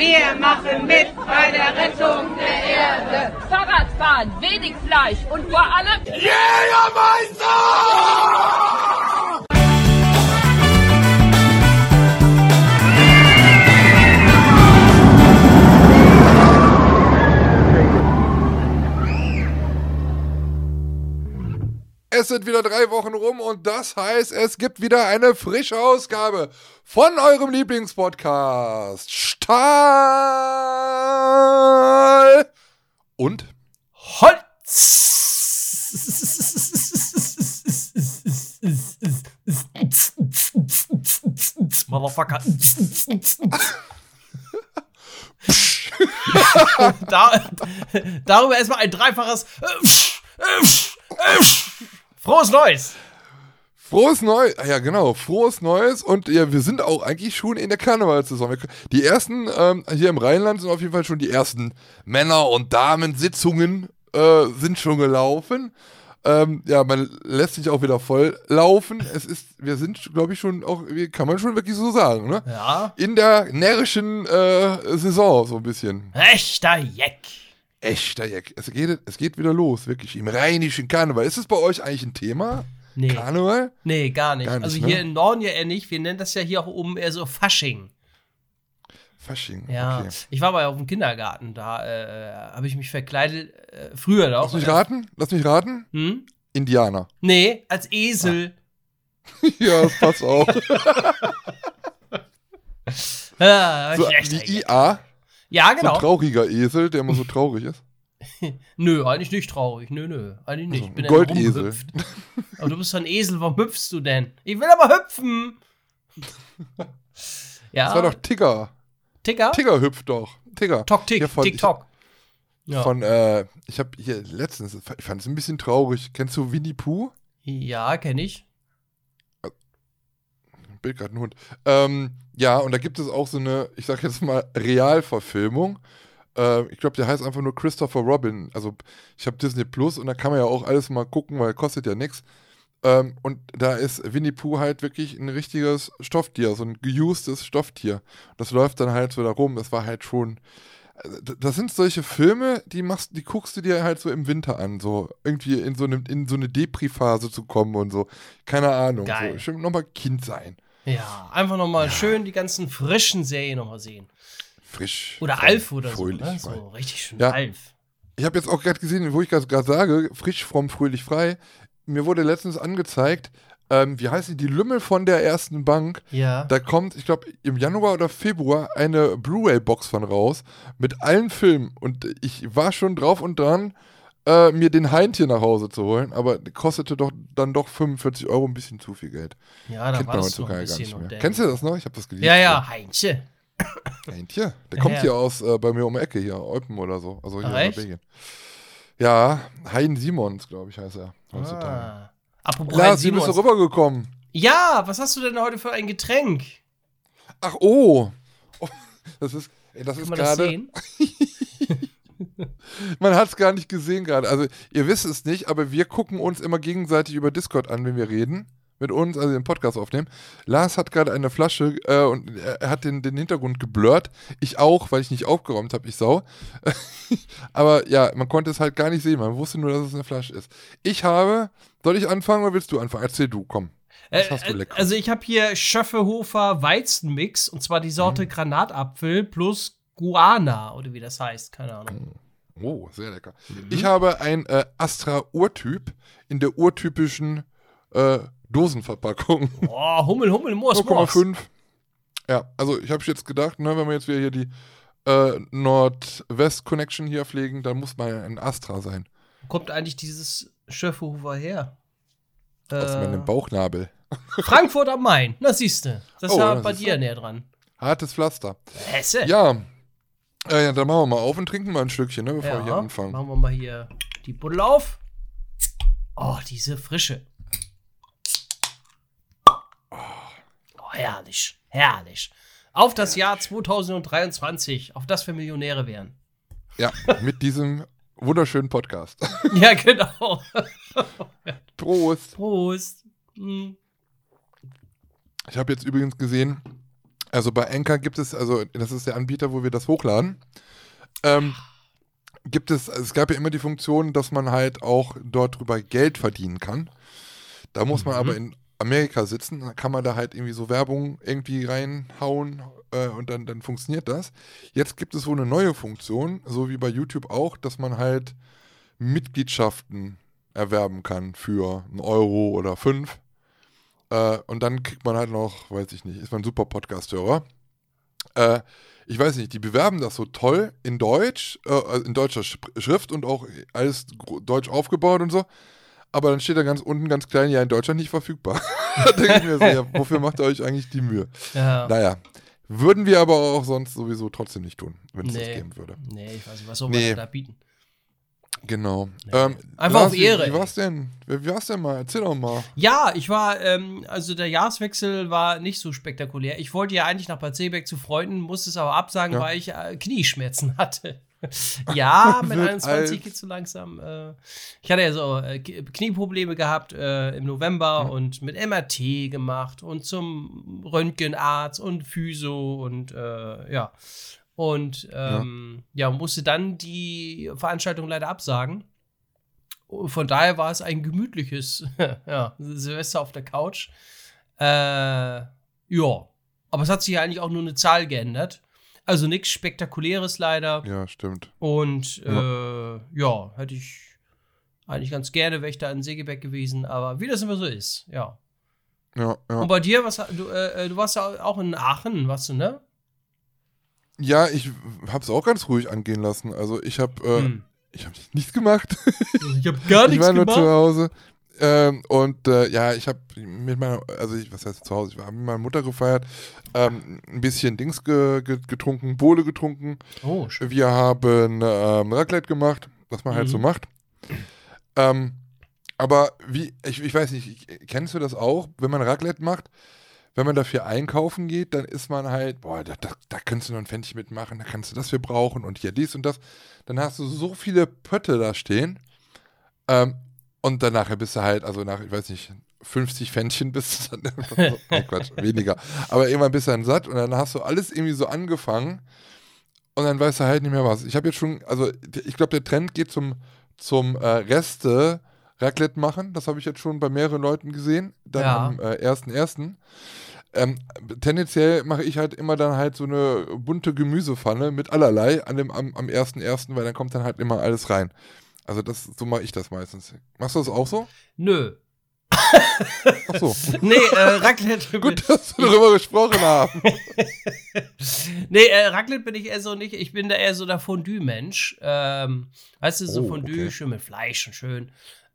Wir machen mit bei der Rettung der Erde. Fahrradfahren, wenig Fleisch und vor allem Jägermeister! Es sind wieder drei Wochen rum und das heißt, es gibt wieder eine frische Ausgabe von eurem Lieblingspodcast. Stahl und Holz. Motherfucker. da, darüber erstmal ein dreifaches Frohes Neues! Frohes Neues, ja genau, frohes Neues und ja, wir sind auch eigentlich schon in der Karnevalssaison. Die ersten ähm, hier im Rheinland sind auf jeden Fall schon die ersten Männer- und Damensitzungen äh, sind schon gelaufen. Ähm, ja, man lässt sich auch wieder voll laufen. Es ist, wir sind, glaube ich, schon auch, kann man schon wirklich so sagen, ne? Ja. In der närrischen äh, Saison so ein bisschen. Echter Jeck. Echter Jeck. Es geht, es geht wieder los, wirklich. Im rheinischen Karneval. Ist es bei euch eigentlich ein Thema? Nee. Karneval? Nee, gar nicht. Gar nicht, also ne? hier im Norden ja eher nicht. Wir nennen das ja hier auch oben eher so Fasching. Fasching. Ja. Okay. Ich war mal auf dem Kindergarten, da äh, habe ich mich verkleidet, äh, früher Lass doch. mich raten. Lass mich raten. Hm? Indianer. Nee, als Esel. ja, das passt auch. Ah, so, Jeck. IA. Ja, So ein genau. trauriger Esel, der immer so traurig ist. Nö, eigentlich nicht traurig. Nö, nö. Eigentlich nicht. Also, Ich bin ja Goldesel. Aber du bist doch ein Esel, warum hüpfst du denn? Ich will aber hüpfen. ja. Das war doch Tigger. Ticker? Tigger hüpft doch. Tigger. Tok, tick, von- tick, tock. Ja. Von, äh, ich habe hier letztens, ich fand es ein bisschen traurig. Kennst du Winnie Pooh? ja, kenne ich. Bild gerade ein Hund. Ähm, ja, und da gibt es auch so eine, ich sag jetzt mal, Realverfilmung. Äh, ich glaube, der heißt einfach nur Christopher Robin. Also, ich habe Disney Plus und da kann man ja auch alles mal gucken, weil kostet ja nichts. Ähm, und da ist Winnie Pooh halt wirklich ein richtiges Stofftier, so ein geustes Stofftier. Das läuft dann halt so da rum. Das war halt schon. d- Das sind solche Filme, die machst, die guckst du dir halt so im Winter an, so irgendwie in so eine, in so eine Depri-Phase zu kommen und so. Keine Ahnung. Geil. So. Stimmt, nochmal Kind sein. Ja, einfach nochmal schön die ganzen frischen Serien nochmal sehen. frisch. Oder fromm, Alf oder so. fröhlich, Ne? frei. So richtig schön Ja. Alf. Ich habe jetzt auch gerade gesehen, wo ich gerade sage, frisch, fromm, fröhlich, frei. Mir wurde letztens angezeigt, ähm, wie heißt die, die Lümmel von der ersten Bank. Ja. Da kommt, ich glaube, im Januar oder Februar eine Blu-ray-Box von raus mit allen Filmen. Und ich war schon drauf und dran, äh, mir den Heintje nach Hause zu holen, aber kostete doch dann doch 45 Euro ein bisschen zu viel Geld. ja, da Kennt man warst du noch ein bisschen noch Kennst du das noch? Ich habe das gelesen. Ja, ja, Heinche. Heintje. Der Ja, kommt ja. hier aus, äh, bei mir um die Ecke hier, Eupen oder so. Also hier Ach, in? Belgien. Ja, Hein Simons, glaube ich, heißt er heutzutage. Ah. Apropos Lars, Heinz wie bist du Simons. rübergekommen? Ja, was hast du denn heute für ein Getränk? Ach, oh. oh das ist, ey, das Kann ist man das gerade? man hat es gar nicht gesehen gerade. Also, ihr wisst es nicht, aber wir gucken uns immer gegenseitig über Discord an, wenn wir reden. Mit uns, also den Podcast aufnehmen. Lars hat gerade eine Flasche äh, und er hat den, den Hintergrund geblurrt. Ich auch, weil ich nicht aufgeräumt habe, ich sau. aber ja, man konnte es halt gar nicht sehen. Man wusste nur, dass es eine Flasche ist. Ich habe, soll ich anfangen oder willst du anfangen? Erzähl du, komm. Was Äh, hast du äh? Also ich habe hier Schöffehofer Weizenmix und zwar die Sorte Granatapfel plus Guana oder wie das heißt, keine Ahnung. Oh, sehr lecker. Mhm. Ich habe ein äh, Astra Urtyp in der urtypischen äh, Dosenverpackung. Oh, Hummel, Hummel, Moors. 0,5. Ja, also ich habe jetzt gedacht, ne, wenn wir jetzt wieder hier die äh, Nordwest-Connection hier pflegen, dann muss man ja ein Astra sein. Wo kommt eigentlich dieses Schöffehofer her? Aus Äh, meinem Bauchnabel. Frankfurt am Main. Na, siehste. Das ist Oh, ja das bei ist dir näher dran. Hartes Pflaster. Hesse. Ja. Äh, ja, dann machen wir mal auf und trinken mal ein Stückchen, ne, bevor wir hier Ja, anfangen. Machen wir mal hier die Buddel auf. Oh, diese Frische. Oh, herrlich. Herrlich. Auf das Jahr 2023, auf das wir Millionäre wären. Ja, mit diesem wunderschönen Podcast. Ja, genau. Prost. Prost. Hm. Ich habe jetzt übrigens gesehen, Also bei Anchor gibt es, also das ist der Anbieter, wo wir das hochladen. Ähm, gibt es, es gab ja immer die Funktion, dass man halt auch dort drüber Geld verdienen kann. Da muss man Mhm. aber in Amerika sitzen, dann kann man da halt irgendwie so Werbung irgendwie reinhauen äh, und dann, dann funktioniert das. Jetzt gibt es wohl eine neue Funktion, so wie bei YouTube auch, dass man halt Mitgliedschaften erwerben kann für einen Euro oder fünf. Äh, und dann kriegt man halt noch, weiß ich nicht, ist man ein super Podcast-Hörer. Äh, ich weiß nicht, die bewerben das so toll in Deutsch, äh, also in deutscher Sch- Schrift und auch alles deutsch aufgebaut und so. Aber dann steht da ganz unten ganz klein, ja, in Deutschland nicht verfügbar. da denke ich mir so, ja, wofür macht ihr euch eigentlich die Mühe? Ja. Naja, würden wir aber auch sonst sowieso trotzdem nicht tun, wenn es das Nee. geben würde. Nee, ich weiß nicht, was soll Nee. man da bieten? Genau. Ähm, Einfach auf Lars, wie- Ehre, Wie ey. war's denn? Wie war's denn mal? Erzähl doch mal. Ja, ich war, ähm, also der Jahreswechsel war nicht so spektakulär. Ich wollte ja eigentlich nach Bad Seebeck zu Freunden, musste es aber absagen, Ja. weil ich äh, Knieschmerzen hatte. ja, mit Wird 21 alt. geht so langsam. Äh, ich hatte ja so äh, Knieprobleme gehabt äh, im November Mhm. und mit MRT gemacht und zum Röntgenarzt und Physio und äh, ja. Und ähm, ja. musste dann die Veranstaltung leider absagen. Von daher war es ein gemütliches ja, Silvester auf der Couch. Äh, ja. Aber es hat sich ja eigentlich auch nur eine Zahl geändert. Also nichts Spektakuläres leider. Ja, stimmt. Und Ja. äh, ja, hätte ich eigentlich ganz gerne, wäre ich da in Segeberg gewesen. Aber wie das immer so ist, ja. Ja, ja. Und bei dir, was, du, äh, du warst ja auch in Aachen, warst du, ne? Ja, ich hab's auch ganz ruhig angehen lassen. Also ich hab, äh, Hm. ich hab nicht gemacht. Ich habe gar ich nichts war nur zu gemacht. Hause. Ähm, und äh, ja, ich habe mit meiner, also ich, was heißt zu Hause? Ich war mit meiner Mutter gefeiert, ähm, ein bisschen Dings ge, ge, getrunken, Bohle getrunken. Oh, schön. Wir haben ähm, Raclette gemacht, was man halt Mhm. so macht. Ähm, aber wie, ich, ich weiß nicht, kennst du das auch, wenn man Raclette macht? Wenn man dafür einkaufen geht, dann ist man halt, boah, da, da, da kannst du noch ein Pfännchen mitmachen, da kannst du das für brauchen und hier dies und das. Dann hast du so viele Pötte da stehen. Ähm, und dann nachher bist du halt, also nach, ich weiß nicht, 50 Pfännchen bist du dann, oh Quatsch, weniger. Aber irgendwann bist du dann satt und dann hast du alles irgendwie so angefangen und dann weißt du halt nicht mehr was. Ich habe jetzt schon, also ich glaube, der Trend geht zum, zum äh, Reste Raclette machen. Das habe ich jetzt schon bei mehreren Leuten gesehen. Dann Ja. am äh, 1.1. Ähm, tendenziell mache ich halt immer dann halt so eine bunte Gemüsepfanne mit allerlei an dem, am, am 1.1., weil dann kommt dann halt immer alles rein. Also das, so mache ich das meistens. Machst du das auch so? Nö. Ach so. Nee, äh, Raclette. Gut, dass wir darüber gesprochen haben. nee, äh, Raclette bin ich eher so nicht. Ich bin da eher so der Fondue-Mensch. Ähm, weißt du, so Oh, Fondue, okay. schön mit Fleisch und schön.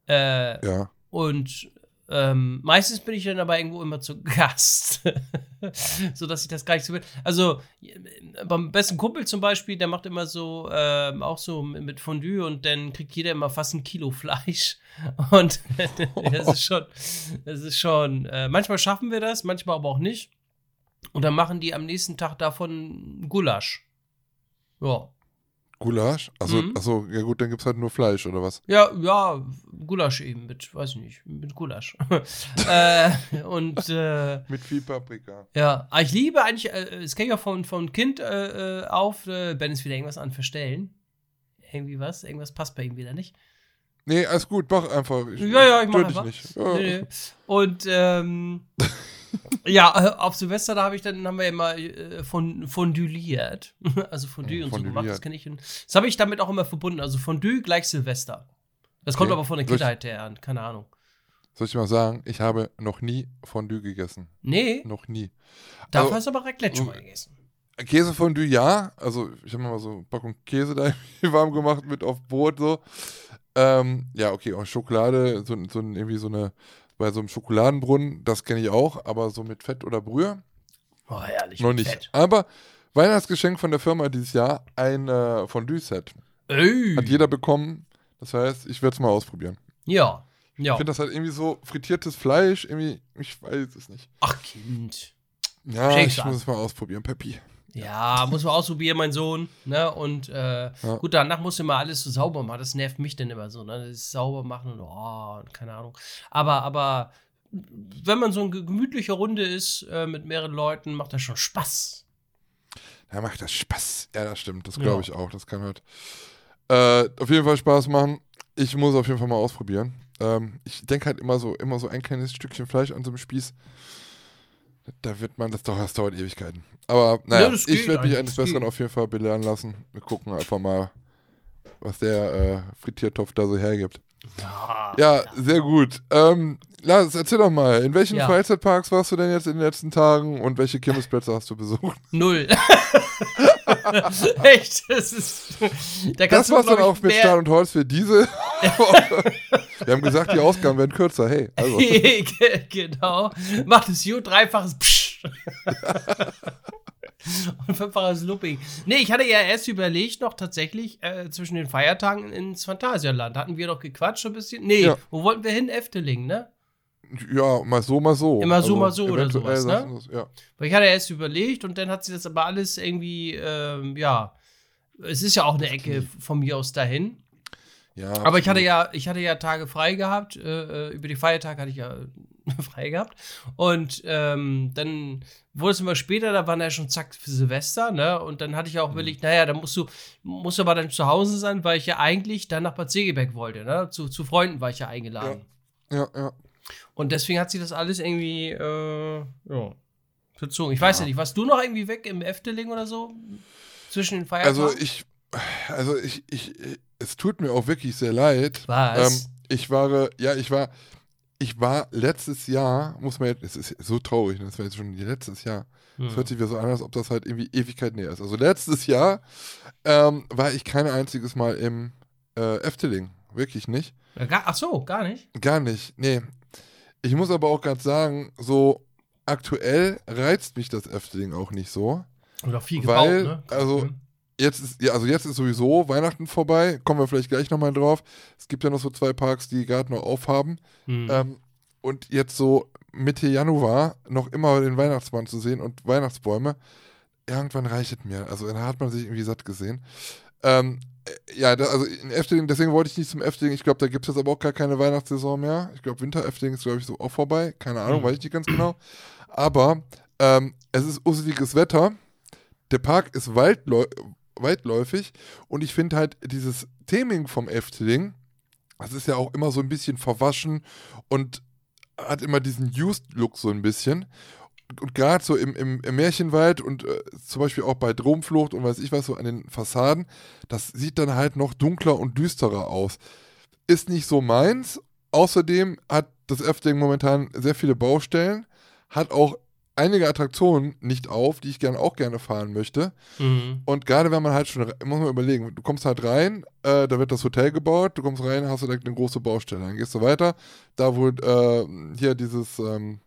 Äh, Ja. und ähm, meistens bin ich dann aber irgendwo immer zu Gast. so dass ich das gar nicht so will. Also äh, beim besten Kumpel zum Beispiel, der macht immer so, ähm, auch so mit mit Fondue und dann kriegt jeder immer fast ein Kilo Fleisch. Und das ist schon, das ist schon, äh, manchmal schaffen wir das, manchmal aber auch nicht. Und dann machen die am nächsten Tag davon Gulasch. Ja. Gulasch? Also, Mhm. achso, ja gut, dann gibt es halt nur Fleisch oder was? Ja, ja, Gulasch eben mit, weiß ich nicht, mit Gulasch. äh, und äh, Mit viel Paprika. ja, aber ich liebe eigentlich, äh, das kenne ich auch von, von Kind äh, äh, auf, äh, Ben ist wieder irgendwas an Verstellen. Irgendwie was, irgendwas passt bei ihm wieder nicht. Nee, alles gut, mach einfach. Ich, Ja, ja, ich mach stör dich einfach. nicht. Ja. Nee, nee. Und ähm, ja, äh, auf Silvester, da habe ich dann, haben wir immer äh, von, fonduliert. Also Fondue Ja, und so gemacht, das kenne ich. Das habe ich damit auch immer verbunden. Also Fondue gleich Silvester. Das kommt Okay. aber von der Kindheit her an, keine Ahnung. Soll ich mal sagen, ich habe noch nie Fondue gegessen. Nee, Noch nie. dafür Also, hast du aber Raclette schon mal gegessen. Käsefondue ja. Also ich habe mir mal so eine Packung Käse da warm gemacht mit auf Brot so. Ähm, ja, okay, auch Schokolade, so, so ein- irgendwie so eine, bei so einem Schokoladenbrunnen, das kenne ich auch, aber so mit Fett oder Brühe Oh, herrlich. noch nicht. Fett. Aber Weihnachtsgeschenk von der Firma dieses Jahr, ein äh, Fondue-Set. Hat jeder bekommen. Das heißt, ich werde es mal ausprobieren. Ja. Ja. Ich finde das halt irgendwie so frittiertes Fleisch, irgendwie, ich weiß es nicht. Ach, Kind. Ja, Schenk's ich an. muss es mal ausprobieren, Peppi. Ja, muss man ausprobieren, mein Sohn. Ne? Und äh, Ja. gut, danach musst du mal alles so sauber machen. Das nervt mich dann immer so. Ne? Das sauber machen und oh, keine Ahnung. Aber, aber wenn man so eine gemütliche Runde ist äh, mit mehreren Leuten, macht das schon Spaß. Ja, macht das Spaß. Ja, das stimmt. Das Ja. glaube ich auch. Das kann halt äh, auf jeden Fall Spaß machen. Ich muss auf jeden Fall mal ausprobieren. Ähm, ich denke halt immer so, immer so ein kleines Stückchen Fleisch an so einem Spieß. Da wird man, das dauert, das dauert Ewigkeiten. Aber naja, Ja, ich werde mich eines Besseren auf jeden Fall belehren lassen. Wir gucken einfach mal, was der äh, Frittiertopf da so hergibt. Ja. Ja, sehr gut. Ähm, Lars, erzähl doch mal, in welchen Ja. Freizeitparks warst du denn jetzt in den letzten Tagen und welche Kirmesplätze hast du besucht? Null. Echt, das ist. Da Das war's dann auch mit mehr- Stahl und Holz für diese. Wir haben gesagt, die Ausgaben werden kürzer. Hey, also. Ge- genau. Macht es gut, dreifaches Psch. Und fünffaches Looping. Nee, ich hatte ja erst überlegt, noch tatsächlich äh, zwischen den Feiertagen ins Phantasialand. Hatten wir doch gequatscht ein bisschen? Nee, Ja. wo wollten wir hin? Efteling, ne? Ja, mal so, mal so. Also, Immer so, mal so oder sowas, ne? das- Ja. Weil ich hatte erst überlegt und dann hat sie das aber alles irgendwie, ähm, ja. Es ist ja auch eine Ecke von mir aus dahin. ja Aber ich hatte absolut. ja, ich hatte ja Tage frei gehabt. Äh, äh, über die Feiertage hatte ich ja frei gehabt. Und ähm, dann wurde es immer später, da waren ja schon zack für Silvester, ne? Und dann hatte ich Mhm. auch überlegt, naja, da musst du, musst du aber dann zu Hause sein, weil ich ja eigentlich dann nach Bad Segeberg wollte, ne? Zu, zu Freunden war ich ja eingeladen. Ja, ja. Und deswegen hat sich das alles irgendwie, äh, ja, verzogen. Ich weiß ja. nicht, warst du noch irgendwie weg im Efteling oder so? Zwischen den Feiertagen? Also ich, also ich, ich, es tut mir auch wirklich sehr leid. Was? Ähm, ich war, ja, ich war, ich war letztes Jahr, muss man jetzt, es ist so traurig, ne, das war jetzt schon letztes Jahr. Hm. Es hört sich wieder so an, als ob das halt irgendwie Ewigkeit näher ist. Also letztes Jahr ähm, war ich kein einziges Mal im äh, Efteling. Wirklich nicht. Ach so, gar nicht. Gar nicht. Nee. Ich muss aber auch gerade sagen, so aktuell reizt mich das Efteling auch nicht so. Oder viel Weil, gebaut, ne? also, Mhm. Jetzt ist, ja, also jetzt ist sowieso Weihnachten vorbei. Kommen wir vielleicht gleich nochmal drauf. Es gibt ja noch so zwei Parks, die gerade noch aufhaben. Mhm. Ähm, und jetzt so Mitte Januar noch immer den Weihnachtsmann zu sehen und Weihnachtsbäume, irgendwann reicht es mir. Also da hat man sich irgendwie satt gesehen. Ähm, äh, ja, da, also in Efteling, deswegen wollte ich nicht zum Efteling. Ich glaube, da gibt es jetzt aber auch gar keine Weihnachtssaison mehr. Ich glaube, Winter-Efteling ist, glaube ich, so auch vorbei. Keine Ahnung, Mhm. weiß ich nicht ganz genau. Aber ähm, es ist usseliges Wetter. Der Park ist waldläu weitläufig und ich finde halt dieses Theming vom Efteling, das ist ja auch immer so ein bisschen verwaschen und hat immer diesen Used-Look so ein bisschen. Und gerade so im, im, im Märchenwald und äh, zum Beispiel auch bei Dromflucht und weiß ich was so an den Fassaden, das sieht dann halt noch dunkler und düsterer aus. Ist nicht so meins. Außerdem hat das Efteling momentan sehr viele Baustellen, hat auch einige Attraktionen nicht auf, die ich gerne auch gerne fahren möchte. Mhm. Und gerade wenn man halt schon, muss man überlegen, du kommst halt rein, äh, da wird das Hotel gebaut, du kommst rein, hast du direkt eine große Baustelle. Dann gehst du weiter, da wo äh, hier dieses, ähm,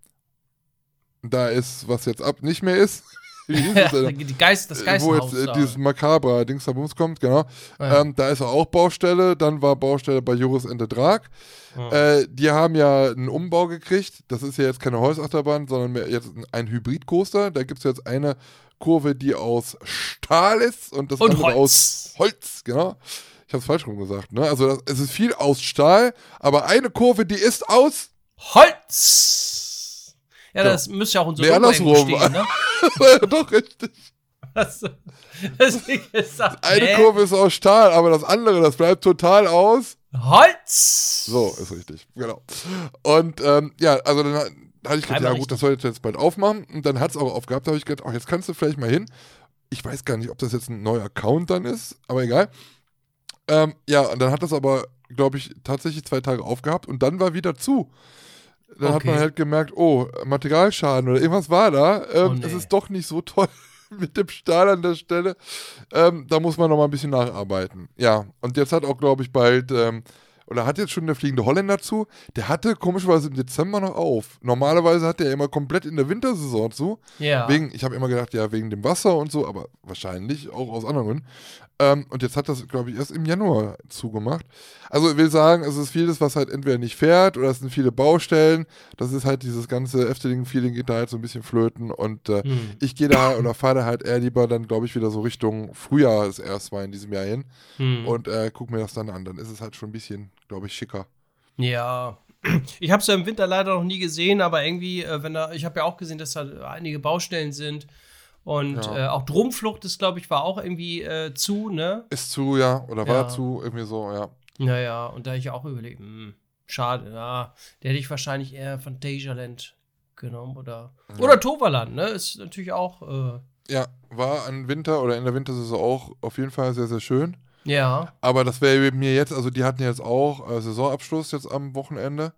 da ist, was jetzt ab nicht mehr ist. Die Geist, das Äh, wo jetzt äh, dieses Makabra Dings da Bums kommt, genau. Ja. Ähm, da ist auch Baustelle, dann war Baustelle bei Joris Ende Drag. Ja. Äh, die haben ja einen Umbau gekriegt. Das ist ja jetzt keine Holzachterbahn, sondern mehr jetzt ein- ein Hybridcoaster. Da gibt es jetzt eine Kurve, die aus Stahl ist und das Und andere Holz. aus Holz, genau. Ich habe es falsch rum gesagt, ne? Also das, es ist viel aus Stahl, aber eine Kurve, die ist aus Holz! Ja, Ja. das müsste ja auch unser Nee, Logo irgendwo andersrum. stehen, ne? doch richtig. Ist das, Eine Hä? Kurve ist aus Stahl, aber das andere, das bleibt total aus. Holz! So, ist richtig, genau. Und ähm, ja, also dann hatte ich gedacht, ja gut, das soll jetzt, jetzt bald aufmachen. Und dann hat es auch aufgehabt, da habe ich gedacht, ach, jetzt kannst du vielleicht mal hin. Ich weiß gar nicht, ob das jetzt ein neuer Account dann ist, aber egal. Ähm, ja, und dann hat das aber, glaube ich, tatsächlich zwei Tage aufgehabt und dann war wieder zu. Dann hat Okay. man halt gemerkt, oh, Materialschaden oder irgendwas war da. Ähm, Oh, nee. Es ist doch nicht so toll mit dem Stahl an der Stelle. Ähm, da muss man noch mal ein bisschen nacharbeiten. Ja, und jetzt hat auch, glaube ich, bald, ähm, oder hat jetzt schon der fliegende Holländer zu. Der hatte komischerweise im Dezember noch auf. Normalerweise hat der immer komplett in der Wintersaison zu. Ja. Wegen, ich habe immer gedacht, ja, wegen dem Wasser und so, aber wahrscheinlich auch aus anderen Gründen. Ähm, und jetzt hat das, glaube ich, erst im Januar zugemacht. Also ich will sagen, es ist vieles, was halt entweder nicht fährt oder es sind viele Baustellen. Das ist halt dieses ganze Efteling-Feeling geht da halt so ein bisschen flöten und äh, Hm. ich gehe da oder fahre da halt eher lieber dann, glaube ich, wieder so Richtung Frühjahr das erste Mal in diesem Jahr hin Hm. und äh, guck mir das dann an. Dann ist es halt schon ein bisschen, glaube ich, schicker. Ja, Ich habe es ja im Winter leider noch nie gesehen, aber irgendwie, äh, wenn da, ich habe ja auch gesehen, dass da einige Baustellen sind. Und Ja. äh, auch Drumflucht ist, glaube ich, war auch irgendwie äh, zu, ne? Ist zu, ja, oder war Ja. zu, irgendwie so, ja. Naja, und da habe ich auch überlegt, hm, schade, ja. Der hätte ich wahrscheinlich eher von Desialand genommen oder. Oder Toverland, ne? Ist natürlich auch, äh, Ja, war an Winter oder in der Wintersaison auch auf jeden Fall sehr, sehr schön. ja. Aber das wäre mir jetzt, also die hatten jetzt auch äh, Saisonabschluss jetzt am Wochenende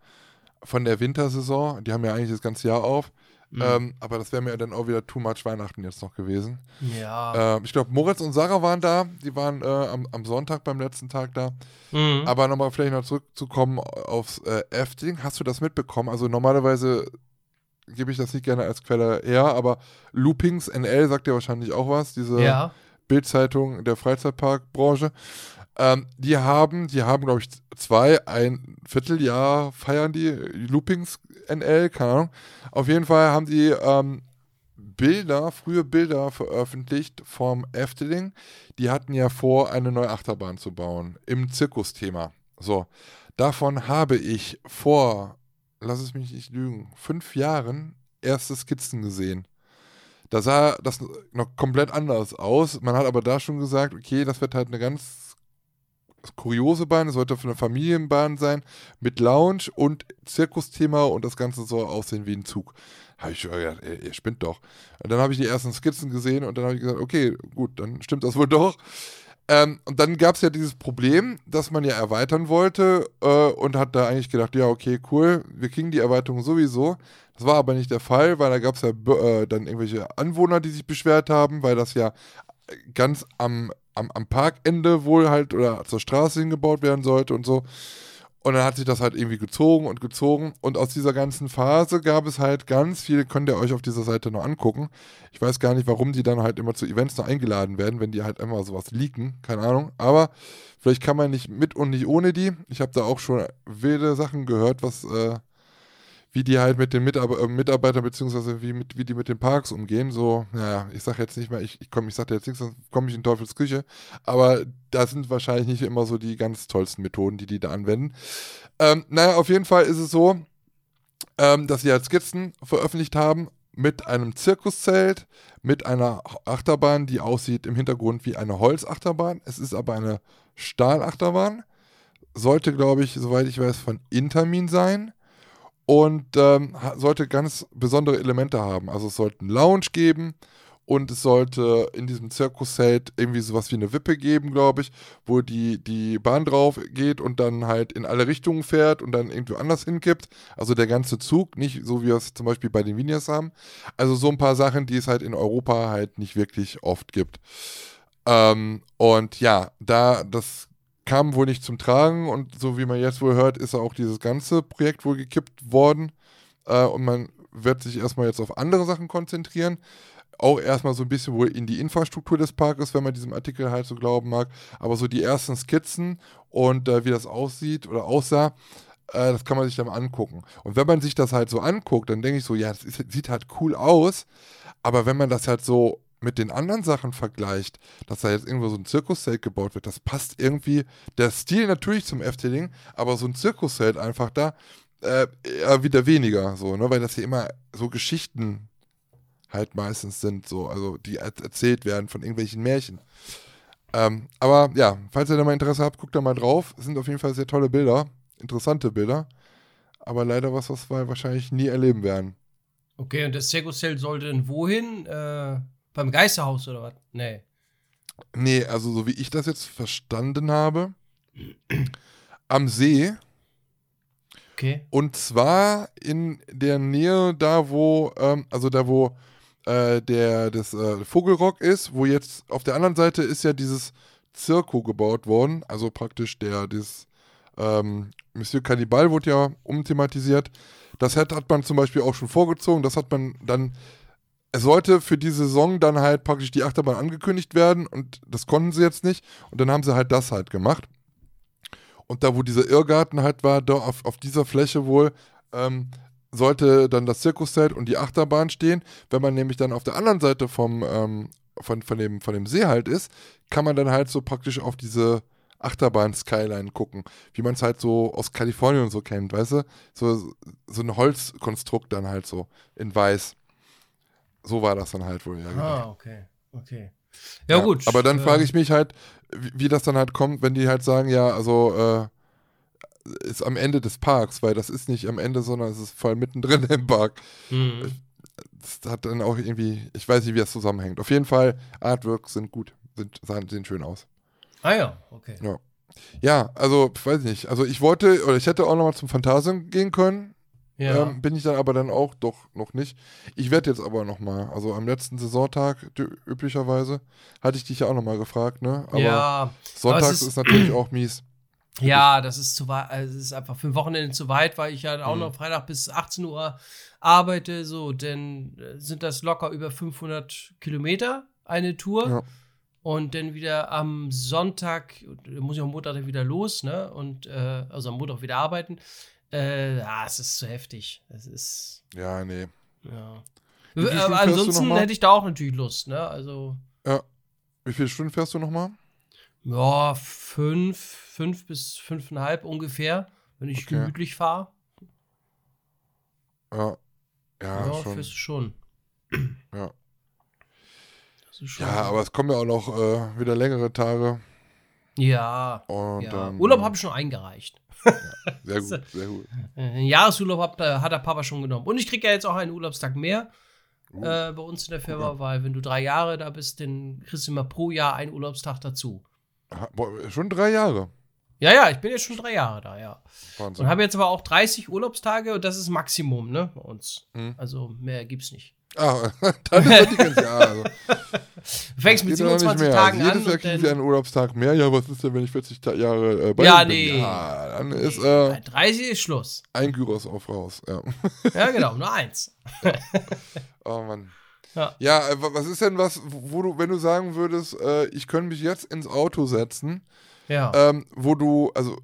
von der Wintersaison. Die haben ja eigentlich das ganze Jahr auf. Mhm. Ähm, aber das wäre mir dann auch wieder too much Weihnachten jetzt noch gewesen. Ja. Ähm, ich glaube, Moritz und Sarah waren da. Die waren äh, am, am Sonntag beim letzten Tag da. Mhm. Aber nochmal vielleicht noch zurückzukommen aufs äh, Efteling. Hast du das mitbekommen? Also normalerweise gebe ich das nicht gerne als Quelle her, aber Loopings NL sagt ja wahrscheinlich auch was. Diese ja. Bildzeitung der Freizeitparkbranche. Ähm, die haben, die haben, glaube ich, zwei, ein Vierteljahr feiern die Loopings NL, keine Ahnung. Auf jeden Fall haben die ähm, Bilder, frühe Bilder veröffentlicht vom Efteling. Die hatten ja vor, eine neue Achterbahn zu bauen im Zirkusthema. So, davon habe ich vor, lass es mich nicht lügen, fünf Jahren erste Skizzen gesehen. Da sah das noch komplett anders aus. Man hat aber da schon gesagt, okay, das wird halt eine ganz kuriose Bahn. Es sollte eine Familienbahn sein mit Lounge und Zirkusthema und das Ganze soll aussehen wie ein Zug. Habe ich gedacht, ey, ihr spinnt doch. Und dann habe ich die ersten Skizzen gesehen und dann habe ich gesagt, okay, gut, dann stimmt das wohl doch. Ähm, und dann gab es ja dieses Problem, dass man ja erweitern wollte äh, und hat da eigentlich gedacht, ja, okay, cool, wir kriegen die Erweiterung sowieso. Das war aber nicht der Fall, weil da gab es ja äh, dann irgendwelche Anwohner, die sich beschwert haben, weil das ja ganz am, am, am Parkende wohl halt oder zur Straße hingebaut werden sollte und so. Und dann hat sich das halt irgendwie gezogen und gezogen. Und aus dieser ganzen Phase gab es halt ganz viele, könnt ihr euch auf dieser Seite noch angucken. Ich weiß gar nicht, warum die dann halt immer zu Events noch eingeladen werden, wenn die halt immer sowas leaken. Keine Ahnung. Aber vielleicht kann man nicht mit und nicht ohne die. Ich habe da auch schon wilde Sachen gehört, was, äh, wie die halt mit den Mitab äh, Mitarbeitern, beziehungsweise wie, mit, wie die mit den Parks umgehen. So, naja, ich sage jetzt nicht mehr, ich, ich komme, ich sage jetzt nichts, sonst komme ich in Teufels Küche. Aber das sind wahrscheinlich nicht immer so die ganz tollsten Methoden, die die da anwenden. Ähm, naja, auf jeden Fall ist es so, ähm, dass sie halt Skizzen veröffentlicht haben mit einem Zirkuszelt, mit einer Achterbahn, die aussieht im Hintergrund wie eine Holzachterbahn. Es ist aber eine Stahlachterbahn. Sollte, glaube ich, soweit ich weiß, von Intermin sein und ähm, sollte ganz besondere Elemente haben. Also es sollte einen Lounge geben und es sollte in diesem Zirkuszelt irgendwie sowas wie eine Wippe geben, glaube ich, wo die, die Bahn drauf geht und dann halt in alle Richtungen fährt und dann irgendwo anders hinkippt. Also der ganze Zug, nicht so wie wir es zum Beispiel bei den Vinias haben. Also so ein paar Sachen, die es halt in Europa halt nicht wirklich oft gibt. Ähm, und ja, da das kam wohl nicht zum Tragen und so wie man jetzt wohl hört, ist auch dieses ganze Projekt wohl gekippt worden äh, und man wird sich erstmal jetzt auf andere Sachen konzentrieren. Auch erstmal so ein bisschen wohl in die Infrastruktur des Parkes, wenn man diesem Artikel halt so glauben mag. Aber so die ersten Skizzen und äh, wie das aussieht oder aussah, äh, das kann man sich dann angucken. Und wenn man sich das halt so anguckt, dann denke ich so, ja, das ist, sieht halt cool aus. Aber wenn man das halt so mit den anderen Sachen vergleicht, dass da jetzt irgendwo so ein Zirkuszelt gebaut wird, das passt irgendwie, der Stil natürlich zum Efteling, aber so ein Zirkuszelt einfach da, äh, eher wieder weniger, so, ne, weil das hier immer so Geschichten halt meistens sind, so, also die er erzählt werden von irgendwelchen Märchen. Ähm, aber ja, falls ihr da mal Interesse habt, guckt da mal drauf. Es sind auf jeden Fall sehr tolle Bilder, interessante Bilder, aber leider was, was wir wahrscheinlich nie erleben werden. Okay, und das Zirkuszelt sollte denn wohin? Äh, beim Geisterhaus oder was? Nee. Nee, also so wie ich das jetzt verstanden habe, am See Okay. und zwar in der Nähe da, wo, ähm, also da, wo äh, der das äh, Vogelrock ist, wo jetzt auf der anderen Seite ist ja dieses Zirko gebaut worden, also praktisch der, das ähm, Monsieur Cannibal wurde ja umthematisiert. Das hat, hat man zum Beispiel auch schon vorgezogen, das hat man dann es sollte für die Saison dann halt praktisch die Achterbahn angekündigt werden und das konnten sie jetzt nicht. Und dann haben sie halt das halt gemacht. Und da, wo dieser Irrgarten halt war, da auf, auf dieser Fläche wohl, ähm, sollte dann das Zirkuszelt und die Achterbahn stehen. Wenn man nämlich dann auf der anderen Seite vom, ähm, von, von, dem, von dem See halt ist, kann man dann halt so praktisch auf diese Achterbahn-Skyline gucken, wie man es halt so aus Kalifornien so kennt, weißt du? So, so ein Holzkonstrukt dann halt so in weiß. So war das dann halt wohl, ja. Genau. Ah, okay. Okay. Ja, gut. Aber dann äh, frage ich mich halt, wie, wie das dann halt kommt, wenn die halt sagen, ja, also äh, ist am Ende des Parks, weil das ist nicht am Ende, sondern es ist voll mittendrin im Park. hm. Das hat dann auch irgendwie, ich weiß nicht, wie das zusammenhängt. Auf jeden Fall, Artworks sind gut, sind, sehen schön aus. Ah ja, okay. Ja. Ja, also, ich weiß nicht. Also ich wollte, oder ich hätte auch nochmal zum Phantasium gehen können. Ja. Ähm, bin ich dann aber dann auch doch noch nicht. Ich werde jetzt aber nochmal, also am letzten Saisontag üblicherweise, hatte ich dich ja auch nochmal gefragt, ne? Aber ja, sonntags aber ist, ist- natürlich auch mies. ja, das ist zu weit, also es ist einfach für ein Wochenende zu weit, weil ich ja auch Mhm. noch Freitag bis 18 Uhr arbeite, so, denn äh, sind das locker über 500 Kilometer eine Tour. Ja. Und dann wieder am Sonntag, da muss ich am Montag wieder los, ne? Und äh, also am Montag wieder arbeiten. Äh, ja, es ist zu heftig. Es ist, Ja, nee. ja. Äh, Aber du ansonsten hätte ich da auch natürlich Lust, ne? Also, Wie viele Stunden fährst du nochmal? ja, fünf, fünf bis fünfeinhalb ungefähr, wenn ich Okay. gemütlich fahre. Ja. Ja, Ja, schon. fährst du schon. Ja. Schon. Ja, aber es kommen ja auch noch äh, wieder längere Tage. Ja. Und ja. Urlaub habe ich schon eingereicht. Sehr gut, sehr gut. Äh, Einen Jahresurlaub hab, da hat der Papa schon genommen. Und ich kriege ja jetzt auch einen Urlaubstag mehr Uh, äh, bei uns in der Firma, weil wenn du drei Jahre da bist, dann kriegst du immer pro Jahr einen Urlaubstag dazu. boah, schon drei Jahre. Ja, ja, ich bin jetzt schon drei Jahre da, ja. Wahnsinn. Und habe jetzt aber auch 30 Urlaubstage und das ist Maximum, ne, bei uns. Mhm. Also mehr gibt's nicht. Ah, dann ist die ganze Jahr. Also. Du fängst mit Geht ja noch nicht 27 mehr. Tagen also an jedes Jahr dann, sie einen Urlaubstag mehr. Ja, was ist denn, wenn ich 40 Ta Jahre äh, bei Ja, Ihnen bin? nee. Ja, dann ist Nee, äh, bei 30 ist Schluss. ein Gyros auf raus. Ja. Ja, genau, nur eins. Oh Mann. Ja. Ja, äh, wa- was ist denn was, wo du, wenn du sagen würdest, äh, ich könnte mich jetzt ins Auto setzen, Ja. ähm, wo du, also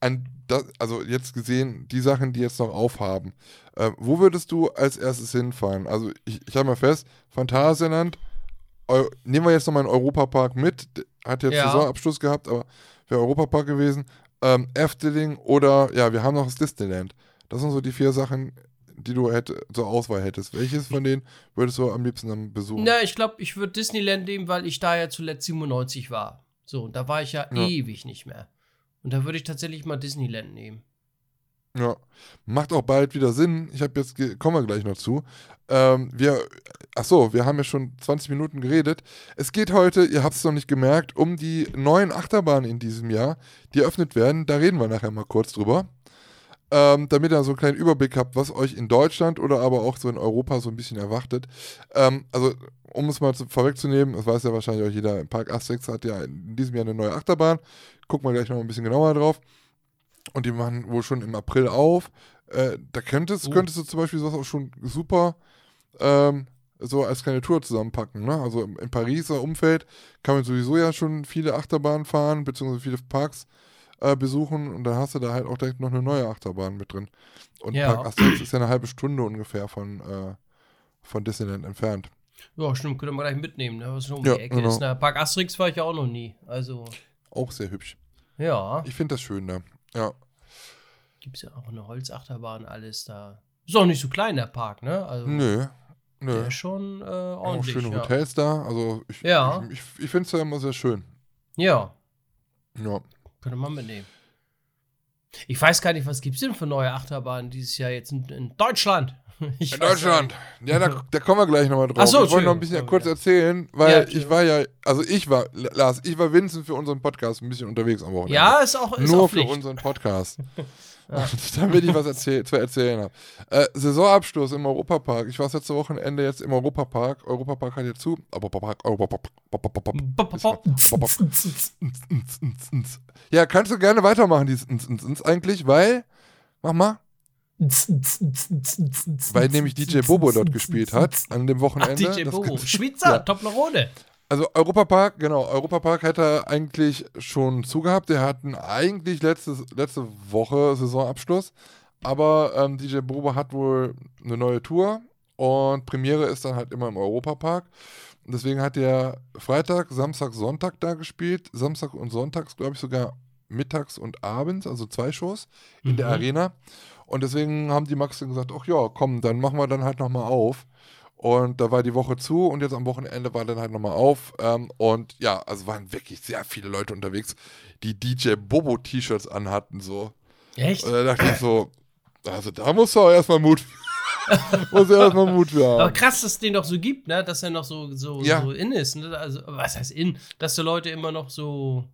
an das, also jetzt gesehen, die Sachen, die jetzt noch aufhaben, äh, wo würdest du als erstes hinfahren? Also ich, ich habe mal fest, Phantasialand, Eu nehmen wir jetzt nochmal einen Europapark mit, hat jetzt Ja. Saisonabschluss gehabt, aber wäre Europapark gewesen, ähm, Efteling oder, ja, wir haben noch das Disneyland. Das sind so die vier Sachen, die du hätte, zur Auswahl hättest. Welches von denen würdest du am liebsten dann besuchen? Na, ich glaube, ich würde Disneyland nehmen, weil ich da ja zuletzt 97 war. So, und da war ich ja, Ja. ewig nicht mehr. Und da würde ich tatsächlich mal Disneyland nehmen. Ja, macht auch bald wieder Sinn. Ich habe jetzt, kommen wir gleich noch zu. Ähm, wir, ach so, wir haben ja schon 20 Minuten geredet. Es geht heute, ihr habt es noch nicht gemerkt, um die neuen Achterbahnen in diesem Jahr, die eröffnet werden. Da reden wir nachher mal kurz drüber. Ähm, damit ihr so einen kleinen Überblick habt, was euch in Deutschland oder aber auch so in Europa so ein bisschen erwartet. Ähm, also, um es mal zu, vorwegzunehmen, das weiß ja wahrscheinlich auch jeder, Park Asterix hat ja in diesem Jahr eine neue Achterbahn. Gucken wir gleich noch ein bisschen genauer drauf. Und die machen wohl schon im April auf. Äh, da könntest, Oh. könntest du zum Beispiel sowas auch schon super ähm, so als kleine Tour zusammenpacken. Ne? Also im, im Pariser Umfeld kann man sowieso ja schon viele Achterbahnen fahren, beziehungsweise viele Parks äh, besuchen und dann hast du da halt auch direkt noch eine neue Achterbahn mit drin. Und Ja. Park Asterix ist ja eine halbe Stunde ungefähr von, äh, von Disneyland entfernt. Ja, stimmt, können wir gleich mitnehmen, ne? was um Ja, die Ecke genau. ist. Na, Park Asterix war ich ja auch noch nie. Also, Auch sehr hübsch. ja, Ich finde das schön da. Ja. gibt es ja auch eine Holzachterbahn, alles da. Ist auch nicht so klein, der Park, ne? Also, Nö. Nö. der ist schon äh, Auch ordentlich. schöne ja. Hotels da. Also ich, Ja. ich, ich, ich finde es ja immer sehr schön. Ja, Ja. Könnte man mitnehmen. Ich weiß gar nicht, was gibt es denn für neue Achterbahnen dieses Jahr jetzt in, in Deutschland? Ich In Deutschland. Ja, da, da kommen wir gleich nochmal drauf. Ach so, ich wollte noch ein bisschen kurz erzählen, weil Ja, ich war ja, also ich war, Lars, ich war Vincent für unseren Podcast ein bisschen unterwegs am Wochenende. Ja, ist auch, ist Nur auch für unseren Podcast. Und damit ich was erzähl zu erzählen habe. Äh, Saisonabschluss im Europapark. Ich war das letzte Wochenende jetzt im Europapark. Europapark hat jetzt zu. Europapark, Europapark. Ja, kannst du gerne weitermachen, dieses eigentlich, weil, mach mal, weil nämlich DJ Bobo dort gespielt hat an dem Ach, Wochenende. DJ Das- Bobo. Schweizer, Ja. Toplerone. Also Europapark, genau, Europapark hätte er eigentlich schon zugehabt. Der hatten eigentlich letztes, letzte Woche Saisonabschluss. Aber ähm, DJ Bobo hat wohl eine neue Tour und Premiere ist dann halt immer im Europapark. Und deswegen hat er Freitag, Samstag, Sonntag da gespielt. Samstag und Sonntags, glaube ich, sogar mittags und abends, also zwei Shows in der Mhm. Arena. Und deswegen haben die Max dann gesagt, ach ja, komm, dann machen wir dann halt nochmal auf. Und da war die Woche zu und jetzt am Wochenende war dann halt nochmal auf. Ähm, und ja, also waren wirklich sehr viele Leute unterwegs, die DJ Bobo T-Shirts anhatten, so. Echt? Und da dachte ich so, also da musst du auch erstmal Mut, muss du erstmal Mut für Aber haben. krass, dass es den doch so gibt, ne? Dass er noch so, so, Ja. so in ist. Ne? Also, was heißt in? Dass die Leute immer noch so.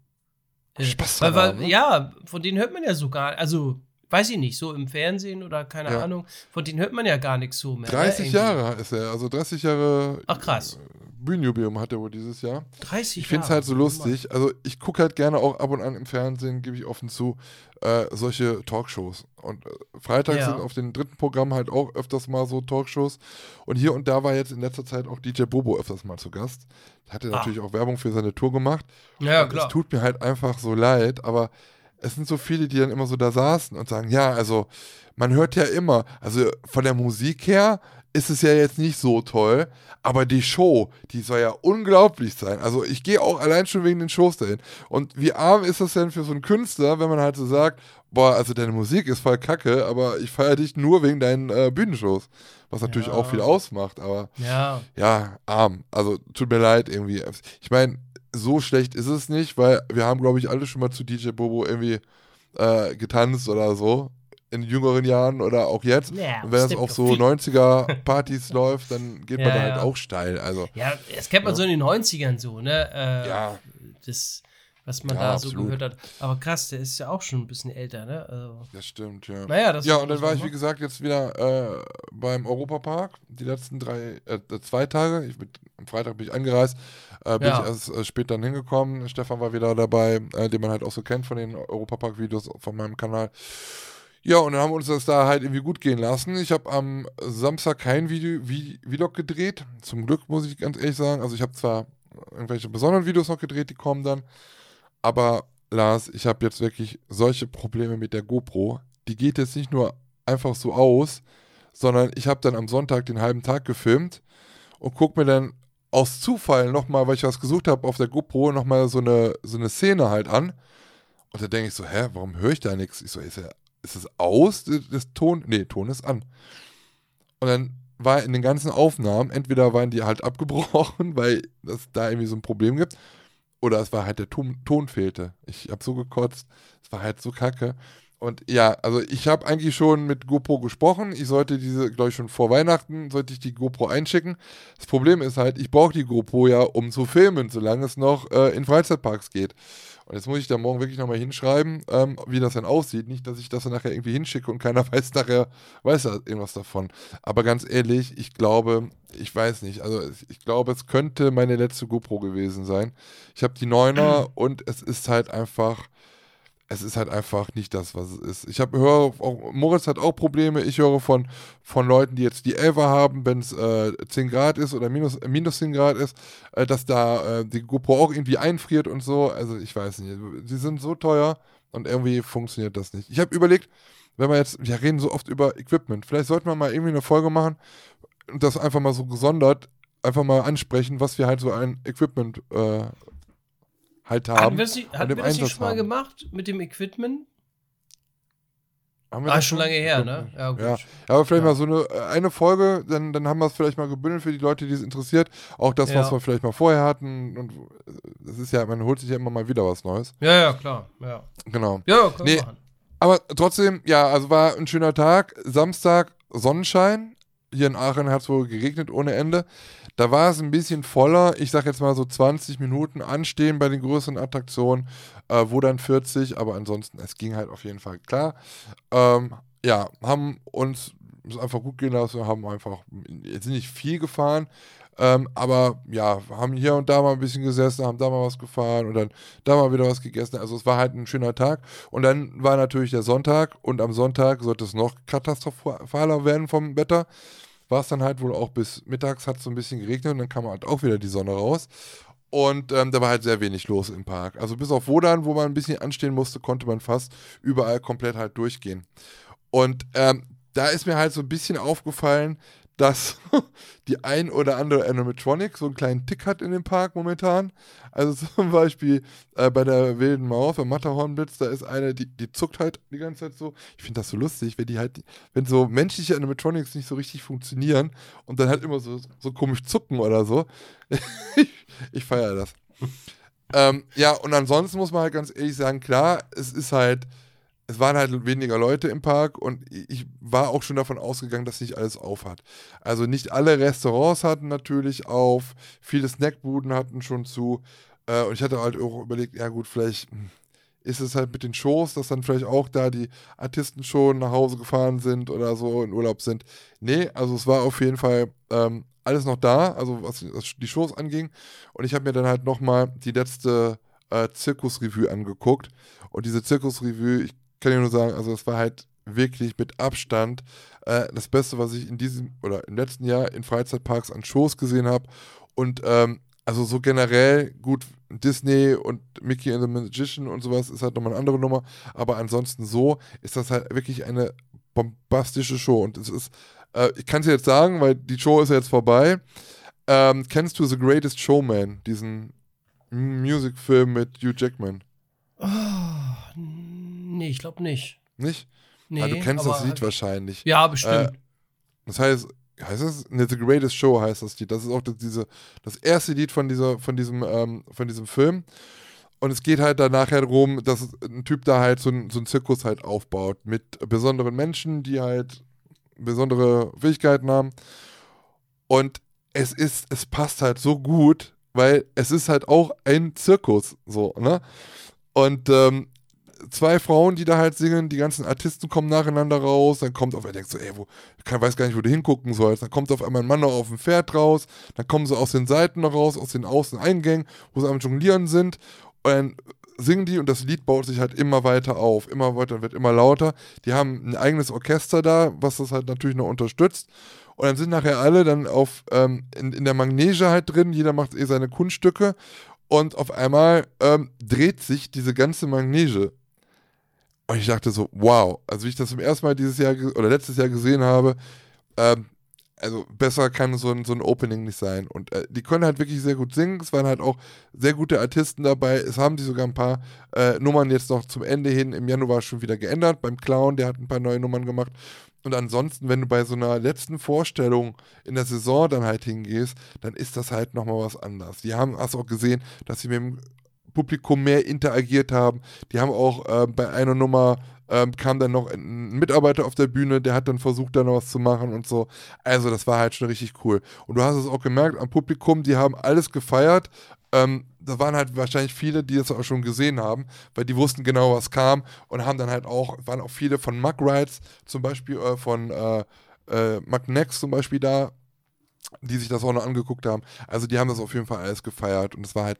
äh, Spaß haben, ne? Ja, von denen hört man ja so gar Also, weiß ich nicht, so im Fernsehen oder keine Ja. Ahnung. Von denen hört man ja gar nichts so mehr. 30 ne? Jahre ist er, also 30 Jahre Ach, krass. Bühnenjubiläum hat er wohl dieses Jahr. 30 Ich finde es halt so lustig. Also ich gucke halt gerne auch ab und an im Fernsehen, gebe ich offen zu, äh, solche Talkshows. Und äh, freitags Ja. sind auf den dritten Programm halt auch öfters mal so Talkshows. Und hier und da war jetzt in letzter Zeit auch DJ Bobo öfters mal zu Gast. Hat er Ah. natürlich auch Werbung für seine Tour gemacht. Ja, Und klar. Es tut mir halt einfach so leid, aber es sind so viele, die dann immer so da saßen und sagen, ja, also man hört ja immer, also von der Musik her ist es ja jetzt nicht so toll, aber die Show, die soll ja unglaublich sein. Also ich gehe auch allein schon wegen den Shows dahin. Und wie arm ist das denn für so einen Künstler, wenn man halt so sagt, boah, also deine Musik ist voll kacke, aber ich feiere dich nur wegen deinen äh, Bühnenshows. Was natürlich Ja. auch viel ausmacht, aber Ja. ja, arm. Also tut mir leid irgendwie. Ich meine, so schlecht ist es nicht, weil wir haben, glaube ich, alle schon mal zu DJ Bobo irgendwie äh, getanzt oder so. In jüngeren Jahren oder auch jetzt. Ja, Und wenn das Step auf so feet. 90er-Partys läuft, dann geht man Ja, da halt ja. auch steil. Also, Ja, das kennt man Ja. so in den 90ern so, ne? Äh, ja, Das, was man Ja, da so absolut. gehört hat. Aber krass, der ist ja auch schon ein bisschen älter, ne? Also, das stimmt, ja. naja, das Ja, und dann war ich, wie gesagt, jetzt wieder äh, beim Europapark. Die letzten drei, äh, zwei Tage. Ich bin, am Freitag bin ich angereist. Äh, bin Ja. ich erst äh, spät dann hingekommen. Stefan war wieder dabei, äh, den man halt auch so kennt von den Europapark-Videos von meinem Kanal. Ja, und dann haben wir uns das da halt irgendwie gut gehen lassen. Ich habe am Samstag kein Video, Vi Vlog gedreht. Zum Glück, muss ich ganz ehrlich sagen. Also ich habe zwar irgendwelche besonderen Videos noch gedreht, die kommen dann. Aber Lars, ich habe jetzt wirklich solche Probleme mit der GoPro. Die geht jetzt nicht nur einfach so aus, sondern ich habe dann am Sonntag den halben Tag gefilmt und guck mir dann aus Zufall nochmal, weil ich was gesucht habe auf der GoPro, nochmal so eine, so eine Szene halt an. Und da denke ich so, hä, warum höre ich da nichts? Ich so, ist, er, ist es aus, das Ton? Nee, Ton ist an. Und dann war in den ganzen Aufnahmen, entweder waren die halt abgebrochen, weil es da irgendwie so ein Problem gibt, oder es war halt der Ton, Ton fehlte. Ich habe so gekotzt, es war halt so kacke. Und ja, also ich habe eigentlich schon mit GoPro gesprochen. Ich sollte diese, glaube ich, schon vor Weihnachten, sollte ich die GoPro einschicken. Das Problem ist halt, ich brauche die GoPro ja, um zu filmen, solange es noch äh, in Freizeitparks geht. Und jetzt muss ich da morgen wirklich nochmal hinschreiben, ähm, wie das dann aussieht. Nicht, dass ich das dann nachher irgendwie hinschicke und keiner weiß nachher, weiß da irgendwas davon. Aber ganz ehrlich, ich glaube, ich weiß nicht. Also ich glaube, es könnte meine letzte GoPro gewesen sein. Ich habe die 9er und es ist halt einfach, es ist halt einfach nicht das, was es ist. Ich habe höre auch, Moritz hat auch Probleme. Ich höre von, von Leuten, die jetzt die 11er haben, wenn es äh, 10 Grad ist oder minus, äh, minus 10 Grad ist, äh, dass da äh, die GoPro auch irgendwie einfriert und so. Also ich weiß nicht. Sie sind so teuer und irgendwie funktioniert das nicht. Ich habe überlegt, wenn wir jetzt, wir reden so oft über Equipment, vielleicht sollten wir mal irgendwie eine Folge machen und das einfach mal so gesondert einfach mal ansprechen, was wir halt so ein Equipment äh, halt haben. Hatten wir das nicht, hatten wir das nicht schon mal haben. gemacht mit dem Equipment? Haben wir Ah, schon lange her, ne? Ja, gut. Ja. Aber vielleicht Ja. mal so eine, äh, eine Folge, dann, dann haben wir es vielleicht mal gebündelt für die Leute, die es interessiert. Auch das, was Ja. wir vielleicht mal vorher hatten. Und äh, das ist ja, man holt sich ja immer mal wieder was Neues. Ja, ja, klar. Ja, Genau. ja können Nee. Aber trotzdem, ja, also war ein schöner Tag. Samstag Sonnenschein. Hier in Aachen hat es wohl geregnet ohne Ende. Da war es ein bisschen voller. Ich sag jetzt mal so 20 Minuten anstehen bei den größeren Attraktionen, äh, wo dann 40, aber ansonsten, es ging halt auf jeden Fall klar. Ähm, ja, haben uns einfach gut gehen lassen, haben einfach jetzt nicht viel gefahren, ähm, aber ja, haben hier und da mal ein bisschen gesessen, haben da mal was gefahren und dann da mal wieder was gegessen. Also es war halt ein schöner Tag. Und dann war natürlich der Sonntag und am Sonntag sollte es noch katastrophaler werden vom Wetter. War es dann halt wohl auch bis mittags, hat es so ein bisschen geregnet und dann kam halt auch wieder die Sonne raus. Und ähm, da war halt sehr wenig los im Park. Also bis auf Wodan, wo man ein bisschen anstehen musste, konnte man fast überall komplett halt durchgehen. Und ähm, da ist mir halt so ein bisschen aufgefallen, dass die ein oder andere Animatronic so einen kleinen Tick hat in dem Park momentan. Also zum Beispiel äh, bei der wilden Maus, beim Matterhornblitz, da ist eine, die, die zuckt halt die ganze Zeit so. Ich finde das so lustig, wenn die halt, wenn so menschliche Animatronics nicht so richtig funktionieren und dann halt immer so, so komisch zucken oder so. ich ich feiere das. ähm, ja, und ansonsten muss man halt ganz ehrlich sagen, klar, es ist halt es waren halt weniger Leute im Park und ich war auch schon davon ausgegangen, dass nicht alles auf hat. Also nicht alle Restaurants hatten natürlich auf, viele Snackbuden hatten schon zu. Äh, und ich hatte halt auch überlegt, ja gut, vielleicht hm, ist es halt mit den Shows, dass dann vielleicht auch da die Artisten schon nach Hause gefahren sind oder so in Urlaub sind. Nee, also es war auf jeden Fall ähm, alles noch da, also was die Shows anging. Und ich habe mir dann halt nochmal die letzte äh, Zirkusrevue angeguckt. Und diese Zirkusrevue, ich kann ich nur sagen, also es war halt wirklich mit Abstand äh, das Beste, was ich in diesem oder im letzten Jahr in Freizeitparks an Shows gesehen habe. Und ähm, also so generell, gut, Disney und Mickey and the Magician und sowas ist halt nochmal eine andere Nummer. Aber ansonsten so ist das halt wirklich eine bombastische Show. Und es ist, äh, ich kann es jetzt sagen, weil die Show ist ja jetzt vorbei. Ähm, kennst du The Greatest Showman, diesen Musikfilm mit Hugh Jackman? Nee, ich glaube nicht. Nicht? Nee, ah, du kennst das Lied wahrscheinlich. Ja, bestimmt. Äh, Das heißt, heißt das? Ne, The Greatest Show heißt das Lied. Das ist auch das, diese, das erste Lied von, dieser, von, diesem, ähm, von diesem Film. Und es geht halt da nachher darum, dass ein Typ da halt so, ein, so einen Zirkus halt aufbaut mit besonderen Menschen, die halt besondere Fähigkeiten haben. Und es ist, es passt halt so gut, weil es ist halt auch ein Zirkus, so, ne? Und ähm, zwei Frauen, die da halt singen, die ganzen Artisten kommen nacheinander raus, dann kommt auf, er denkt so, ey, wo, ich weiß gar nicht, wo du hingucken sollst, dann kommt auf einmal ein Mann noch auf dem Pferd raus, dann kommen sie aus den Seiten noch raus, aus den Außeneingängen, wo sie am Jonglieren sind, und dann singen die und das Lied baut sich halt immer weiter auf, immer weiter, wird immer lauter. Die haben ein eigenes Orchester da, was das halt natürlich noch unterstützt. Und dann sind nachher alle dann auf, ähm, in, in der Magnese halt drin, jeder macht eh seine Kunststücke und auf einmal ähm, dreht sich diese ganze Magnese. Und ich dachte so, wow, also wie ich das zum ersten Mal dieses Jahr oder letztes Jahr gesehen habe, ähm, also besser kann so ein, so ein Opening nicht sein. Und äh, die können halt wirklich sehr gut singen. Es waren halt auch sehr gute Artisten dabei. Es haben sich sogar ein paar äh, Nummern jetzt noch zum Ende hin im Januar schon wieder geändert. Beim Clown, der hat ein paar neue Nummern gemacht. Und ansonsten, wenn du bei so einer letzten Vorstellung in der Saison dann halt hingehst, dann ist das halt nochmal was anderes. Die haben, hast auch gesehen, dass sie mit dem Publikum mehr interagiert haben. Die haben auch äh, bei einer Nummer ähm, kam dann noch ein Mitarbeiter auf der Bühne, der hat dann versucht, da noch was zu machen und so. Also, das war halt schon richtig cool. Und du hast es auch gemerkt am Publikum, die haben alles gefeiert. Ähm, da waren halt wahrscheinlich viele, die das auch schon gesehen haben, weil die wussten genau, was kam und haben dann halt auch, waren auch viele von Mug Rides, zum Beispiel äh, von äh, äh, Next zum Beispiel da, die sich das auch noch angeguckt haben. Also die haben das auf jeden Fall alles gefeiert und es war halt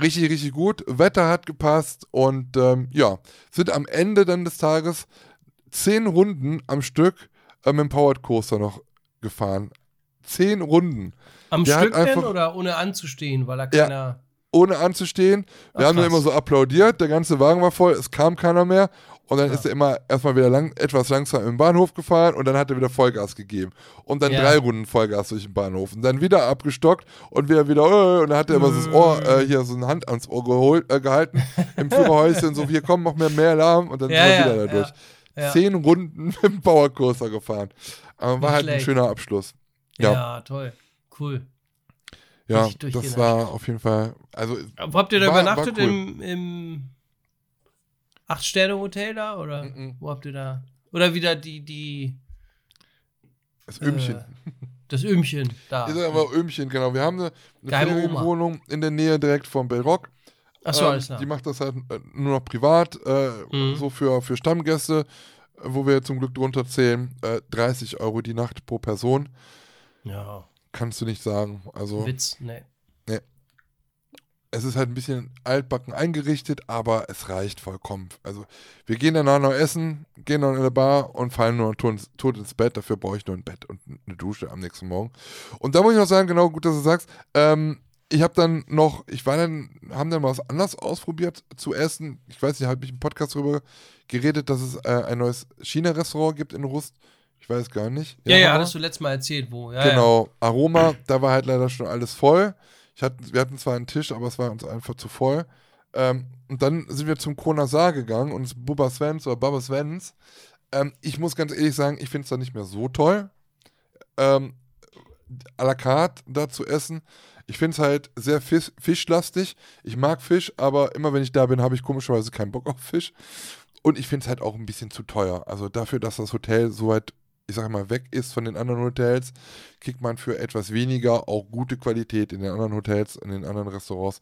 richtig, richtig gut. Wetter hat gepasst und ähm, ja, sind am Ende dann des Tages zehn Runden am Stück äh, mit dem Powered Coaster noch gefahren. Zehn Runden. Am der Stück denn einfach- oder ohne anzustehen, weil da Ja. keiner. Ohne anzustehen. Wir Ach, haben nur immer so applaudiert, der ganze Wagen war voll, es kam keiner mehr. Und dann Ja. ist er immer erstmal wieder lang, etwas langsam im Bahnhof gefahren und dann hat er wieder Vollgas gegeben. Und dann Ja. drei Runden Vollgas durch den Bahnhof. Und dann wieder abgestockt und wieder wieder, äh, und dann hat er immer so das Ohr, äh, hier so eine Hand ans Ohr geholt, äh, gehalten, im Führerhäuschen, so, hier komm, mach mehr, mehr Lärm und dann Ja, sind wir wieder da durch. Zehn Runden mit dem Powercoaster gefahren. Aber war Nicht halt ein schlecht. schöner Abschluss. Ja. Ja. toll. Cool. Ja, das war auf jeden Fall, also Wo habt ihr da War- war übernachtet? cool. Im, im Acht-Sterne-Hotel da? Oder Mhm. wo habt ihr da? Oder wieder die, die, das Ömchen. Äh, das Ömchen da. Ist aber Ömchen, genau. Wir haben eine, eine. Ferienwohnung in der Nähe direkt vom Bellrock. Achso, Ähm, alles klar. Die macht das halt äh, nur noch privat, äh, Mhm. so für, für Stammgäste, äh, wo wir zum Glück drunter zählen. Äh, 30 Euro die Nacht pro Person. Ja, Kannst du nicht sagen. Also Witz, ne. Es ist halt ein bisschen altbacken eingerichtet, aber es reicht vollkommen. Also wir gehen danach noch essen, gehen noch in eine Bar und fallen nur tot, ins- Bett. Dafür brauche ich nur ein Bett und eine Dusche am nächsten Morgen. Und da muss ich noch sagen, genau gut, dass du sagst, ähm, ich habe dann noch, ich war dann, haben dann was anderes ausprobiert zu essen. Ich weiß nicht, habe ich im Podcast darüber geredet, dass es äh, ein neues China-Restaurant gibt in Rust. Ich weiß gar nicht. Ja, ja, Hammer. hattest du letztes Mal erzählt, wo. Ja, Genau, Aroma, da war halt leider schon alles voll. Hatte, wir hatten zwar einen Tisch, aber es war uns einfach zu voll. Ähm, und dann sind wir zum Kronasar gegangen und Bubba Svens oder Baba Svens. Ähm, ich muss ganz ehrlich sagen, ich finde es da nicht mehr so toll. Ähm, à la carte da zu essen. Ich finde es halt sehr fisch, fischlastig. Ich mag Fisch, aber immer wenn ich da bin, habe ich komischerweise keinen Bock auf Fisch. Und ich finde es halt auch ein bisschen zu teuer. Also dafür, dass das Hotel so weit, ich sage mal, weg ist von den anderen Hotels, kriegt man für etwas weniger auch gute Qualität in den anderen Hotels, in den anderen Restaurants.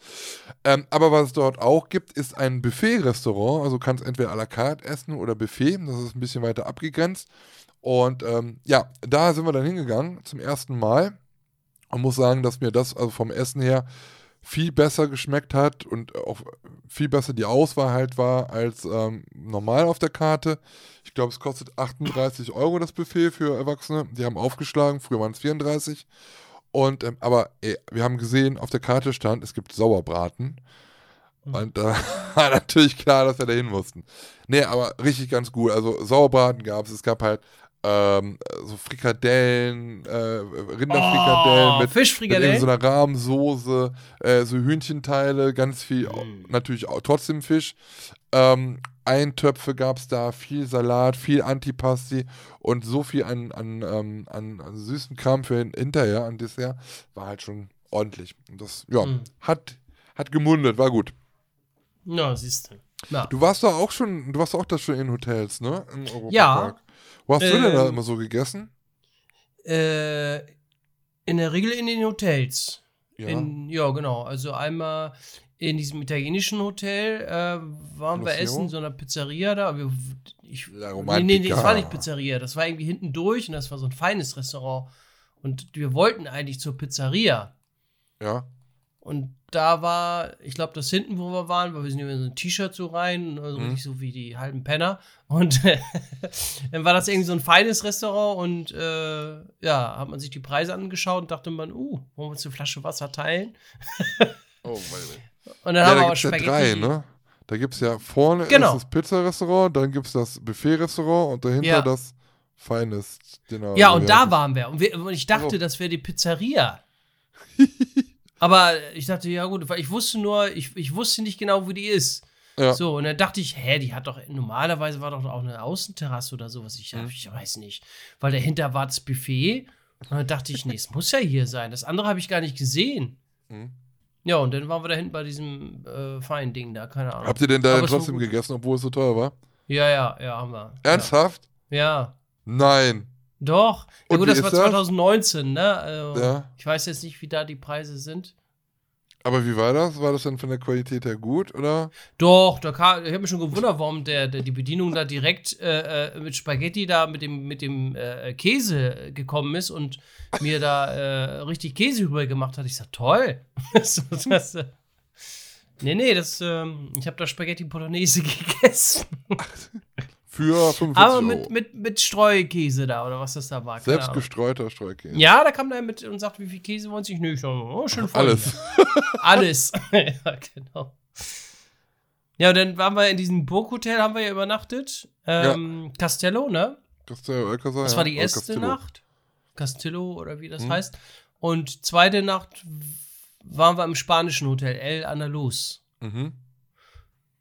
Ähm, aber was es dort auch gibt, ist ein Buffet-Restaurant. Also kannst entweder à la carte essen oder Buffet. Das ist ein bisschen weiter abgegrenzt. Und ähm, ja, da sind wir dann hingegangen zum ersten Mal. Und muss sagen, dass mir das also vom Essen her viel besser geschmeckt hat und auch viel besser die Auswahl halt war als ähm, normal auf der Karte. Ich glaube, es kostet 38 Euro das Buffet für Erwachsene. Die haben aufgeschlagen, früher waren es 34. Und, ähm, aber ey, wir haben gesehen, auf der Karte stand, es gibt Sauerbraten. Und da war natürlich klar, dass wir da hin mussten. Nee, aber richtig ganz gut. Also Sauerbraten gab es. Es gab halt ähm, so Frikadellen, äh, Rinderfrikadellen Oh, mit, mit Fischfrikadellen? so einer Rahmsoße, äh, so Hühnchenteile, ganz viel, Mm. natürlich auch trotzdem Fisch. Ähm, Eintöpfe gab es da, viel Salat, viel Antipasti und so viel an, an, ähm, an, an süßem Kram für hin- hinterher, an Dessert, war halt schon ordentlich. Und das, ja, Mm. hat, hat gemundet, war gut. Na, siehst du. Na. Du warst doch auch schon, du warst auch da schon in Hotels, ne? Ja. Wo hast du denn da Ähm, immer so gegessen? Äh, in der Regel in den Hotels. Ja. In, ja, genau. Also einmal in diesem italienischen Hotel äh, waren wir Colosseum? essen, so einer Pizzeria da. Wir, ich, nee, nee, das war nicht. Pizzeria. Das war irgendwie hinten durch und das war so ein feines Restaurant. Und wir wollten eigentlich zur Pizzeria. Ja. Und da war, ich glaube, das hinten, wo wir waren, weil wir sind über so ein T-Shirt so rein, also Mhm. richtig so wie die halben Penner. Und dann war das irgendwie so ein feines Restaurant und äh, ja, hat man sich die Preise angeschaut und dachte man, uh, wollen wir uns eine Flasche Wasser teilen? Oh, meine. Und dann Ja, haben wir da aber es ja Spaghetti. drei, ne? Da gibt es ja vorne Genau. ist das Pizzarestaurant, dann gibt es das Buffet-Restaurant und dahinter Ja. das feines Dinner. Ja, und da waren wir. Und, wir, und ich dachte, Oh. das wäre die Pizzeria. aber ich dachte, ja gut, weil ich wusste nur, ich, ich wusste nicht genau, wo die ist. Ja. So, und dann dachte ich, hä, die hat doch, normalerweise war doch auch eine Außenterrasse oder sowas. Ich, Mhm. ich weiß nicht. Weil dahinter war das Buffet. Und dann dachte ich, nee, es muss ja hier sein. Das andere habe ich gar nicht gesehen. Mhm. Ja, und dann waren wir da hinten bei diesem äh, feinen Ding da, keine Ahnung. Habt ihr denn da Aber trotzdem gegessen, obwohl es so teuer war? Ja, ja, ja, haben wir. Ernsthaft? Ja. Nein. Doch. Ja, gut, das war ist das? 2019, ne? Also, Ja. Ich weiß jetzt nicht, wie da die Preise sind. Aber wie war das? War das denn von der Qualität her gut, oder? Doch, da kam, ich habe mich schon gewundert, warum der, der, die Bedienung da direkt äh, äh, mit Spaghetti da mit dem, mit dem äh, Käse gekommen ist und mir da äh, richtig Käse rüber gemacht hat. Ich sag, toll. so, das, äh, nee, nee, das, ähm, ich habe da Spaghetti Bolognese gegessen. Für 45 Aber Euro. mit, mit, mit Streukäse da oder was das da war. keine Selbst Ahnung. gestreuter Streukäse. Ja, da kam der mit und sagt, wie viel Käse wollen Sie nicht? Nö, ich sag, oh, schön voll. Alles. Alles. ja, genau. Ja, und dann waren wir in diesem Burghotel, haben wir ja übernachtet. Ähm, Castello, ne? Castello Alcazar, Das ja. war die erste Castello. Nacht. Castello oder wie das Mhm. heißt. Und zweite Nacht waren wir im spanischen Hotel, El Andalus. Mhm.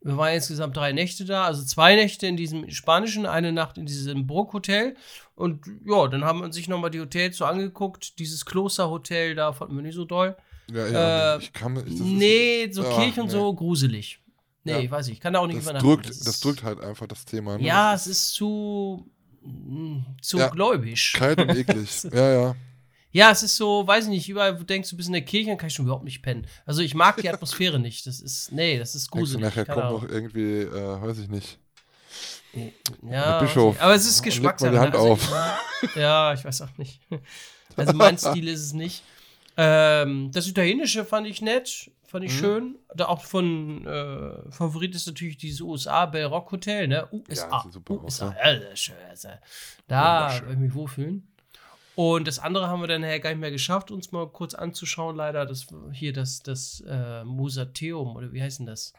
Wir waren insgesamt drei Nächte da, also zwei Nächte in diesem spanischen, eine Nacht in diesem Burghotel. Und ja, dann haben wir uns sich nochmal die Hotels so angeguckt. Dieses Klosterhotel da fanden wir nicht so doll. Ja, ja. Äh, ich kann ist- nee, so Ach, Kirche und nee. so gruselig. Nee, Ja. ich weiß nicht, ich kann da auch nicht Das übernachten. drückt, Das das, drückt halt einfach das Thema. Ne? Ja, es ist zu, mm, zu Ja. gläubig. Kalt und eklig. ja, ja. Ja, es ist so, weiß ich nicht, überall, denkst, du bist in der Kirche, dann kann ich schon überhaupt nicht pennen. Also ich mag die Atmosphäre nicht. Das ist, nee, das ist gruselig. nachher kommt noch irgendwie, äh, weiß ich nicht. Ja, Bischof. aber es ist Geschmackssache. die Hand also, auf. Ja, ich weiß auch nicht. Also mein Stil ist es nicht. Ähm, das Italienische fand ich nett, fand ich Mhm. schön. Da auch von äh, Favorit ist natürlich dieses USA Bell Rock Hotel, ne? USA. Ja, super aus, USA. ne? Ja, sehr schön. Also, da will ich mich wohlfühlen. Und das andere haben wir dann nachher gar nicht mehr geschafft, uns mal kurz anzuschauen, leider. Das hier das, das äh, Museum, oder wie heißt denn das?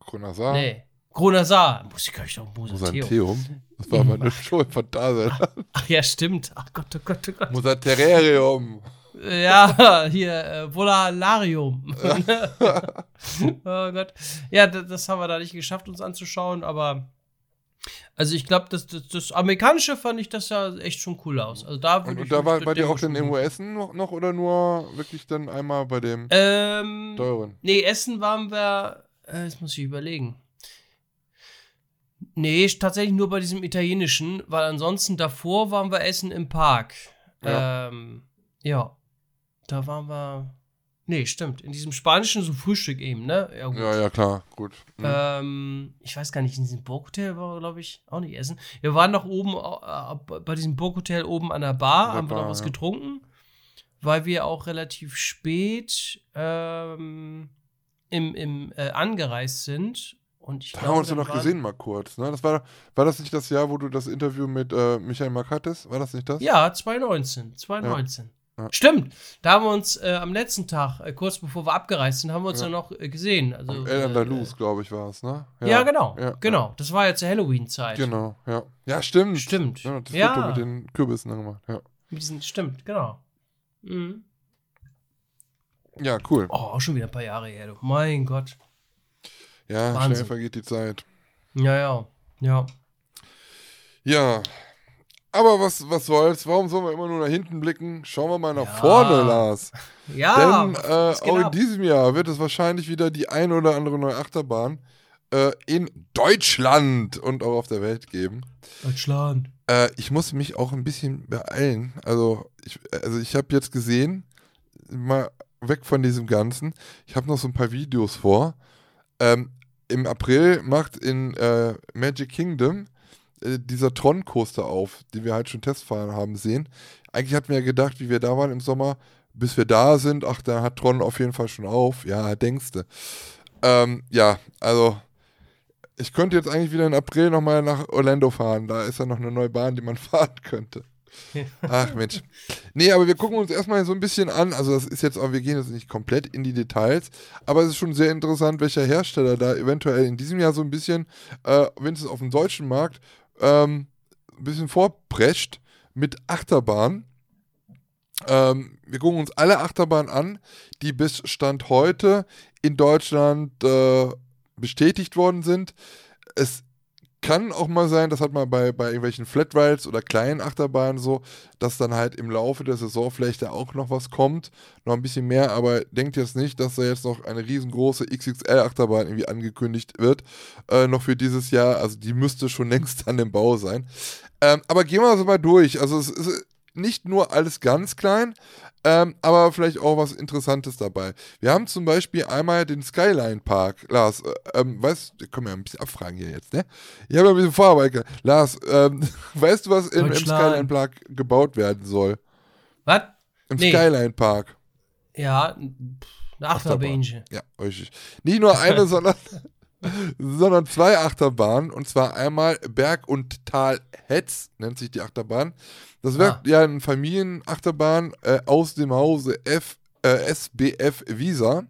Kronasar. Nee. Kroner Saar. Musik höre ich doch Mosateum. Musanteum. Das war mal eine Show im Phantasialand. Ach ja, stimmt. Ach Gott, oh Gott, oh Gott. Musaterrarium. Ja, hier, äh, Volalarium. oh Gott. Ja, das, das haben wir da nicht geschafft, uns anzuschauen, aber. Also ich glaube, das, das, das amerikanische fand ich das ja echt schon cool aus. Also da Und, und da war bei dir auch schon- irgendwo Essen noch, noch oder nur wirklich dann einmal bei dem Ähm, teuren? nee, Essen waren wir. Äh, jetzt muss ich überlegen. Nee, tatsächlich nur bei diesem italienischen, weil ansonsten davor waren wir Essen im Park. Ja. Ähm, ja. Da waren wir. Nee, stimmt. In diesem spanischen so Frühstück eben, ne? Ja. Ja, ja, klar, gut. Mhm. Ähm, ich weiß gar nicht, in diesem Burghotel war, glaube ich, auch nicht essen. Wir waren noch oben äh, bei diesem Burghotel oben an der Bar, der haben wir noch Bar, was ja. getrunken, weil wir auch relativ spät ähm, im, im, äh, angereist sind. Und ich Da haben wir uns ja noch gesehen mal kurz, ne? Das war, war das nicht das Jahr, wo du das Interview mit äh, Michael Mack hattest? War das nicht das? Ja, 2019. 2019. Ja. Stimmt. Da haben wir uns äh, am letzten Tag, äh, kurz bevor wir abgereist sind, haben wir uns Ja. ja noch äh, gesehen. Also, Am El äh, Andalus, glaube ich, war es, ne? Ja, genau. Ja, genau. Das war ja zur Halloween-Zeit. Genau, ja. Ja, stimmt. Stimmt. Ja, das Ja. Foto mit den Kürbissen dann gemacht, ja. Mit diesen, stimmt, genau. Mhm. Ja, cool. Oh, auch schon wieder ein paar Jahre her, du. Mein Gott. Ja, Wahnsinn. schnell vergeht die Zeit. Ja, ja. Ja. Ja. Aber was, was soll's? Warum sollen wir immer nur nach hinten blicken? Schauen wir mal nach Ja. vorne, Lars. Ja. Denn äh, auch in diesem Jahr wird es wahrscheinlich wieder die ein oder andere neue Achterbahn äh, in Deutschland und auch auf der Welt geben. Deutschland. Äh, ich muss mich auch ein bisschen beeilen. Also ich, also ich habe jetzt gesehen, mal weg von diesem Ganzen, ich habe noch so ein paar Videos vor. Ähm, Im April macht in äh, Magic Kingdom äh, dieser Tron-Coaster auf, den wir halt schon Testfahren haben sehen. Eigentlich hatten wir ja gedacht, wie wir da waren im Sommer, bis wir da sind, ach, da hat Tron auf jeden Fall schon auf. Ja, denkste. Ähm, ja, also ich könnte jetzt eigentlich wieder im April nochmal nach Orlando fahren. Da ist ja noch eine neue Bahn, die man fahren könnte. Ach Mensch. Nee, aber wir gucken uns erstmal so ein bisschen an. Also das ist jetzt auch, wir gehen jetzt nicht komplett in die Details, aber es ist schon sehr interessant, welcher Hersteller da eventuell in diesem Jahr so ein bisschen, äh, wenigstens auf dem deutschen Markt, ähm, ein bisschen vorprescht mit Achterbahn. Ähm, wir gucken uns alle Achterbahnen an, die bis Stand heute in Deutschland äh, bestätigt worden sind. Es kann auch mal sein, das hat man bei, bei irgendwelchen Flatrides oder kleinen Achterbahnen so, dass dann halt im Laufe der Saison vielleicht da auch noch was kommt, noch ein bisschen mehr, aber denkt jetzt nicht, dass da jetzt noch eine riesengroße XXL-Achterbahn irgendwie angekündigt wird, äh, noch für dieses Jahr, also die müsste schon längst an dem Bau sein. Ähm, aber gehen wir so mal durch, also es ist nicht nur alles ganz klein, ähm, aber vielleicht auch was Interessantes dabei. Wir haben zum Beispiel einmal den Skyline Park. Lars, äh, ähm, weißt du, können wir ja ein bisschen abfragen hier jetzt, ne? Ich habe ein bisschen Vorarbeit. Lars, ähm, weißt du, was im, im. Skyline Park gebaut werden soll? Was? Im Nee. Skyline Park. Ja, eine Achterbähnchen. Ja, richtig. Nicht nur eine, sondern, sondern zwei Achterbahnen. Und zwar einmal Berg- und Tal-Hetz, nennt sich die Achterbahn. Das wäre Ah. ja eine Familienachterbahn äh, aus dem Hause F, äh, SBF Visa.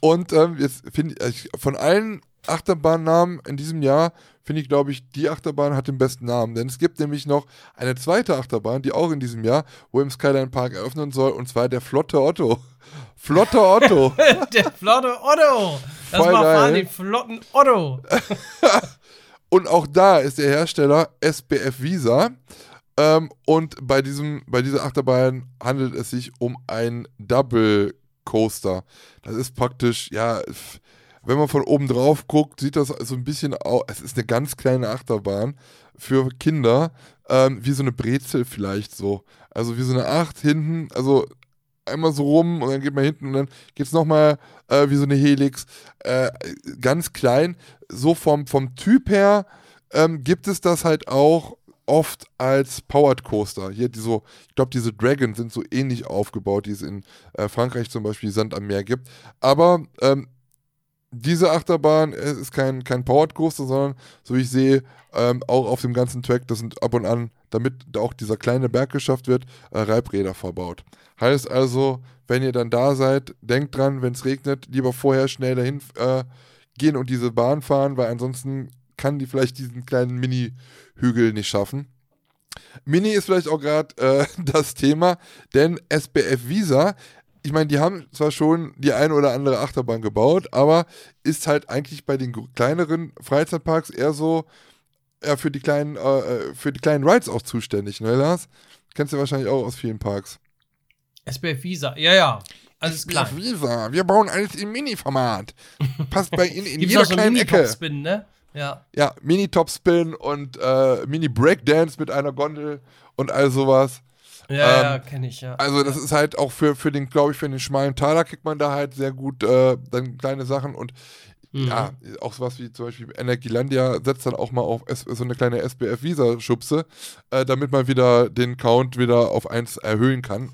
Und ähm, jetzt finde ich, von allen Achterbahnnamen in diesem Jahr, finde ich, glaube ich, die Achterbahn hat den besten Namen. Denn es gibt nämlich noch eine zweite Achterbahn, die auch in diesem Jahr, wo im Skyline Park eröffnen soll, und zwar der Flotte Otto. Flotte Otto. Der flotte Otto. Lass Voll mal geil. fahren, den flotten Otto. Und auch da ist der Hersteller SBF Visa. Ähm, und bei, diesem, bei dieser Achterbahn handelt es sich um ein Double Coaster. Das ist praktisch, ja, wenn man von oben drauf guckt, sieht das so ein bisschen aus. Es ist eine ganz kleine Achterbahn für Kinder, ähm, wie so eine Brezel vielleicht so. Also wie so eine Acht hinten, also einmal so rum und dann geht man hinten und dann geht es nochmal äh, wie so eine Helix. Äh, ganz klein. So vom, vom Typ her ähm, gibt es das halt auch oft als Powered Coaster. Hier, die so, ich glaube, diese Dragon sind so ähnlich aufgebaut, die es in äh, Frankreich zum Beispiel Sand am Meer gibt. Aber ähm, diese Achterbahn äh, ist kein, kein Powered Coaster, sondern, so wie ich sehe, ähm, auch auf dem ganzen Track, das sind ab und an, damit da auch dieser kleine Berg geschafft wird, äh, Reibräder verbaut. Heißt also, wenn ihr dann da seid, denkt dran, wenn es regnet, lieber vorher schnell dahin äh, gehen und diese Bahn fahren, weil ansonsten kann die vielleicht diesen kleinen Mini-Hügel nicht schaffen. Mini ist vielleicht auch gerade äh, das Thema, denn SBF Visa, ich meine, die haben zwar schon die eine oder andere Achterbahn gebaut, aber ist halt eigentlich bei den kleineren Freizeitparks eher so ja, für die kleinen, äh, äh, für die kleinen Rides auch zuständig, ne, Lars? Kennst du wahrscheinlich auch aus vielen Parks. SBF Visa, ja, ja. Alles klar. SBF Visa, wir bauen alles im Mini-Format. Passt bei Ihnen in jeder so einen kleinen Ecke. Mini-Topspin, ne? Ja. Ja, Mini-Topspin und äh, Mini-Breakdance mit einer Gondel und all sowas. Ja, Ähm, ja, kenne ich, ja. Also das ist halt auch für, für den, glaube ich, für den schmalen Taler kriegt man da halt sehr gut äh, dann kleine Sachen und Mhm. ja, auch sowas wie zum Beispiel Energielandia setzt dann auch mal auf S so eine kleine SBF-Visa-Schubse, äh, damit man wieder den Count wieder auf 1 erhöhen kann.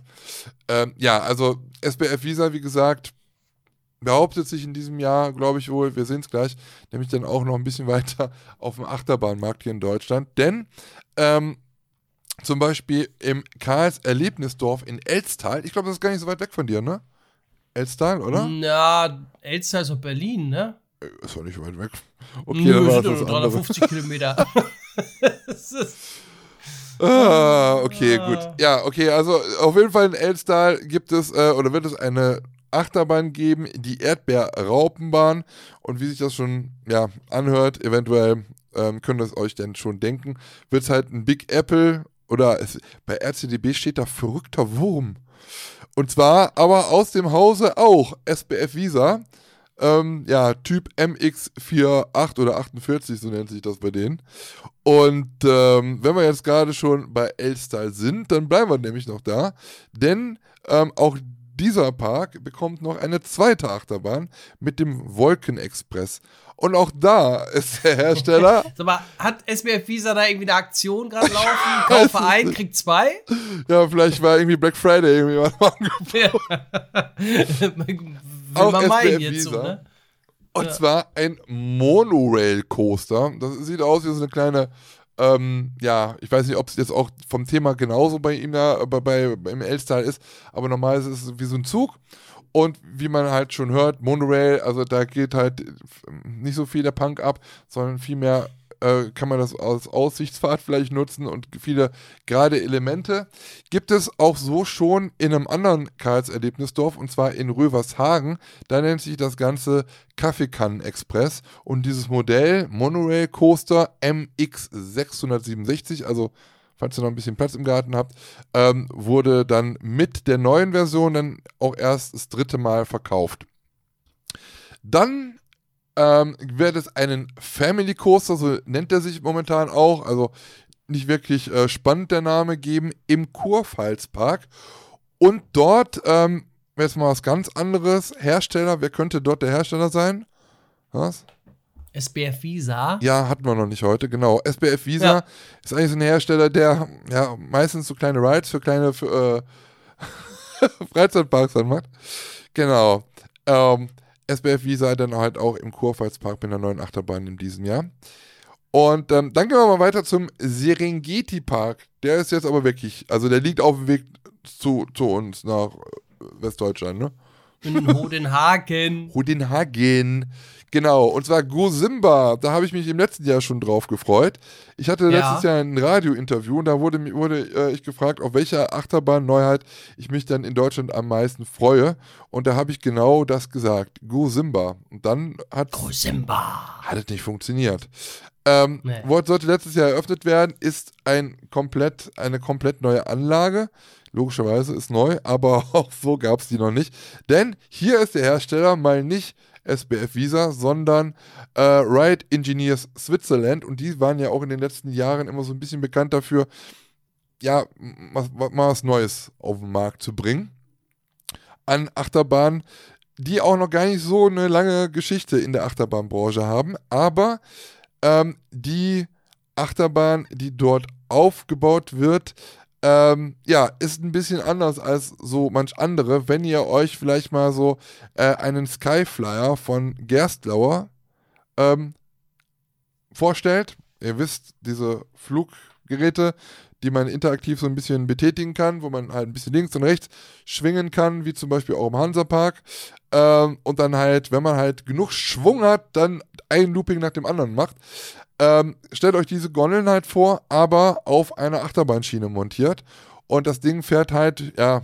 Ähm, ja, also SBF-Visa, wie gesagt, behauptet sich in diesem Jahr, glaube ich wohl, wir sehen es gleich, nämlich dann auch noch ein bisschen weiter auf dem Achterbahnmarkt hier in Deutschland. Denn ähm, zum Beispiel im Karls Erlebnisdorf in Elstal, ich glaube, das ist gar nicht so weit weg von dir, ne? Elstal, oder? Na, Elster ist doch Berlin, ne? Äh, Ist doch nicht weit weg. Okay, Nö, dann sind das doch das nur andere. 350 Kilometer. Ah, okay, Ah. gut. Ja, okay, also auf jeden Fall in Elstal gibt es äh, oder wird es eine Achterbahn geben, die Erdbeerraupenbahn. Und wie sich das schon ja, anhört, eventuell ähm, könnt ihr es euch denn schon denken, wird es halt ein Big Apple oder es, bei RCDB steht da verrückter Wurm. Und zwar aber aus dem Hause auch SBF Visa. Ähm, ja, Typ MX48 oder 48, so nennt sich das bei denen. Und ähm, wenn wir jetzt gerade schon bei L-Style sind, dann bleiben wir nämlich noch da. Denn ähm, auch dieser Park bekommt noch eine zweite Achterbahn mit dem Wolkenexpress. Und auch da ist der Hersteller, Sag mal, hat SBF Visa da irgendwie eine Aktion gerade laufen? Kaufe ein, krieg zwei? ja, vielleicht war irgendwie Black Friday irgendwie was Will Auch man meinen SBF jetzt so, Visa. ne? Und zwar ein Monorail-Coaster. Das sieht aus wie so eine kleine, ähm, ja, ich weiß nicht, ob es jetzt auch vom Thema genauso bei ihm da, bei, bei, im L-Style ist, aber normalerweise ist es wie so ein Zug. Und wie man halt schon hört, Monorail, also da geht halt nicht so viel der Punk ab, sondern vielmehr äh, kann man das als Aussichtsfahrt vielleicht nutzen und viele gerade Elemente. Gibt es auch so schon in einem anderen Karls-Erlebnisdorf und zwar in Rövershagen. Da nennt sich das Ganze Kaffeekannen-Express und dieses Modell Monorail Coaster MX667, also falls ihr noch ein bisschen Platz im Garten habt, ähm, wurde dann mit der neuen Version dann auch erst das dritte Mal verkauft. Dann ähm, wird es einen Family Coaster, so nennt er sich momentan auch, also nicht wirklich äh, spannend der Name geben, im Kurpfalzpark. Und dort, ähm, jetzt mal was ganz anderes, Hersteller, wer könnte dort der Hersteller sein? Was? SBF Visa? Ja, hatten wir noch nicht heute, genau. SBF Visa Ja. ist eigentlich so ein Hersteller, der ja meistens so kleine Rides für kleine für, äh, Freizeitparks dann macht. Genau. Ähm, SBF Visa dann halt auch im Kurpfalzpark mit einer neuen Achterbahn in diesem Jahr. Und ähm, dann gehen wir mal weiter zum Serengeti Park. Der ist jetzt aber wirklich, also der liegt auf dem Weg zu, zu uns nach äh, Westdeutschland, ne? In Hodenhagen. Rudinhagen. Genau, und zwar Go Simba. Da habe ich mich im letzten Jahr schon drauf gefreut. Ich hatte Ja. letztes Jahr ein Radiointerview und da wurde, wurde äh, ich gefragt, auf welcher Achterbahn-Neuheit ich mich dann in Deutschland am meisten freue. Und da habe ich genau das gesagt. Go Simba. Und dann hat Simba. hat es nicht funktioniert. Ähm, Nee. Sollte letztes Jahr eröffnet werden, ist ein komplett, eine komplett neue Anlage. Logischerweise ist neu, aber auch so gab es die noch nicht. Denn hier ist der Hersteller mal nicht SBF Visa, sondern äh, Ride Engineers Switzerland. Und die waren ja auch in den letzten Jahren immer so ein bisschen bekannt dafür, ja, mal was Neues auf den Markt zu bringen. An Achterbahnen, die auch noch gar nicht so eine lange Geschichte in der Achterbahnbranche haben, aber ähm, die Achterbahn, die dort aufgebaut wird, ähm, ja, ist ein bisschen anders als so manch andere. Wenn ihr euch vielleicht mal so äh, einen Skyflyer von Gerstlauer ähm, vorstellt, ihr wisst, diese Fluggeräte, die man interaktiv so ein bisschen betätigen kann, wo man halt ein bisschen links und rechts schwingen kann, wie zum Beispiel auch im Hansapark. Ähm, und dann halt, wenn man halt genug Schwung hat, dann ein Looping nach dem anderen macht. Ähm, stellt euch diese Gondeln halt vor, aber auf einer Achterbahnschiene montiert. Und das Ding fährt halt, ja,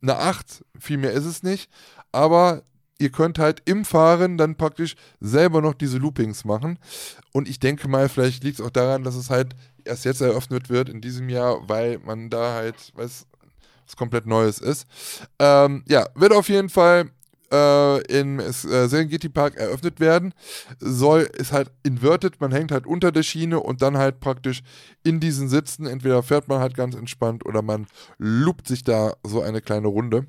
eine 8, viel mehr ist es nicht. Aber ihr könnt halt im Fahren dann praktisch selber noch diese Loopings machen. Und ich denke mal, vielleicht liegt es auch daran, dass es halt erst jetzt eröffnet wird in diesem Jahr, weil man da halt, weiß, was komplett Neues ist. Ähm, ja, wird auf jeden Fall äh, im äh, Serengeti Park eröffnet werden. Soll, ist halt inverted, man hängt halt unter der Schiene und dann halt praktisch in diesen Sitzen. Entweder fährt man halt ganz entspannt oder man loopt sich da so eine kleine Runde.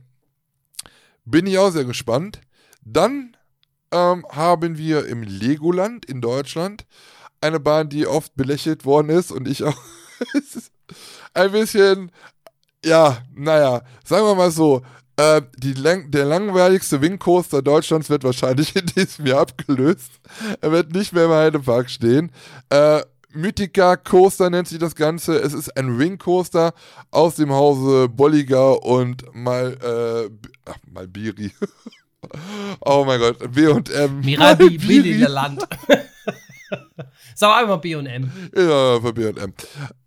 Bin ich auch sehr gespannt. Dann ähm, haben wir im Legoland in Deutschland eine Bahn, die oft belächelt worden ist und ich auch. ein bisschen, ja, naja, sagen wir mal so, äh, lang der langweiligste Wingcoaster Deutschlands wird wahrscheinlich in diesem Jahr abgelöst. Er wird nicht mehr im Heidepark stehen. Äh, Mythica Coaster nennt sich das Ganze. Es ist ein Wingcoaster aus dem Hause Bolliger und Mal, äh, ach, Malbiri. oh mein Gott, B&M. Mirabi, Land. Sag einmal B&M. Ja, für B&M.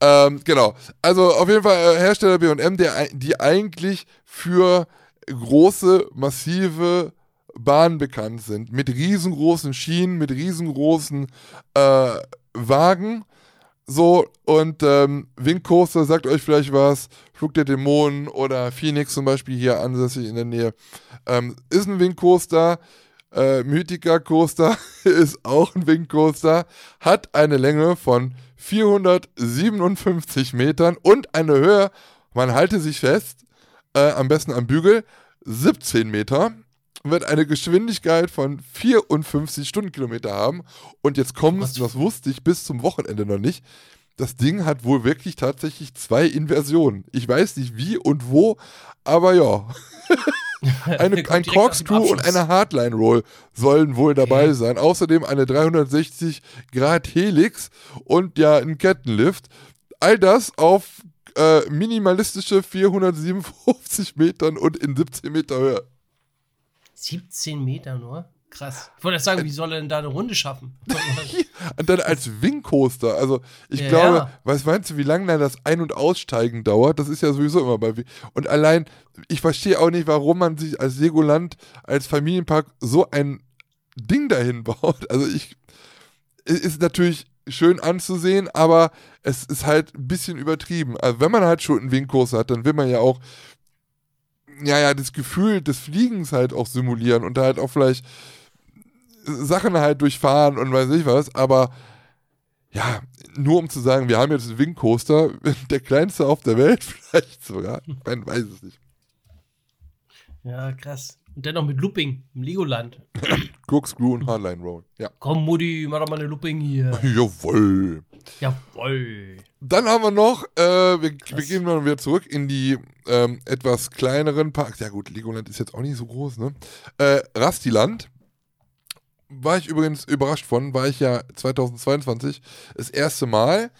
Ähm, genau. Also auf jeden Fall äh, Hersteller B&M, die eigentlich für große, massive Bahnen bekannt sind. Mit riesengroßen Schienen, mit riesengroßen äh, Wagen. So, und ähm, Wingcoaster sagt euch vielleicht was. Flug der Dämonen oder Phoenix zum Beispiel hier ansässig in der Nähe. Ähm, ist ein Wingcoaster. Äh, Mythica Coaster ist auch ein Wingcoaster. Hat eine Länge von 457 Metern und eine Höhe, man halte sich fest, äh, am besten am Bügel, 17 Meter wird eine Geschwindigkeit von 54 Stundenkilometer haben. Und jetzt kommt das wusste ich bis zum Wochenende noch nicht. Das Ding hat wohl wirklich tatsächlich zwei Inversionen. Ich weiß nicht wie und wo, aber ja. eine, ein Corkscrew und eine Hardline Roll sollen wohl dabei okay. sein. Außerdem eine 360 Grad Helix und ja ein Kettenlift. All das auf äh, minimalistische 457 Metern und in 17 Meter Höhe. 17 Meter nur? Krass. Ich wollte sagen, wie soll er denn da eine Runde schaffen? und dann als Wingcoaster. Also, ich ja, glaube, ja. was meinst du, wie lange dann das Ein- und Aussteigen dauert? Das ist ja sowieso immer bei. Und allein, ich verstehe auch nicht, warum man sich als Legoland, als Familienpark so ein Ding dahin baut. Also, ich. Ist natürlich schön anzusehen, aber es ist halt ein bisschen übertrieben. Also wenn man halt schon einen Wingkurs hat, dann will man ja auch, ja, ja, das Gefühl des Fliegens halt auch simulieren und da halt auch vielleicht Sachen halt durchfahren und weiß ich was, aber ja, nur um zu sagen, wir haben jetzt einen Wingcoaster, der kleinste auf der Welt vielleicht sogar, man weiß es nicht. Ja, krass. Und dennoch mit Looping im Legoland. Corkscrew und Hardline Road. Ja. Komm, Mutti, mach doch mal eine Looping hier. Jawoll. Jawoll. Dann haben wir noch, äh, wir, wir, gehen mal wieder zurück in die ähm, etwas kleineren Parks. Ja gut, Legoland ist jetzt auch nicht so groß, ne? Äh, Rastiland war ich übrigens überrascht von, war ich ja 2022 das erste Mal.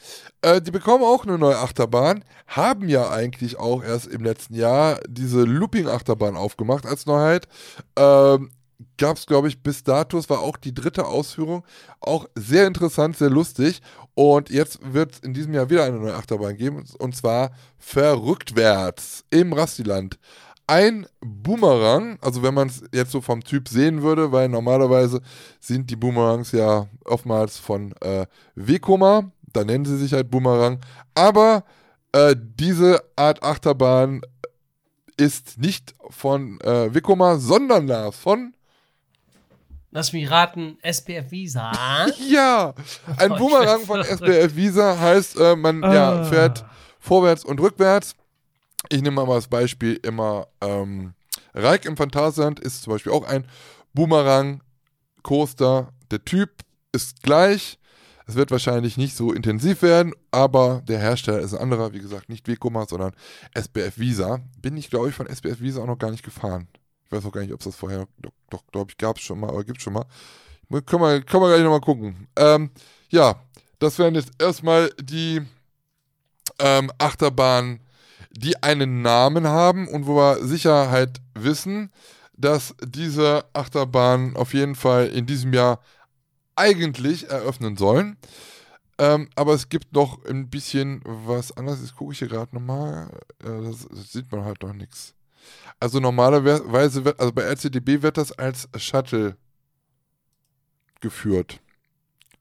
Äh, die bekommen auch eine neue Achterbahn, haben ja eigentlich auch erst im letzten Jahr diese Looping-Achterbahn aufgemacht als Neuheit. Ähm, Gab es, glaube ich, bis dato, es war auch die dritte Ausführung, auch sehr interessant, sehr lustig. Und jetzt wird es in diesem Jahr wieder eine neue Achterbahn geben, und zwar Verrücktwärts im Rastiland ein Boomerang, also wenn man es jetzt so vom Typ sehen würde, weil normalerweise sind die Boomerangs ja oftmals von äh, Vekoma, da nennen sie sich halt Boomerang, aber äh, diese Art Achterbahn ist nicht von äh, Vekoma, sondern Lars von Lass mich raten, SPF Visa. ja, ein Boomerang von SPF Visa heißt, äh, man ja, fährt vorwärts und rückwärts ich nehme mal als Beispiel immer ähm, Reik im Phantasialand ist zum Beispiel auch ein Boomerang-Coaster. Der Typ ist gleich. Es wird wahrscheinlich nicht so intensiv werden, aber der Hersteller ist ein anderer, wie gesagt, nicht Wekoma, sondern SBF Visa. Bin ich, glaube ich, von SBF Visa auch noch gar nicht gefahren. Ich weiß auch gar nicht, ob es das vorher, doch, doch glaube ich, gab es schon mal, aber gibt es schon mal. Können wir, können wir gleich nochmal gucken. Ähm, ja, das wären jetzt erstmal die ähm, Achterbahnen die einen Namen haben und wo wir sicher halt wissen, dass diese Achterbahnen auf jeden Fall in diesem Jahr eigentlich eröffnen sollen. Ähm, aber es gibt noch ein bisschen was anderes. Jetzt gucke ich hier gerade nochmal. Äh, das, das sieht man halt noch nichts. Also normalerweise wird, also bei RCDB wird das als Shuttle geführt.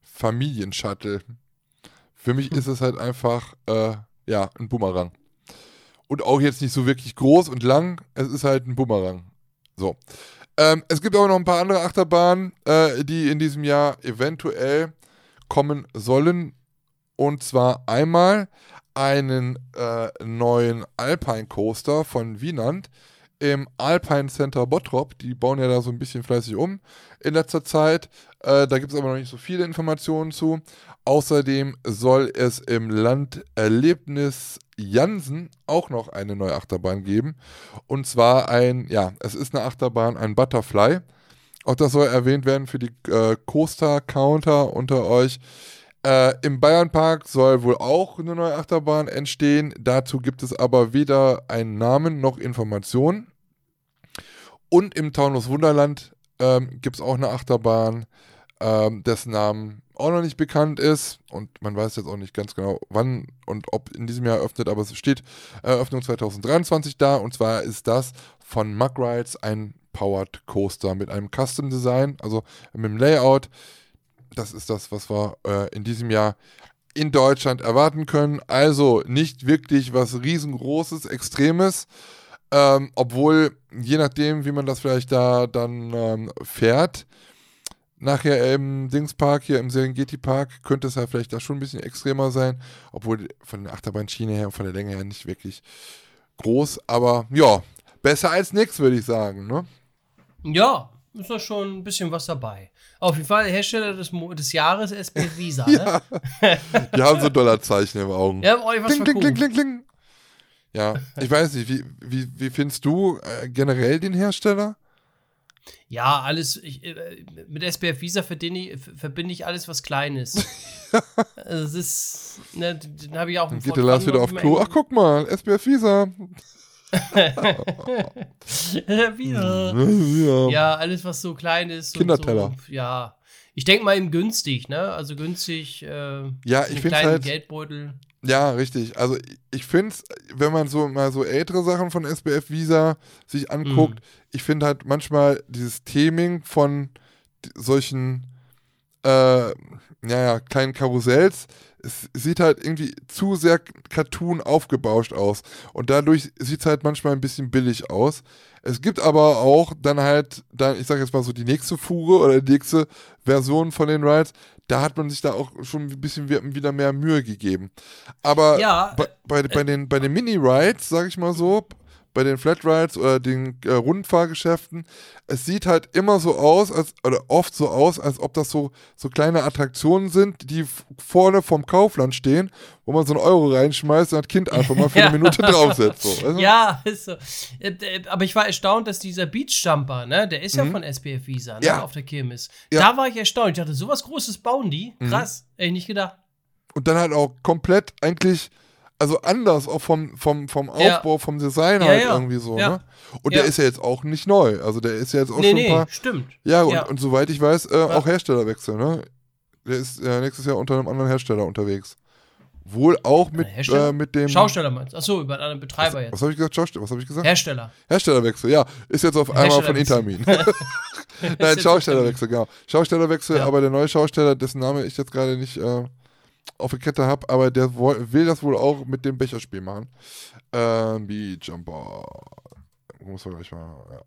Familienshuttle. Für mich ist es halt einfach, äh, ja, ein Bumerang. Und auch jetzt nicht so wirklich groß und lang. Es ist halt ein Bumerang. So. Ähm, es gibt aber noch ein paar andere Achterbahnen, äh, die in diesem Jahr eventuell kommen sollen. Und zwar einmal einen äh, neuen Alpine Coaster von Wienand im Alpine Center Bottrop. Die bauen ja da so ein bisschen fleißig um in letzter Zeit. Äh, da gibt es aber noch nicht so viele Informationen zu. Außerdem soll es im Landerlebnis Jansen auch noch eine neue Achterbahn geben. Und zwar ein, ja, es ist eine Achterbahn, ein Butterfly. Auch das soll erwähnt werden für die äh, Coaster-Counter unter euch. Äh, Im Bayernpark soll wohl auch eine neue Achterbahn entstehen. Dazu gibt es aber weder einen Namen noch Informationen. Und im Taunus Wunderland ähm, gibt es auch eine Achterbahn, ähm, dessen Namen auch noch nicht bekannt ist. Und man weiß jetzt auch nicht ganz genau, wann und ob in diesem Jahr eröffnet, aber es steht Eröffnung 2023 da. Und zwar ist das von Mug Rides ein Powered Coaster mit einem Custom Design, also mit dem Layout das ist das, was wir äh, in diesem Jahr in Deutschland erwarten können. Also nicht wirklich was riesengroßes, extremes. Ähm, obwohl, je nachdem, wie man das vielleicht da dann ähm, fährt, nachher im Dingspark, hier im Serengeti Park, könnte es halt vielleicht da schon ein bisschen extremer sein. Obwohl von der Achterbahnschiene her und von der Länge her nicht wirklich groß. Aber ja, besser als nichts, würde ich sagen. Ne? Ja, ist da schon ein bisschen was dabei. Auf jeden Fall Hersteller des, Mo des Jahres SB Visa. ja. Ne? Die haben so Dollarzeichen im Augen. Ja, oh, was kling, kling, kling, kling, kling. Ja, ich weiß nicht, wie, wie, wie findest du äh, generell den Hersteller? Ja, alles, ich, äh, mit SBF Visa verbinde ich, verbinde ich alles, was klein ist. also das ist, ne, den habe ich auch im geht der Lars wieder auf Klo. Ach, guck mal, SBF Visa. Wieder. Ja. alles, was so klein ist. Kinderteller. So, ja. Ich denke mal eben günstig, ne? Also günstig. Äh, ja, ich finde halt. Geldbeutel. Ja, richtig. Also ich finde es, wenn man so mal so ältere Sachen von SBF Visa sich anguckt, mhm. ich finde halt manchmal dieses Theming von solchen äh, ja, kleinen Karussells, es sieht halt irgendwie zu sehr Cartoon aufgebauscht aus. Und dadurch sieht es halt manchmal ein bisschen billig aus. Es gibt aber auch dann halt, dann, ich sag jetzt mal so, die nächste Fuhre oder die nächste Version von den Rides, da hat man sich da auch schon ein bisschen wieder mehr Mühe gegeben. Aber ja, bei, bei, bei, den, bei den Mini-Rides, sag ich mal so, bei den Flatrides oder den äh, Rundfahrgeschäften, es sieht halt immer so aus, als, oder oft so aus, als ob das so, so kleine Attraktionen sind, die vorne vom Kaufland stehen, wo man so einen Euro reinschmeißt und das Kind einfach mal für eine Minute draufsetzt. So, weißt du? Ja, ist so. Äh, äh, aber ich war erstaunt, dass dieser Beachjumper, ne, der ist mhm. ja von SPF Visa, ne, ja. auf der Kirmes. Ja. Da war ich erstaunt. Ich dachte, sowas Großes bauen die. Mhm. Krass, mhm. hätte ich nicht gedacht. Und dann halt auch komplett eigentlich also anders auch vom, vom, vom Aufbau, ja. vom Design halt ja, irgendwie so, ne? Und der ist ja jetzt auch nicht neu. Also der ist ja jetzt auch nee, schon ein paar. Nee, stimmt. Ja, und, und soweit ich weiß, äh, auch Herstellerwechsel, ne? Der ist äh, nächstes Jahr unter einem anderen Hersteller unterwegs. Wohl auch mit, äh, mit dem. Schausteller meinst du? Achso, über einen anderen Betreiber was, jetzt. Was habe ich gesagt? Schausteller, was habe ich gesagt? Hersteller. Herstellerwechsel, ja. Ist jetzt auf einmal von Intermin. Nein, Schaustellerwechsel, genau. Schaustellerwechsel, aber der neue Schausteller, dessen Name ich jetzt gerade nicht äh, auf der Kette habe, aber der will das wohl auch mit dem Becherspiel machen. Ähm, Beat Jumper. Muss man gleich mal, ja.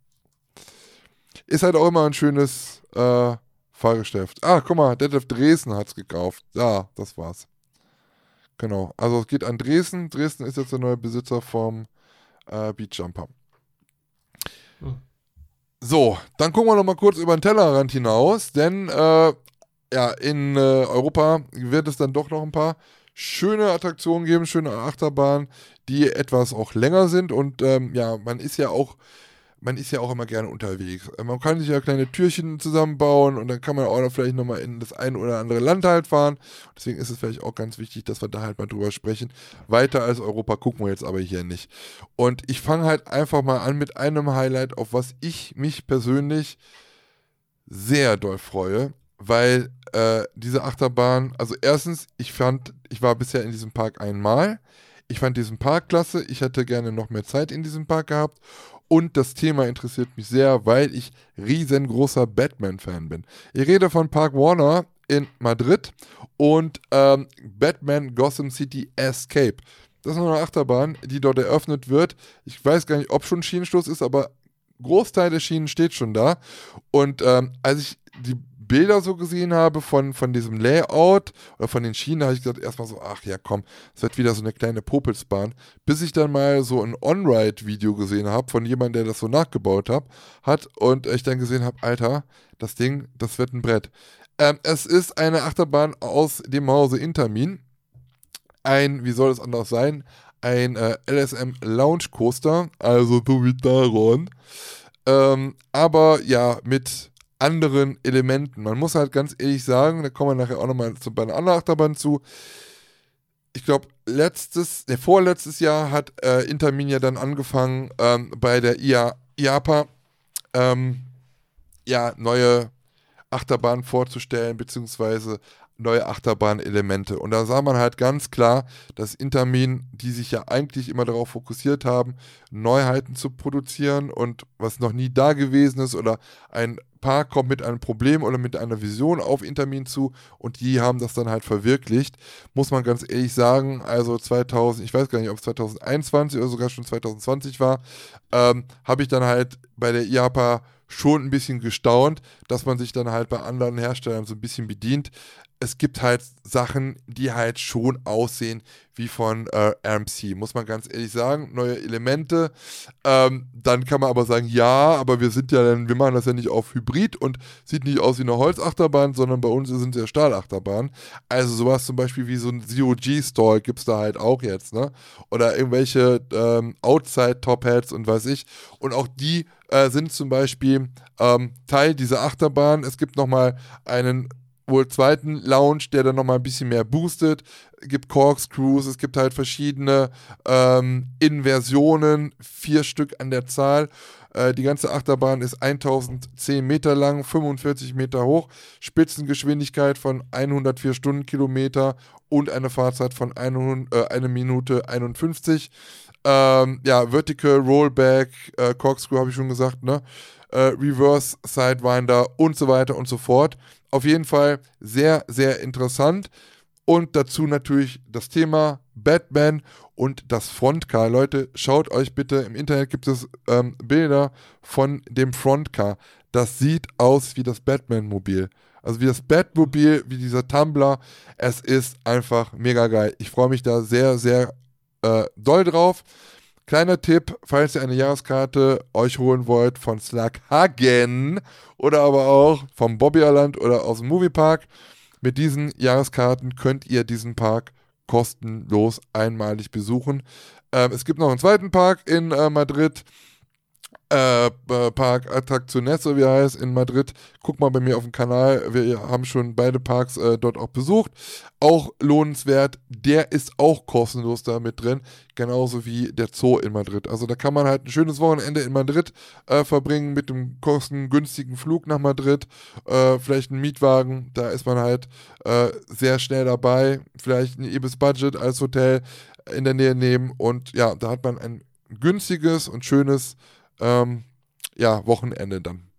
Ist halt auch immer ein schönes äh, Fahrgeschäft. Ah, guck mal, Detlef Dresden hat es gekauft. Ja, das war's. Genau. Also es geht an Dresden. Dresden ist jetzt der neue Besitzer vom äh, Beat Jumper. Hm. So, dann gucken wir noch mal kurz über den Tellerrand hinaus, denn äh, ja, in äh, Europa wird es dann doch noch ein paar schöne Attraktionen geben, schöne Achterbahnen, die etwas auch länger sind. Und ähm, ja, man ist ja auch man ist ja auch immer gerne unterwegs. Äh, Man kann sich ja kleine Türchen zusammenbauen und dann kann man auch noch vielleicht nochmal in das ein oder andere Land halt fahren. Deswegen ist es vielleicht auch ganz wichtig, dass wir da halt mal drüber sprechen. Weiter als Europa gucken wir jetzt aber hier nicht. Und ich fange halt einfach mal an mit einem Highlight, auf was ich mich persönlich sehr doll freue, weil äh, diese Achterbahn, also erstens, ich fand, ich war bisher in diesem Park einmal. Ich fand diesen Park klasse. Ich hätte gerne noch mehr Zeit in diesem Park gehabt. Und das Thema interessiert mich sehr, weil ich riesengroßer Batman-Fan bin. Ich rede von Park Warner in Madrid und ähm, Batman Gotham City Escape. Das ist noch eine Achterbahn, die dort eröffnet wird. Ich weiß gar nicht, ob schon Schienenstoß ist, aber Großteil der Schienen steht schon da. Und ähm, als ich die Bilder so gesehen habe von, von diesem Layout oder von den Schienen, habe ich gesagt, erstmal so, ach ja, komm, es wird wieder so eine kleine Popelsbahn. Bis ich dann mal so ein On-Ride-Video gesehen habe von jemandem, der das so nachgebaut hab, hat und ich dann gesehen habe, Alter, das Ding, das wird ein Brett. Ähm, es ist eine Achterbahn aus dem Hause Intermin. Ein, wie soll es anders sein, ein äh, LSM Lounge Coaster, also so wie Daron. Ähm, aber ja, mit anderen Elementen. Man muss halt ganz ehrlich sagen, da kommen wir nachher auch nochmal bei einer anderen Achterbahn zu. Ich glaube, letztes, ne, vorletztes Jahr hat äh, Intermin ja dann angefangen, ähm, bei der IA, IAPA ähm, ja, neue Achterbahnen vorzustellen, beziehungsweise neue Achterbahn-Elemente. Und da sah man halt ganz klar, dass Intermin, die sich ja eigentlich immer darauf fokussiert haben, Neuheiten zu produzieren und was noch nie da gewesen ist oder ein Park kommt mit einem Problem oder mit einer Vision auf Intermin zu und die haben das dann halt verwirklicht. Muss man ganz ehrlich sagen, also 2000, ich weiß gar nicht, ob es 2021 oder sogar schon 2020 war, ähm, habe ich dann halt bei der IAPA schon ein bisschen gestaunt, dass man sich dann halt bei anderen Herstellern so ein bisschen bedient es gibt halt Sachen, die halt schon aussehen wie von äh, RMC, muss man ganz ehrlich sagen. Neue Elemente. Ähm, dann kann man aber sagen, ja, aber wir sind ja dann, wir machen das ja nicht auf Hybrid und sieht nicht aus wie eine Holzachterbahn, sondern bei uns sind es ja Stahlachterbahnen. Also sowas zum Beispiel wie so ein Zero-G-Stall gibt es da halt auch jetzt, ne? Oder irgendwelche ähm, Outside-Top-Hats und weiß ich. Und auch die äh, sind zum Beispiel ähm, Teil dieser Achterbahn. Es gibt nochmal einen wohl zweiten Lounge, der dann nochmal ein bisschen mehr boostet. Es gibt Corkscrews, es gibt halt verschiedene ähm, Inversionen, vier Stück an der Zahl. Äh, die ganze Achterbahn ist 1010 Meter lang, 45 Meter hoch, Spitzengeschwindigkeit von 104 Stundenkilometer und eine Fahrzeit von 100, äh, 1 Minute 51. Ähm, ja, Vertical, Rollback, äh, Corkscrew habe ich schon gesagt, ne? Äh, Reverse, Sidewinder und so weiter und so fort. Auf jeden Fall sehr, sehr interessant. Und dazu natürlich das Thema Batman und das Frontcar. Leute, schaut euch bitte, im Internet gibt es ähm, Bilder von dem Frontcar. Das sieht aus wie das Batman-Mobil. Also wie das Batmobil, wie dieser Tumblr. Es ist einfach mega geil. Ich freue mich da sehr, sehr äh, doll drauf. Kleiner Tipp, falls ihr eine Jahreskarte euch holen wollt von Slaghagen oder aber auch vom Bobbyerland oder aus dem Moviepark, mit diesen Jahreskarten könnt ihr diesen Park kostenlos einmalig besuchen. Ähm, es gibt noch einen zweiten Park in äh, Madrid, äh, Park Attracciones, wie er heißt, in Madrid. Guck mal bei mir auf dem Kanal. Wir haben schon beide Parks äh, dort auch besucht. Auch lohnenswert. Der ist auch kostenlos da mit drin. Genauso wie der Zoo in Madrid. Also da kann man halt ein schönes Wochenende in Madrid äh, verbringen mit einem kostengünstigen Flug nach Madrid. Äh, vielleicht einen Mietwagen. Da ist man halt äh, sehr schnell dabei. Vielleicht ein Ibis Budget als Hotel in der Nähe nehmen. Und ja, da hat man ein günstiges und schönes ähm, ja, Wochenende dann.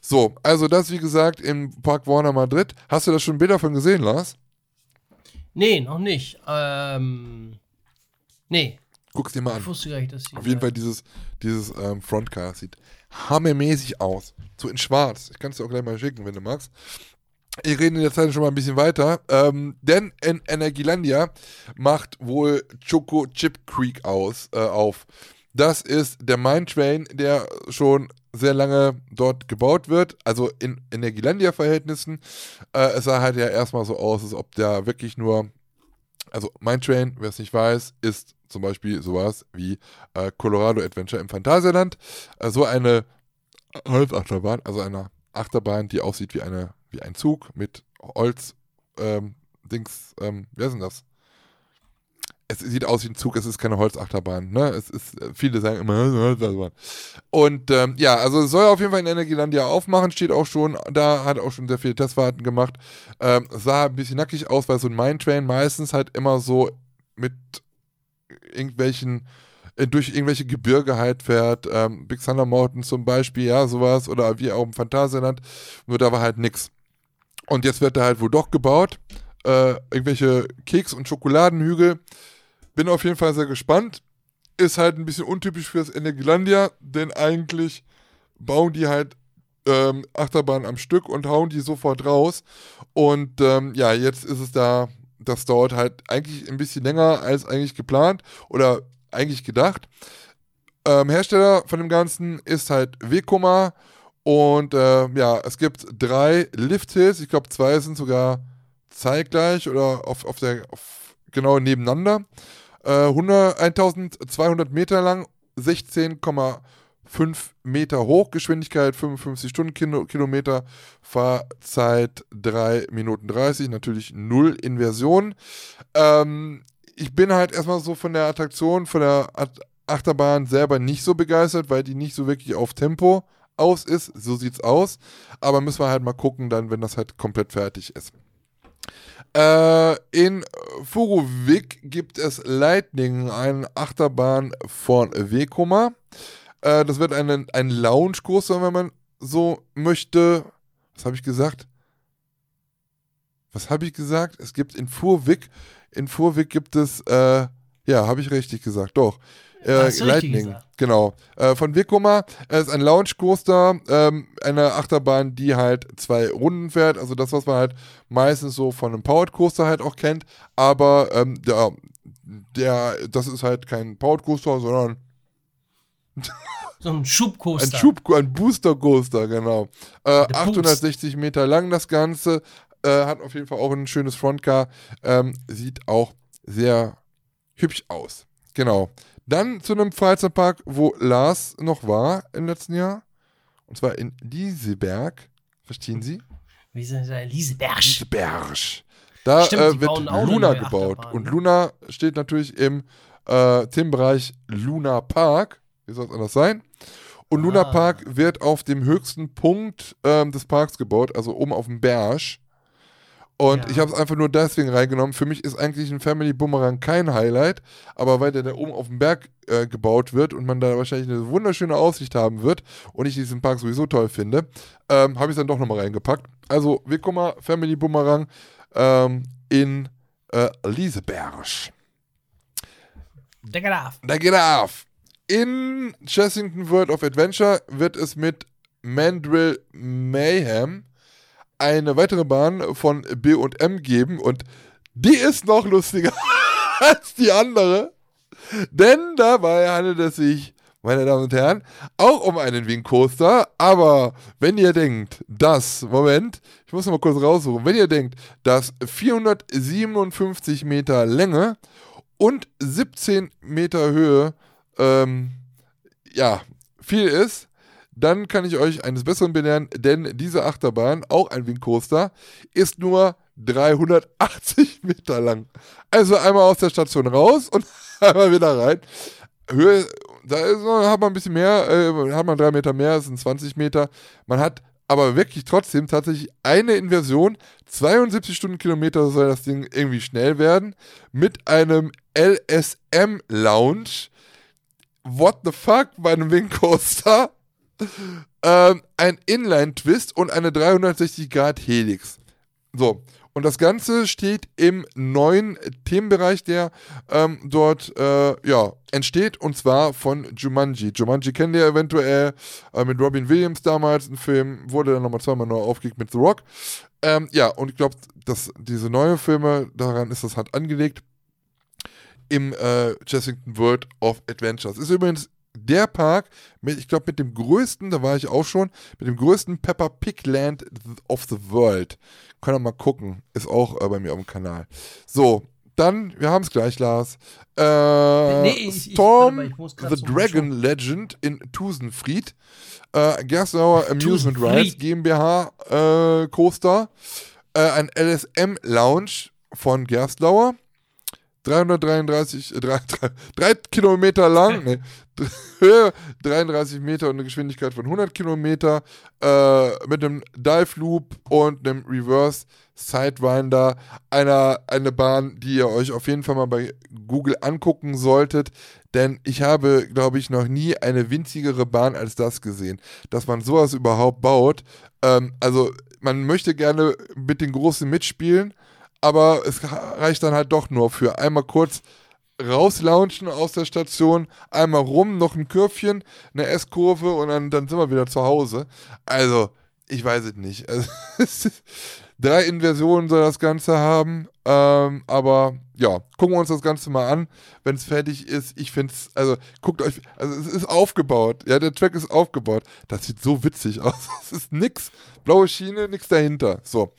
So, also das wie gesagt im Park Warner Madrid. Hast du da schon Bilder von gesehen, Lars? Nee, noch nicht. Ähm, nee. Guck's dir mal an. Ich wusste gar nicht, dass Auf jeden Fall dieses, dieses ähm, Frontcar sieht hammermäßig aus. So in schwarz. Ich kann es dir auch gleich mal schicken, wenn du magst. Ich rede in der Zeit schon mal ein bisschen weiter, ähm, denn in Energielandia macht wohl Choco Chip Creek aus, äh, auf. Das ist der Mine Train, der schon sehr lange dort gebaut wird, also in Energielandia-Verhältnissen. Äh, es sah halt ja erstmal so aus, als ob der wirklich nur Also Mine Train, wer es nicht weiß, ist zum Beispiel sowas wie äh, Colorado Adventure im Phantasialand. Äh, so eine Holzachterbahn, also eine Achterbahn, die aussieht wie, eine, wie ein Zug mit Holz, ähm, Dings, ähm, wer sind das? Es sieht aus wie ein Zug, es ist keine Holzachterbahn, ne? Es ist, viele sagen immer Holzachterbahn. Und ähm, ja, also es soll auf jeden Fall in Energielandia aufmachen, steht auch schon, da hat auch schon sehr viele Testfahrten gemacht. Ähm, sah ein bisschen nackig aus, weil so ein Mine Train meistens halt immer so mit irgendwelchen äh, durch irgendwelche Gebirge halt fährt, ähm, Big Thunder Mountain zum Beispiel, ja, sowas, oder wie auch im Phantasialand, nur da war halt nix. Und jetzt wird da halt wohl doch gebaut, äh, irgendwelche Keks- und Schokoladenhügel. Bin auf jeden Fall sehr gespannt. Ist halt ein bisschen untypisch für das Energielandia, denn eigentlich bauen die halt ähm, Achterbahn am Stück und hauen die sofort raus. Und ähm, ja, jetzt ist es da, das dauert halt eigentlich ein bisschen länger als eigentlich geplant oder eigentlich gedacht. Ähm, Hersteller von dem Ganzen ist halt Wekoma und äh, ja, es gibt drei Lift-Hills. Ich glaube, zwei sind sogar zeitgleich oder auf, auf der auf, genau nebeneinander. Äh, 100, 1200 Meter lang, 16,5 Meter hoch, Geschwindigkeit 55 Stundenkilometer, Fahrzeit 3 Minuten 30, natürlich null Inversion. Ähm, ich bin halt erstmal so von der Attraktion, von der Achterbahn selber nicht so begeistert, weil die nicht so wirklich auf Tempo aus ist. So sieht's aus. Aber müssen wir halt mal gucken, dann, wenn das halt komplett fertig ist. Äh, in Furuvik gibt es Lightning, eine Achterbahn von Vekoma. Äh, das wird ein, ein Lounge-Kurs, wenn man so möchte. Was habe ich gesagt? Was habe ich gesagt? Es gibt in Furvik in Furwig gibt es, äh, ja, habe ich richtig gesagt, doch. Äh, Lightning, genau. Äh, von Vekoma. Es ist ein Launch Coaster, ähm, eine Achterbahn, die halt zwei Runden fährt. Also das, was man halt meistens so von einem Powered Coaster halt auch kennt. Aber ähm, der, der, das ist halt kein Powered Coaster, sondern so ein Schubcoaster. Ein Schub, ein Booster Coaster, genau. Äh, 860 Meter lang das Ganze, äh, hat auf jeden Fall auch ein schönes Frontcar. Ähm, sieht auch sehr hübsch aus. Genau. Dann zu einem Freizeitpark, wo Lars noch war im letzten Jahr. Und zwar in Lieseberg. Verstehen Sie? Wie sind das? Lieseberg. Lieseberg. Da Stimmt, äh, wird Luna gebaut. Und Luna steht natürlich im äh, Themenbereich Luna Park. Wie soll es anders sein? Und Luna ah. Park wird auf dem höchsten Punkt ähm, des Parks gebaut, also oben auf dem Berg. Und ja. ich habe es einfach nur deswegen reingenommen. Für mich ist eigentlich ein Family Boomerang kein Highlight, aber weil der da oben auf dem Berg äh, gebaut wird und man da wahrscheinlich eine wunderschöne Aussicht haben wird und ich diesen Park sowieso toll finde, ähm, habe ich es dann doch nochmal reingepackt. Also Wekoma Family Boomerang ähm, in äh, Lieseberg. Der geht auf. Der geht auf. In Chessington World of Adventure wird es mit Mandrill Mayhem eine weitere Bahn von B&M geben und die ist noch lustiger als die andere. Denn dabei handelt es sich, meine Damen und Herren, auch um einen Wing Coaster. Aber wenn ihr denkt, dass, Moment, ich muss mal kurz raussuchen, wenn ihr denkt, dass 457 Meter Länge und 17 Meter Höhe, ähm, ja, viel ist, dann kann ich euch eines Besseren belehren, denn diese Achterbahn, auch ein Wing Coaster, ist nur 380 Meter lang. Also einmal aus der Station raus und einmal wieder rein. Höhe, da ist, hat man ein bisschen mehr, äh, hat man drei Meter mehr, das sind 20 Meter. Man hat aber wirklich trotzdem tatsächlich eine Inversion. 72 Stundenkilometer soll das Ding irgendwie schnell werden. Mit einem LSM-Lounge. What the fuck bei einem Wing Coaster? Ähm, ein Inline-Twist und eine 360-Grad-Helix. So, und das Ganze steht im neuen Themenbereich, der ähm, dort äh, ja, entsteht, und zwar von Jumanji. Jumanji kennt ihr eventuell äh, mit Robin Williams damals, ein Film, wurde dann nochmal zweimal neu aufgelegt mit The Rock. Ähm, ja, und ich glaube, dass diese neuen Filme, daran ist das halt angelegt, im äh, Chessington World of Adventures. Ist übrigens der Park, mit, ich glaube, mit dem größten, da war ich auch schon, mit dem größten Pepper Pig Land of the World. Könnt ihr mal gucken. Ist auch äh, bei mir auf dem Kanal. So, Dann, wir haben es gleich, Lars. Äh, Nee, ich- ich- Storm ich grad the so Dragon Legend in Tusenfried. Äh, Gerstenauer Amusement. Rides GmbH äh, Coaster. Äh, ein LSM Lounge von Gerstlauer. 333, äh, Kilometer lang, ne, Höhe 33 Meter und eine Geschwindigkeit von 100 Kilometer äh, mit einem Dive Loop und einem Reverse Sidewinder, einer, eine Bahn, die ihr euch auf jeden Fall mal bei Google angucken solltet, denn ich habe, glaube ich, noch nie eine winzigere Bahn als das gesehen, dass man sowas überhaupt baut. Ähm, also man möchte gerne mit den Großen mitspielen, aber es reicht dann halt doch nur für einmal kurz rauslaunchen aus der Station, einmal rum, noch ein Kürfchen, eine S-Kurve und dann, dann sind wir wieder zu Hause. Also, ich weiß es nicht. Also, drei Inversionen soll das Ganze haben, ähm, aber ja, gucken wir uns das Ganze mal an, wenn es fertig ist. Ich finde es, also guckt euch, also es ist aufgebaut, ja, der Track ist aufgebaut. Das sieht so witzig aus. Es ist nix, blaue Schiene, nix dahinter. So.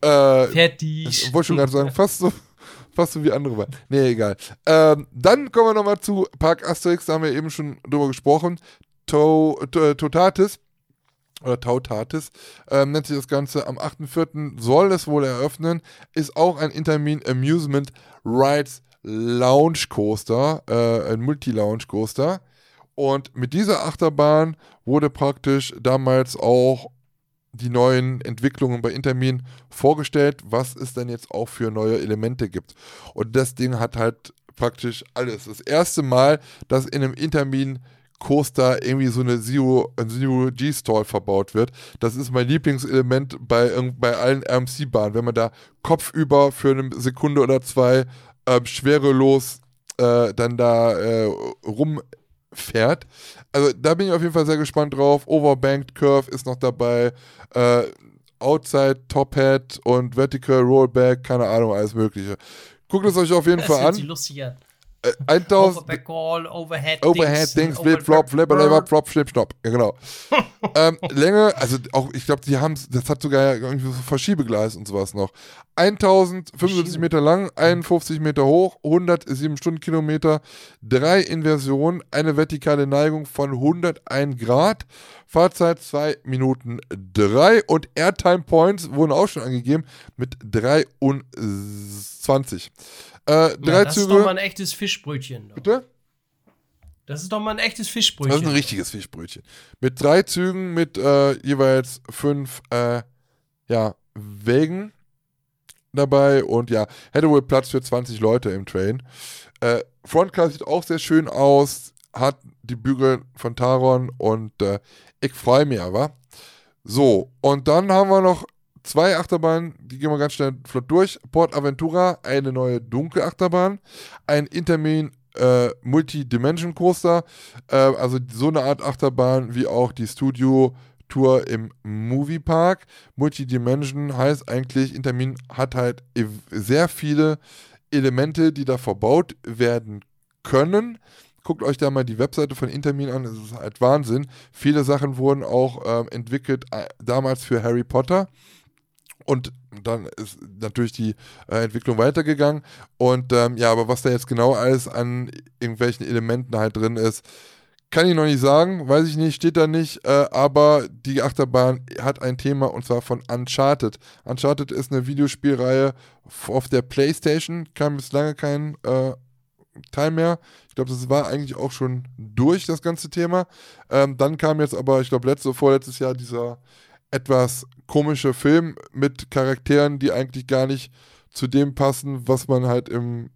Äh, Fertig. ich wollte schon gerade sagen, fast so, fast so wie andere waren. Nee, egal. Ähm, dann kommen wir nochmal zu Park Asterix, da haben wir eben schon drüber gesprochen. To, to, Totatis oder Tautatis ähm, nennt sich das Ganze. Am 8.4. soll es wohl eröffnen. Ist auch ein Intermin Amusement Rides Lounge Coaster, äh, ein Multi-Lounge Coaster. Und mit dieser Achterbahn wurde praktisch damals auch die neuen Entwicklungen bei Intermin vorgestellt, was es denn jetzt auch für neue Elemente gibt. Und das Ding hat halt praktisch alles. Das erste Mal, dass in einem Intermin Coaster irgendwie so eine Zero, Zero G-Stall verbaut wird. Das ist mein Lieblingselement bei, bei allen RMC-Bahnen, wenn man da kopfüber für eine Sekunde oder zwei ähm, schwerelos äh, dann da äh, rumfährt. Also da bin ich auf jeden Fall sehr gespannt drauf. Overbanked Curve ist noch dabei. Äh, Outside Top Hat und Vertical Rollback, keine Ahnung, alles Mögliche. Guckt es euch auf jeden das Fall hört sich an. lustig an. Äh, 1000, Overback Call, Overhead, Overhead, Dings, Flip, Flop, Flip, Flip, Flop, Schnipp, Schnopp. Ja, genau. ähm, Länge, also auch, ich glaube, die haben das hat sogar irgendwie so Verschiebegleis und sowas noch. 1075 Meter lang, 51 Meter hoch, 107 Stundenkilometer, drei Inversionen, eine vertikale Neigung von 101 Grad, Fahrzeit 2 Minuten 3 und Airtime Points wurden auch schon angegeben mit 23. Äh, drei Ja, das ist doch mal Züge. ein echtes Fischbrötchen. Bitte? Das ist doch mal ein echtes Das ist Fischbrötchen. ein richtiges Fischbrötchen. Mit drei Zügen, mit äh, jeweils fünf äh, ja, Wägen dabei und ja, hätte wohl Platz für 20 Leute im Train. Äh, Frontcar sieht auch sehr schön aus, hat die Bügel von Taron und äh, ich freue mich aber. So, und dann haben wir noch zwei Achterbahnen, die gehen wir ganz schnell flott durch. Port Aventura, eine neue Dunkelachterbahn, ein Intermin äh, Multi-Dimension Coaster, äh, also so eine Art Achterbahn wie auch die Studio Tour im Moviepark. Multidimension heißt eigentlich, Intermin hat halt ev- sehr viele Elemente, die da verbaut werden können. Guckt euch da mal die Webseite von Intermin an, es ist halt Wahnsinn. Viele Sachen wurden auch ähm, entwickelt äh, damals für Harry Potter. Und dann ist natürlich die äh, Entwicklung weitergegangen. Und ähm, ja, aber was da jetzt genau alles an irgendwelchen Elementen halt drin ist, kann ich noch nicht sagen, weiß ich nicht, steht da nicht, äh, aber die Achterbahn hat ein Thema und zwar von Uncharted. Uncharted ist eine Videospielreihe auf der Playstation, kam bis lange kein äh, Teil mehr. Ich glaube, das war eigentlich auch schon durch, das ganze Thema. Ähm, dann kam jetzt aber, ich glaube, letztes, vorletztes Jahr dieser etwas komische Film mit Charakteren, die eigentlich gar nicht zu dem passen, was man halt im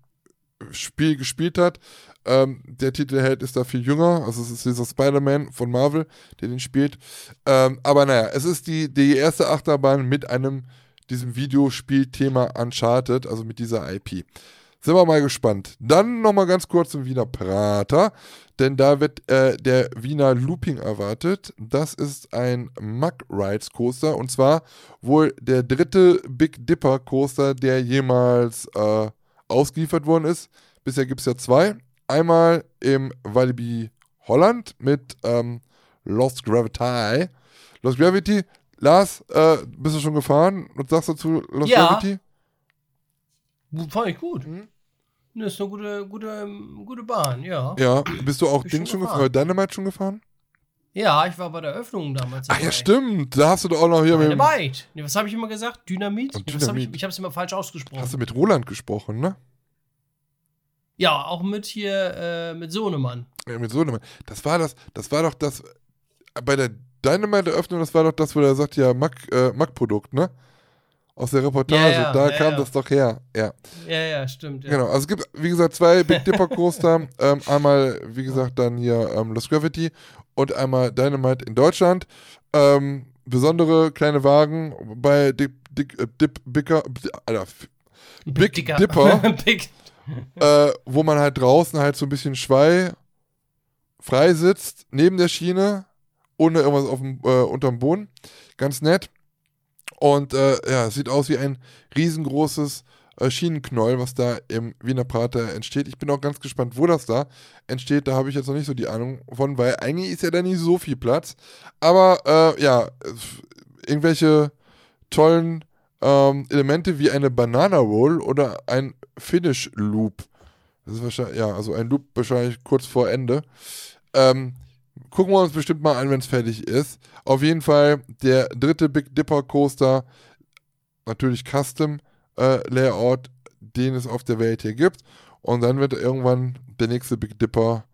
Spiel gespielt hat. Ähm, der Titelheld ist da viel jünger, also es ist dieser Spider-Man von Marvel, der den spielt. Ähm, aber naja, es ist die, die erste Achterbahn mit einem, diesem Videospielthema Uncharted, also mit dieser IP. Sind wir mal gespannt. Dann nochmal ganz kurz zum Wiener Prater, denn da wird äh, der Wiener Looping erwartet. Das ist ein Mug Rides Coaster und zwar wohl der dritte Big Dipper Coaster, der jemals äh, ausgeliefert worden ist. Bisher gibt es ja zwei. Einmal im Walibi Holland mit ähm, Lost Gravity. Lost Gravity, Lars, äh, bist du schon gefahren? Was sagst du zu Lost Ja. Gravity? Fand ich gut. Mhm. Das ist eine gute, gute, gute Bahn, ja. Ja, bist du auch Bin Ding schon gefahren? gefahren. Dynamite schon gefahren? Ja, ich war bei der Eröffnung damals. Ach ja, dabei. stimmt. Da hast du doch auch noch hier mit, Dynamite. Nee, was habe ich immer gesagt? Dynamit? Nee, was hab ich Dynamit. ich habe es immer falsch ausgesprochen. hast du mit Roland gesprochen, ne? ja, auch mit hier, äh, mit Sohnemann. Ja, mit so einem. Das war das, das war doch das, bei der Dynamite-Eröffnung, das war doch das, wo der sagt, ja, Mac, äh, Mac-Produkt, ne? Aus der Reportage, Ja, ja, da ja, kam das doch her, ja. Ja, ja, stimmt. Genau, also es gibt, wie gesagt, zwei Big Dipper Coaster. ähm, einmal, wie gesagt, dann hier ähm, Lost Gravity und einmal Dynamite in Deutschland. Ähm, besondere kleine Wagen bei Dick, Dick, äh, Dip, Bicker, Alter, Big Dicker. Dipper. Big. äh, wo man halt draußen halt so ein bisschen schwei frei sitzt, neben der Schiene, ohne irgendwas auf dem, äh, unterm Boden. Ganz nett. Und äh, ja, es sieht aus wie ein riesengroßes äh, Schienenknäuel, was da im Wiener Prater entsteht. Ich bin auch ganz gespannt, wo das da entsteht. Da habe ich jetzt noch nicht so die Ahnung von, weil eigentlich ist ja da nicht so viel Platz. Aber äh, ja, irgendwelche tollen ähm, Elemente wie eine Banana Roll oder ein Finish Loop. Das ist wahrscheinlich, ja, also ein Loop wahrscheinlich kurz vor Ende. Ähm, gucken wir uns bestimmt mal an, wenn es fertig ist. Auf jeden Fall der dritte Big Dipper Coaster, natürlich Custom äh, Layout, den es auf der Welt hier gibt. Und dann wird irgendwann der nächste Big Dipper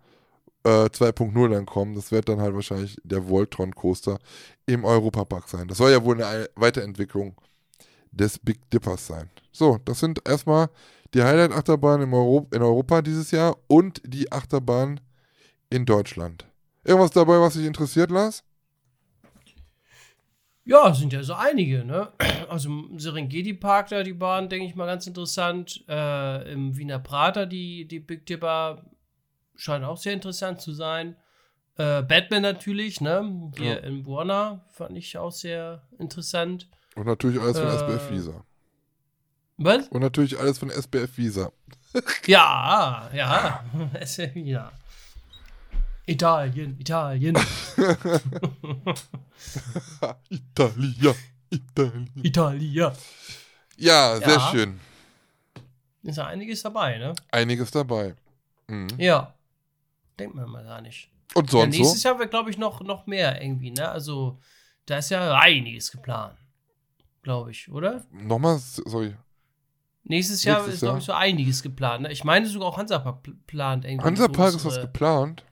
äh, 2.0 dann kommen. Das wird dann halt wahrscheinlich der Voltron Coaster im Europapark sein. Das soll ja wohl eine Weiterentwicklung des Big Dippers sein. So, das sind erstmal die Highlight-Achterbahn Euro in Europa dieses Jahr und die Achterbahn in Deutschland. Irgendwas dabei, was dich interessiert, Lars? Ja, sind ja so einige, ne? Also im Serengeti Park da die Bahn, denke ich mal, ganz interessant. Äh, Im Wiener Prater die, die Big Dipper scheint auch sehr interessant zu sein. Äh, Batman natürlich, ne? Hier Ja. in Buona fand ich auch sehr interessant. Und natürlich alles von Äh. SBF Visa. Was? Und natürlich alles von SBF Visa. Ja, ja. Ist ja. Italien, Italien, Italia, Italia. Italia. Ja, sehr Ja. schön. Ist ja einiges dabei, ne? Einiges dabei. Mhm. Ja. Denkt man mal gar nicht. Und Ja, sonst nächstes so? Jahr wird, glaube ich, noch, noch mehr irgendwie, ne? Also, da ist ja einiges geplant. Glaube ich, oder? Nochmal, sorry. Nächstes Jahr Nächstes ist, glaube ich, so einiges geplant. Ne? Ich meine sogar auch Hansapark pl- plant irgendwie. Hansapark ist was geplant.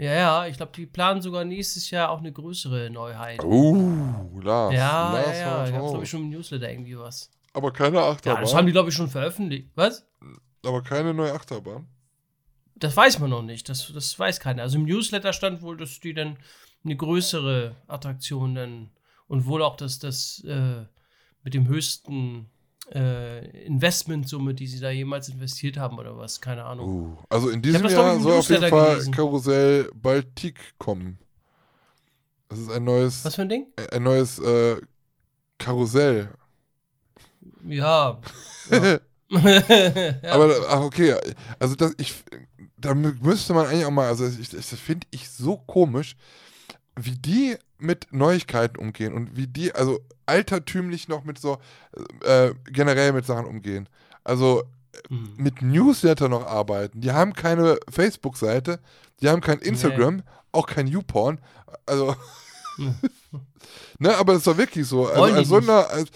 Ja, ja, ich glaube, die planen sogar nächstes Jahr auch eine größere Neuheit. Uh, Lars. ja, Lars ja, ja, da gab es, glaube ich, schon im Newsletter irgendwie was. Aber keine Ja, Achterbahn. das haben die, glaube ich, schon veröffentlicht. Was? aber keine neue Achterbahn. Das weiß man noch nicht. Das, das weiß keiner. Also im Newsletter stand wohl, dass die dann eine größere Attraktion dann und wohl auch das, das äh, mit dem höchsten äh, Investmentsumme, die sie da jemals investiert haben oder was. Keine Ahnung. Uh, also in diesem das, ich, Jahr im soll auf jeden Fall gelesen. Karussell Baltic kommen. Das ist ein neues, Was für ein Ding? ein neues äh, Karussell. Ja. ja. Aber ach, okay, also das ich da mü- müsste man eigentlich auch mal, also ich, das finde ich so komisch, wie die mit Neuigkeiten umgehen und wie die also altertümlich noch mit so äh, generell mit Sachen umgehen. Also Hm. mit Newsletter noch arbeiten. Die haben keine Facebook-Seite, die haben kein Instagram, auch kein YouPorn. Also, ne, aber das ist doch wirklich so. Also, als so einer, als,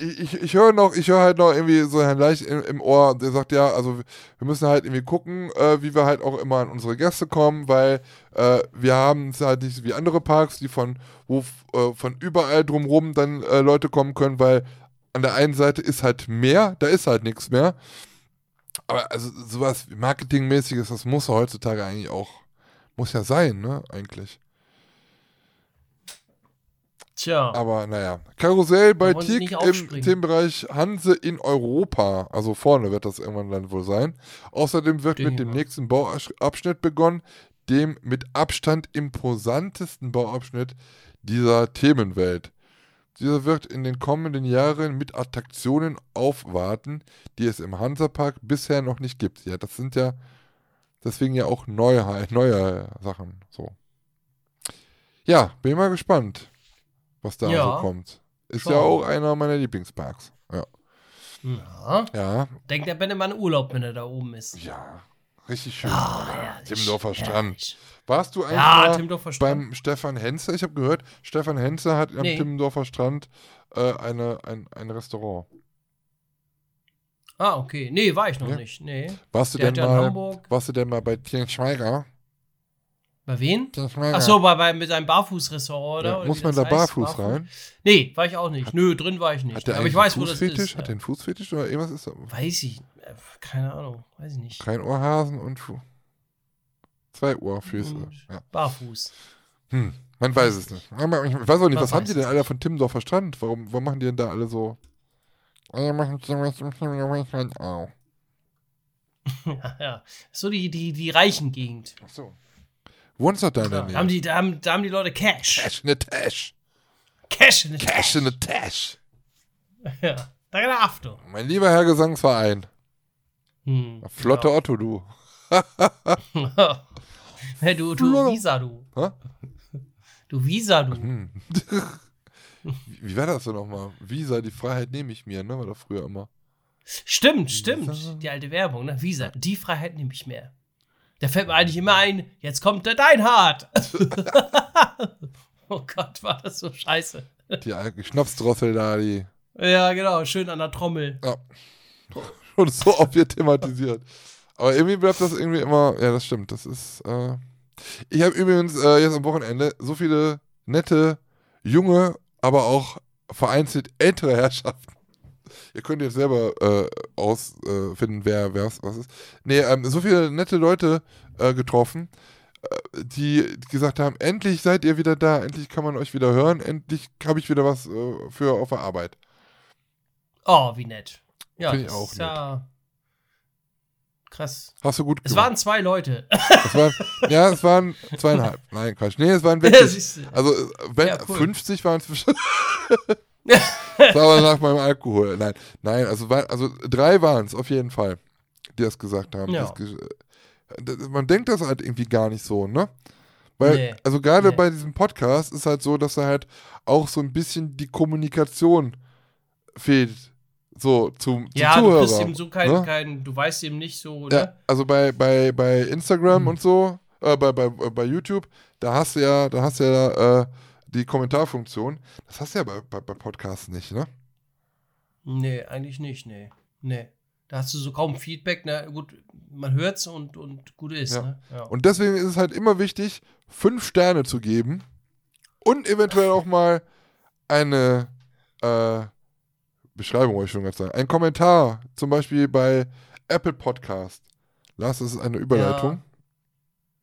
ich, ich höre noch, ich höre halt noch irgendwie so Herrn Leicht im, im Ohr, der sagt, ja, also wir müssen halt irgendwie gucken, äh, wie wir halt auch immer an unsere Gäste kommen, weil äh, wir haben es halt nicht wie andere Parks, die von, wo äh, von überall drumrum dann äh, Leute kommen können, weil an der einen Seite ist halt mehr, da ist halt nichts mehr. Aber also sowas Marketingmäßiges, das muss heutzutage eigentlich auch, muss ja sein, ne, eigentlich. Tja. Aber naja. Karussell bei wollen sie TIC nicht im. Themenbereich Hanse in Europa. Also vorne wird das irgendwann dann wohl sein. Außerdem wird Denke mit dem nächsten Bauabschnitt begonnen, dem mit Abstand imposantesten Bauabschnitt dieser Themenwelt. Dieser wird in den kommenden Jahren mit Attraktionen aufwarten, die es im Hansapark bisher noch nicht gibt. Ja, das sind ja deswegen ja auch neue, neue Sachen. So. Ja, bin mal gespannt, was da Ja. so kommt. Ist Schauen ja auch einer meiner Lieblingsparks. Ja. Ja. Ja, Denkt der Bennemann Urlaub, wenn er da oben ist. ja. Richtig schön. Ah, herrlich, Timmendorfer Strand. Warst du eigentlich Ja, beim Stefan Henze? Ich habe gehört, Stefan Henze hat am Nee. Timmendorfer Strand äh, eine, ein, ein Restaurant. Ah, okay. Nee, war ich noch Ja. nicht. Nee. Warst du, Der denn ja mal, warst du denn mal bei Tien Schweiger? Bei wen? Tien Schweiger. Ach so, bei, bei, mit seinem Barfußrestaurant, oder? Ja, oder muss man da heißt? barfuß rein? Nee, war ich auch nicht. Nö, drin war ich nicht. Hat der Aber ich weiß, einen wo das Fußfetisch? ist. Hat der einen Fußfetisch oder irgendwas ist da? Weiß ich. äh, Keine Ahnung. Weiß ich nicht. Kein Ohrhasen und Fu zwei Ohrfüße. Und Ja. Barfuß. Hm, man weiß es nicht. Ich weiß auch nicht, Man was haben die denn alle von Timmendorfer Strand? Warum, warum machen die denn da alle so? Ja, ja. So die, die, die reichen Gegend. Ach so. Wohnst da in der Da Nähe. haben, die, da, haben, da haben die Leute Cash. Cash in the Tash. Cash in the Cash in the Tash. Ja. Da darfst du. Mein lieber Herr Gesangsverein. Hm. Flotte Otto, du. Hey, du, du. Visa, du. Hä? Du Visa, du. Hm. Wie war das denn nochmal? Visa, die Freiheit nehme ich mir, ne? War doch früher immer. Stimmt, stimmt. Die alte Werbung, ne? Visa. Die Freiheit nehme ich mehr. Da fällt mir eigentlich immer ein, jetzt kommt der Deinhard. oh Gott, war das so scheiße. Die alte Schnapsdrossel da, die. Ja, genau, schön an der Trommel. Ja. Und so oft wird thematisiert. Aber irgendwie bleibt das irgendwie immer. Ja, das stimmt. Das ist. Äh ich habe übrigens äh, jetzt am Wochenende so viele nette, junge, aber auch vereinzelt ältere Herrschaften. Ihr könnt jetzt selber äh, ausfinden, wer wer was ist. Nee, ähm, so viele nette Leute äh, getroffen, äh, die gesagt haben: Endlich seid ihr wieder da, endlich kann man euch wieder hören, endlich habe ich wieder was äh, für auf der Arbeit. Oh, wie nett. Ja, Find ich das auch ist ja krass. Hast du gut Es gemacht. waren zwei Leute. Es waren, ja, es waren zweieinhalb. Nein, Quatsch. Nee, es waren wirklich. Also, äh, wenn Ja, cool. 50 waren es aber nach meinem Alkohol. Nein, nein, also, also drei waren es auf jeden Fall, die das gesagt haben. Ja. Das, äh, man denkt das halt irgendwie gar nicht so, ne? Weil, Nee. also gerade Nee. bei diesem Podcast ist halt so, dass da halt auch so ein bisschen die Kommunikation fehlt. So zum, zum Ja, Zuhörer. du bist eben so kein, ne? kein, du weißt eben nicht so, Ja, ne? also bei, bei, bei Instagram Hm. und so, äh, bei, bei, bei YouTube, da hast du ja, da hast du ja äh, die Kommentarfunktion. Das hast du ja bei, bei, bei Podcasts nicht, ne? Nee, eigentlich nicht, nee. Nee. Da hast du so kaum Feedback, ne? Gut, man hört's und, und gut ist, Ja. ne? Ja. Und deswegen ist es halt immer wichtig, fünf Sterne zu geben und eventuell auch mal eine äh, Beschreibung, wollte ich schon gerade sagen. Ein Kommentar, zum Beispiel bei Apple Podcast. Lars, das ist eine Überleitung. Ja,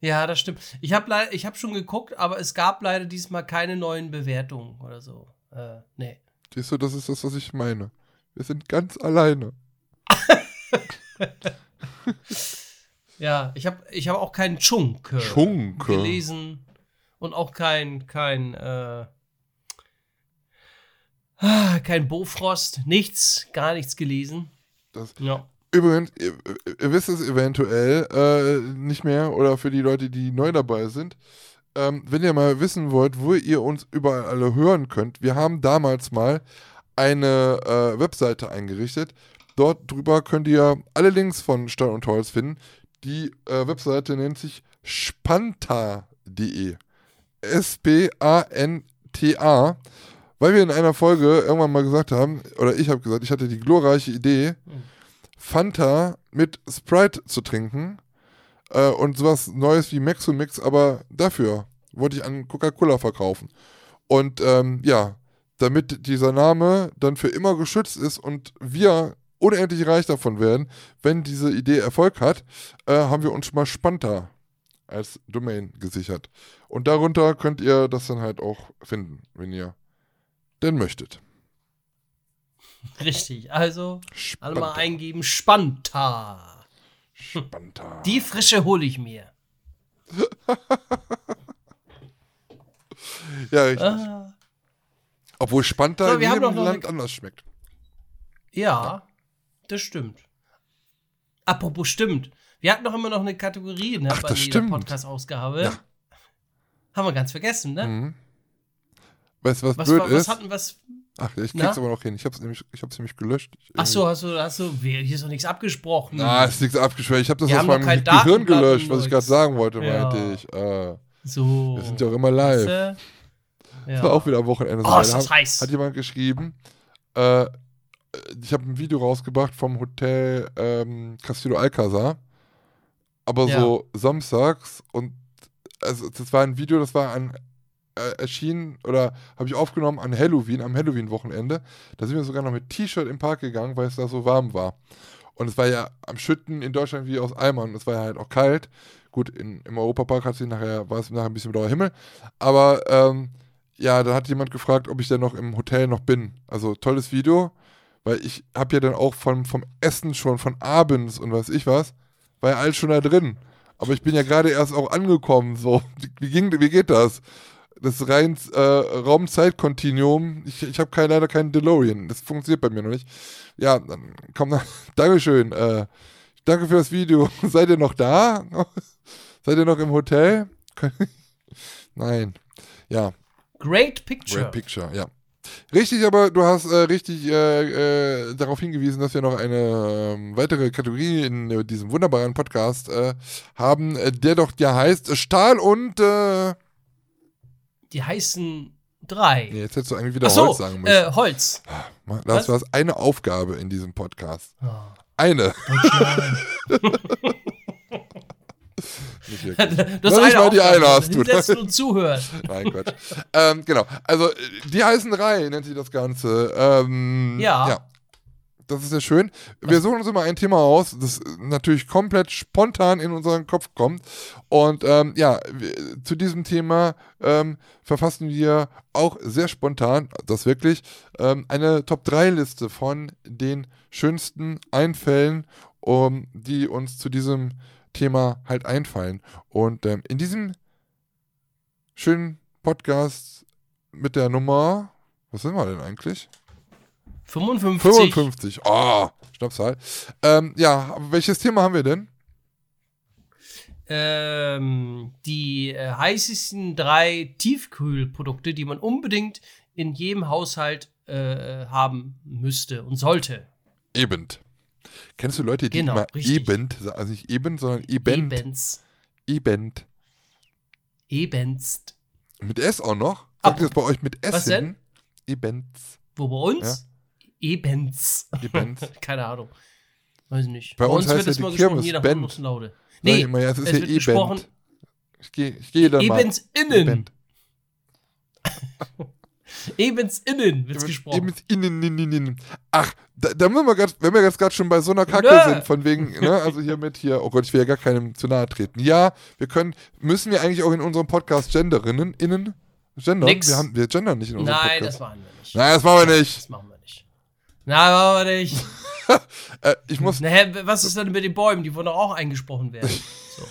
das stimmt. Ich habe ich hab schon geguckt, aber es gab leider diesmal keine neuen Bewertungen oder so. Äh, nee. Siehst du, das ist das, was ich meine. Wir sind ganz alleine. Ja, ich habe ich hab auch keinen Chunk Schunke. gelesen und auch kein, kein, äh, ah, kein Bofrost, nichts, gar nichts gelesen. Das- ja. Übrigens, ihr, ihr wisst es eventuell äh, nicht mehr oder für die Leute, die neu dabei sind. Ähm, wenn ihr mal wissen wollt, wo ihr uns überall alle hören könnt, wir haben damals mal eine äh, Webseite eingerichtet. Dort drüber könnt ihr alle Links von Stein und Holz finden. Die äh, Webseite nennt sich spanta.de. S-P-A-N-T-A. Weil wir in einer Folge irgendwann mal gesagt haben, oder ich habe gesagt, ich hatte die glorreiche Idee, Fanta mit Sprite zu trinken äh, und sowas Neues wie Mexomix, aber dafür wollte ich an Coca-Cola verkaufen. Und ähm, ja, damit dieser Name dann für immer geschützt ist und wir unendlich reich davon werden, wenn diese Idee Erfolg hat, äh, haben wir uns schon mal Spanta als Domain gesichert. Und darunter könnt ihr das dann halt auch finden, wenn ihr denn möchtet. Richtig, also alle mal Spanta. eingeben, Spanta. Spanta. Die frische hole ich mir. ja, richtig. Ah, Obwohl Spanta So, in jedem Land eine- anders schmeckt. ja, das stimmt. Apropos stimmt. Wir hatten doch immer noch eine Kategorie ne, Ach, bei jeder stimmt. Podcast-Ausgabe. Ja. Haben wir ganz vergessen, ne? Mhm. Weißt du, was, Was, blöd war, was ist? hatten was? Ach, ich Na? krieg's aber noch hin. Ich hab's nämlich, ich hab's nämlich gelöscht. Ich, Ach so, hast du, hast du, hier ist doch nichts abgesprochen. Ah, ist nichts abgeschwört. Ich habe das Wir aus meinem Gehirn Datenblatt gelöscht, was ich gerade sagen wollte, Ja. meinte ich. Äh, so. wir sind ja auch immer live. Weißt du? Ja. Das war auch wieder am Wochenende. Oh, ist Da das heiß. Hat jemand geschrieben, äh, ich habe ein Video rausgebracht vom Hotel ähm, Castillo Alcazar, aber Ja. so samstags und also das war ein Video, das war an äh, erschienen oder habe ich aufgenommen an Halloween, am Halloween-Wochenende. Da sind wir sogar noch mit T-Shirt im Park gegangen, weil es da so warm war. Und es war ja am Schütten in Deutschland wie aus Eimern. Es war ja halt auch kalt. Gut, in, im Europapark hat sich nachher, war es nachher ein bisschen blauer Himmel. Aber ähm, ja, da hat jemand gefragt, ob ich denn noch im Hotel noch bin. Also tolles Video, weil ich habe ja dann auch vom, vom Essen schon, von abends und weiß ich was, war ja alles schon da drin. Aber ich bin ja gerade erst auch angekommen. So, wie, ging, wie geht das? Das rein äh, Raum-Zeit-Kontinuum. Ich, ich habe kein, leider keinen DeLorean. Das funktioniert bei mir noch nicht. Ja, dann komm nach. Dankeschön. Äh, danke für das Video. Seid ihr noch da? Seid ihr noch im Hotel? Nein. Ja, Great Picture. Great Picture, ja. Richtig, aber du hast äh, richtig äh, äh, darauf hingewiesen, dass wir noch eine ähm, weitere Kategorie in äh, diesem wunderbaren Podcast äh, haben, äh, der doch ja heißt Stahl und Die heißen drei. nee, jetzt hättest du eigentlich wieder Ach so, Holz sagen müssen. äh, Holz. das was? war eine Aufgabe in diesem Podcast. Oh, Eine. Nicht das Noch nicht mal die eine hast du. Hinsetzen und zuhören. Nein, Quatsch. ähm, genau. Also, äh, die Heißenrei nennt sich das Ganze. Ähm, Ja. ja. Das ist sehr schön. Wir suchen uns immer ein Thema aus, das natürlich komplett spontan in unseren Kopf kommt. Und ähm, ja, zu diesem Thema ähm, verfassen wir auch sehr spontan, das wirklich, ähm, eine Top-3-Liste von den schönsten Einfällen, um, die uns zu diesem Thema halt einfallen. Und ähm, in diesem schönen Podcast mit der Nummer, was sind wir denn eigentlich? 55. 55. Oh, Schnapszahl. Ähm, ja, welches Thema haben wir denn? Ähm, die äh, heißesten drei Tiefkühlprodukte, die man unbedingt in jedem Haushalt äh, haben müsste und sollte. Eben. Kennst du Leute, die Genau, immer richtig. eben, also nicht eben, sondern eben, Ebenst. eben. Ebenst. Mit S auch noch? Ab- Sagt ihr das bei euch mit S Was hinten? Ebens. Wo bei uns? Ebens. Ebens. Keine Ahnung. Weiß ich nicht. Bei uns heißt wird ja es die mal gesprochen, je nach ich Nee, immer, ja, es ist es ja wird gesprochen Ich gehe ich geh dann mal. Ebens innen. Ebend. Ebens innen wird's gesprochen. Ebens innen, innen, innen. Ach, da, da müssen wir grad, wenn wir jetzt gerade schon bei so einer Kacke Nö. sind, von wegen, ne, also hier mit hier, oh Gott, ich will ja gar keinem zu nahe treten. Ja, wir können, müssen wir eigentlich auch in unserem Podcast Genderinnen, innen, gendern? Nix. Wir, haben, wir gendern nicht in unserem Nein, das Podcast. machen wir nicht. Nein, das machen wir nicht. Das machen wir Nein, machen wir nicht. Äh, ich muss, Na, hä, was ist denn mit den Bäumen? Die wollen doch auch eingesprochen werden. So.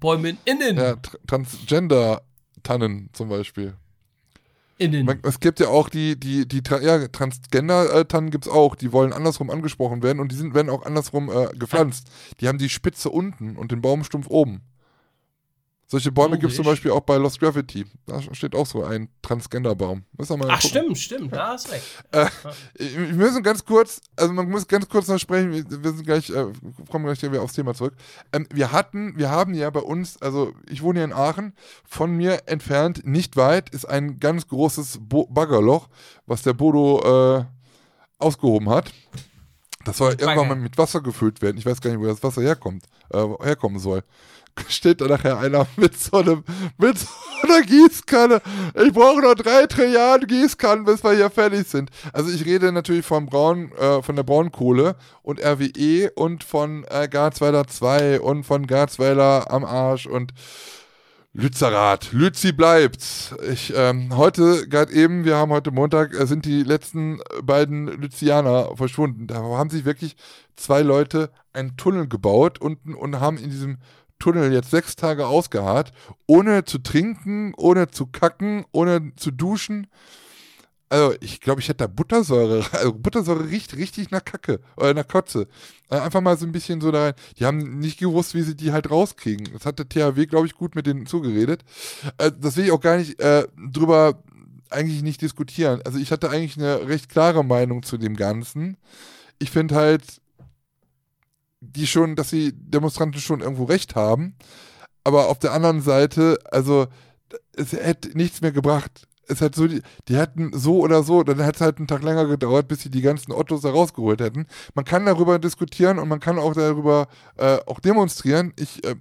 Bäume innen. ja, Tr- Transgender-Tannen zum Beispiel. Innen. Man, es gibt ja auch die, die, die ja, Transgender-Tannen gibt es auch, die wollen andersrum angesprochen werden und die sind, werden auch andersrum äh, gepflanzt. Die haben die Spitze unten und den Baumstumpf oben. Solche Bäume gibt es zum. Beispiel auch bei Lost Gravity. Da steht auch so ein Transgender-Baum. Ach, gucken. stimmt, stimmt. Da hast recht. Wir müssen ganz kurz, also man muss ganz kurz noch sprechen, wir, sind gleich, äh, kommen gleich wieder aufs Thema zurück. Ähm, wir hatten, wir haben ja bei uns, also ich wohne hier in Aachen, von mir entfernt, nicht weit, ist ein ganz großes Bo Baggerloch, was der Bodo äh, ausgehoben hat. Das soll irgendwann mal mit Wasser gefüllt werden. Ich weiß gar nicht, wo das Wasser herkommt, äh, herkommen soll. Steht da nachher einer mit so einem, mit so einer Gießkanne. Ich brauche noch drei Trilliarden Gießkannen, bis wir hier fertig sind. Also ich rede natürlich vom Braun, äh, von der Braunkohle und RWE und von äh, Garzweiler 2 und von Garzweiler am Arsch und Lützerath. Lützi bleibt. Ich, ähm, heute, gerade eben, wir haben heute Montag, äh, sind die letzten beiden Lützianer verschwunden. Da haben sich wirklich zwei Leute einen Tunnel gebaut unten und haben in diesem Tunnel jetzt sechs Tage ausgeharrt, ohne zu trinken, ohne zu kacken, ohne zu duschen. Also, ich glaube, ich hätte da Buttersäure. Also, Buttersäure riecht richtig nach Kacke oder nach Kotze. Äh, Einfach mal so ein bisschen so da rein. Die haben nicht gewusst, wie sie die halt rauskriegen. Das hat der THW, glaube ich, gut mit denen zugeredet. Äh, das will ich auch gar nicht äh, drüber eigentlich nicht diskutieren. Also ich hatte eigentlich eine recht klare Meinung zu dem Ganzen. Ich finde halt, die schon, dass die Demonstranten schon irgendwo recht haben. Aber auf der anderen Seite, also es hätte nichts mehr gebracht. Es hat so, die, die hätten so oder so, dann hätte es halt einen Tag länger gedauert, bis sie die ganzen Ottos da rausgeholt hätten. Man kann darüber diskutieren und man kann auch darüber äh, auch demonstrieren. Ich, äh,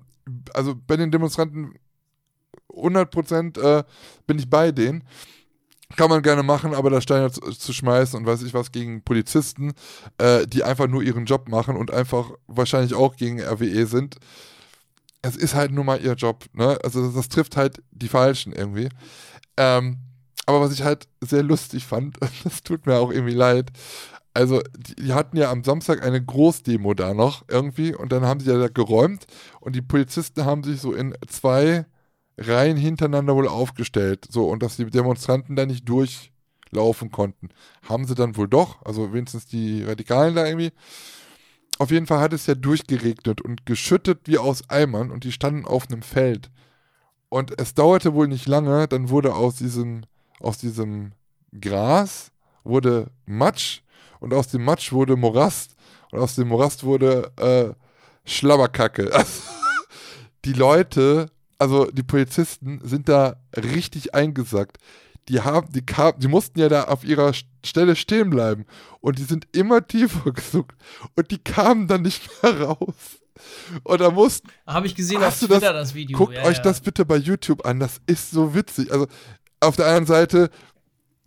also bei den Demonstranten 100 Prozent äh, bin ich bei denen. Kann man gerne machen, aber da Steine zu, zu, schmeißen und weiß ich was gegen Polizisten, äh, die einfach nur ihren Job machen und einfach wahrscheinlich auch gegen RWE sind. Es ist halt nur mal ihr Job, ne? Also das, das trifft halt die Falschen irgendwie. Ähm, aber was ich halt sehr lustig fand, das tut mir auch irgendwie leid, also die, die, hatten ja am Samstag eine Großdemo da noch irgendwie und dann haben sie ja da geräumt und die Polizisten haben sich so in zwei Reihen hintereinander wohl aufgestellt. So, und dass die Demonstranten da nicht durchlaufen konnten. Haben sie dann wohl doch, also wenigstens die Radikalen da irgendwie. Auf jeden Fall hat es ja durchgeregnet und geschüttet wie aus Eimern und die standen auf einem Feld. Und es dauerte wohl nicht lange, dann wurde aus diesem, aus diesem Gras wurde Matsch und aus dem Matsch wurde Morast und aus dem Morast wurde äh, Schlabberkacke. die Leute also die Polizisten sind da richtig eingesackt. Die haben, die kam, die mussten ja da auf ihrer Stelle stehen bleiben und die sind immer tiefer gesucht und die kamen dann nicht mehr raus. Und da mussten. Habe ich gesehen auf Twitter das, das Video. Guckt ja, euch ja. das bitte bei YouTube an, das ist so witzig. Also auf der einen Seite,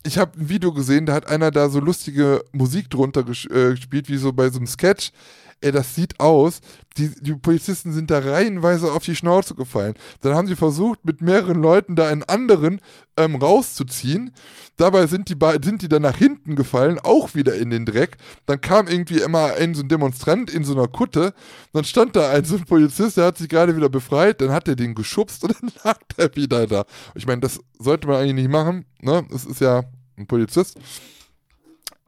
ich habe ein Video gesehen, da hat einer da so lustige Musik drunter äh, gespielt, wie so bei so einem Sketch ey, das sieht aus, die, die Polizisten sind da reihenweise auf die Schnauze gefallen. Dann haben sie versucht, mit mehreren Leuten da einen anderen ähm, rauszuziehen. Dabei sind die, sind die dann nach hinten gefallen, auch wieder in den Dreck. Dann kam irgendwie immer ein so ein Demonstrant in so einer Kutte. Dann stand da ein so ein Polizist, der hat sich gerade wieder befreit. Dann hat er den geschubst und dann lag der wieder da. Ich meine, das sollte man eigentlich nicht machen. Ne? Das ist ja ein Polizist.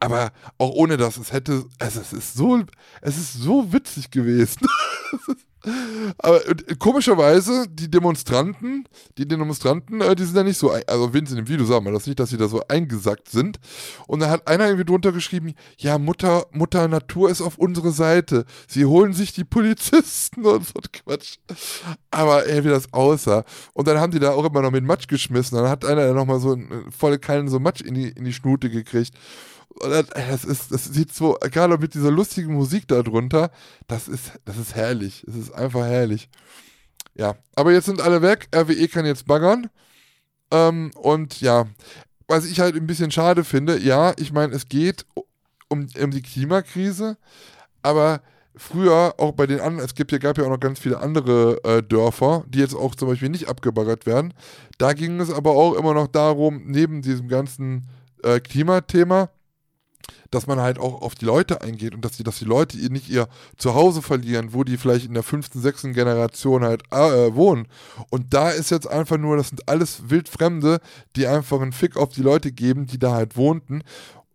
Aber auch ohne das, es hätte, also es ist so, es ist so witzig gewesen. Aber komischerweise, die Demonstranten, die Demonstranten, äh, die sind ja nicht so, also wenn sie in Video sagen wir das nicht, dass sie da so eingesackt sind. Und da hat einer irgendwie drunter geschrieben, ja, Mutter, Mutter Natur ist auf unsere Seite. Sie holen sich die Polizisten und so Quatsch. Aber ey, wie das aussah. Und dann haben die da auch immer noch mit Matsch geschmissen. Dann hat einer nochmal so volle Kallen so Matsch in die, in die Schnute gekriegt. Und das, ist, das sieht so, gerade mit dieser lustigen Musik darunter, das ist, das ist herrlich. Es ist einfach herrlich. Ja, aber jetzt sind alle weg. RWE kann jetzt baggern. Ähm, und ja, was ich halt ein bisschen schade finde, ja, ich meine, es geht um, um die Klimakrise, aber früher auch bei den anderen, es gibt gab ja auch noch ganz viele andere äh, Dörfer, die jetzt auch zum Beispiel nicht abgebaggert werden. Da ging es aber auch immer noch darum, neben diesem ganzen äh, Klimathema, dass man halt auch auf die Leute eingeht und dass die, dass die Leute nicht ihr Zuhause verlieren, wo die vielleicht in der fünften, sechsten Generation halt äh, wohnen. Und da ist jetzt einfach nur, das sind alles Wildfremde, die einfach einen Fick auf die Leute geben, die da halt wohnten.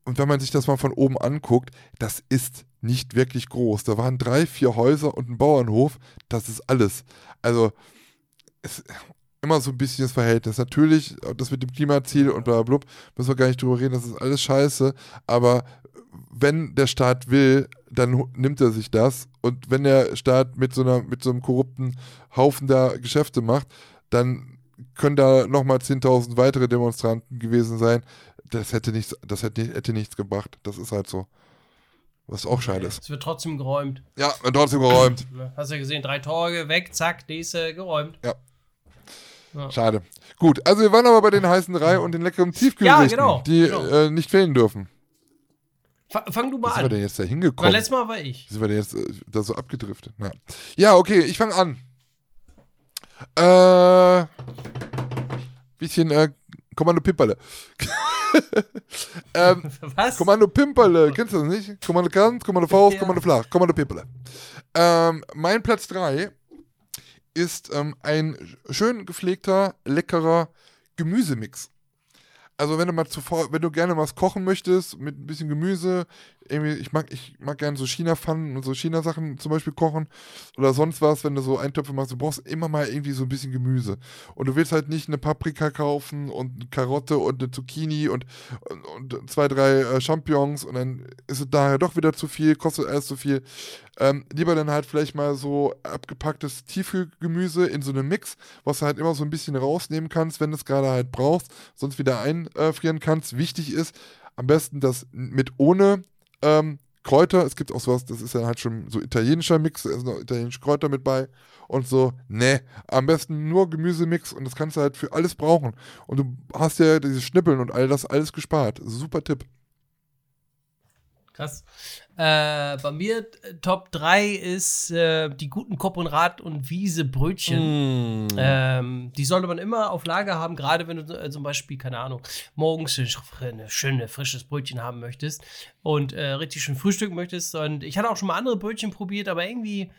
Und wenn man sich das mal von oben anguckt, das ist nicht wirklich groß. Da waren drei, vier Häuser und ein Bauernhof. Das ist alles. Also, es, immer so ein bisschen das Verhältnis. Natürlich, das mit dem Klimaziel und bla bla, müssen wir gar nicht drüber reden, das ist alles scheiße, aber wenn der Staat will, dann nimmt er sich das. Und wenn der Staat mit so, einer, mit so einem korrupten Haufen da Geschäfte macht, dann können da nochmal 10.000 weitere Demonstranten gewesen sein. Das hätte nichts, das hätte, hätte nichts gebracht. Das ist halt so. Was auch schade ist. Es wird trotzdem geräumt. Ja, wird trotzdem geräumt. Hast du ja gesehen, drei Tore weg, zack, nächste geräumt. Ja. Ja. Schade. Gut, also wir waren aber bei den heißen drei und den leckeren Tiefkühlgerichten, ja, genau, die genau. Äh, nicht fehlen dürfen. Fang du mal an. Wie sind wir denn jetzt da hingekommen? Weil letztes Mal war ich. Wie sind wir denn jetzt äh, da so abgedriftet? Ja, ja okay, ich fange an. Äh, bisschen äh, Kommando Pimperle. ähm, Was? Kommando Pimperle, kennst du das nicht? Kommando Kant, Kommando Faust, ja. Kommando Flach, Kommando Pimperle. Ähm, mein Platz 3 ist ähm, ein schön gepflegter, leckerer Gemüsemix. Also wenn du mal zuvor, wenn du gerne was kochen möchtest mit ein bisschen Gemüse, irgendwie, ich mag, ich mag gerne so China-Pfannen und so China-Sachen zum Beispiel kochen oder sonst was, wenn du so Eintöpfe machst, du brauchst immer mal irgendwie so ein bisschen Gemüse. Und du willst halt nicht eine Paprika kaufen und eine Karotte und eine Zucchini und, und, und zwei, drei äh, Champignons und dann ist es daher doch wieder zu viel, kostet alles zu viel. Ähm, lieber dann halt vielleicht mal so abgepacktes Tiefkühlgemüse in so einem Mix, was du halt immer so ein bisschen rausnehmen kannst, wenn du es gerade halt brauchst, sonst wieder einfrieren kannst. Wichtig ist, am besten das mit ohne ähm, Kräuter. Es gibt auch sowas, das ist ja halt schon so italienischer Mix, sind noch italienische Kräuter mit bei und so. Ne, am besten nur Gemüsemix und das kannst du halt für alles brauchen. Und du hast ja diese Schnippeln und all das alles gespart. Super Tipp. Krass. Äh, bei mir äh, Top 3 ist äh, die guten Koppenrad und Wiese Brötchen. Mm. Ähm, die sollte man immer auf Lager haben, gerade wenn du äh, zum Beispiel, keine Ahnung, morgens eine schöne, frisches Brötchen haben möchtest und äh, richtig schön frühstücken möchtest. Und ich hatte auch schon mal andere Brötchen probiert, aber irgendwie äh,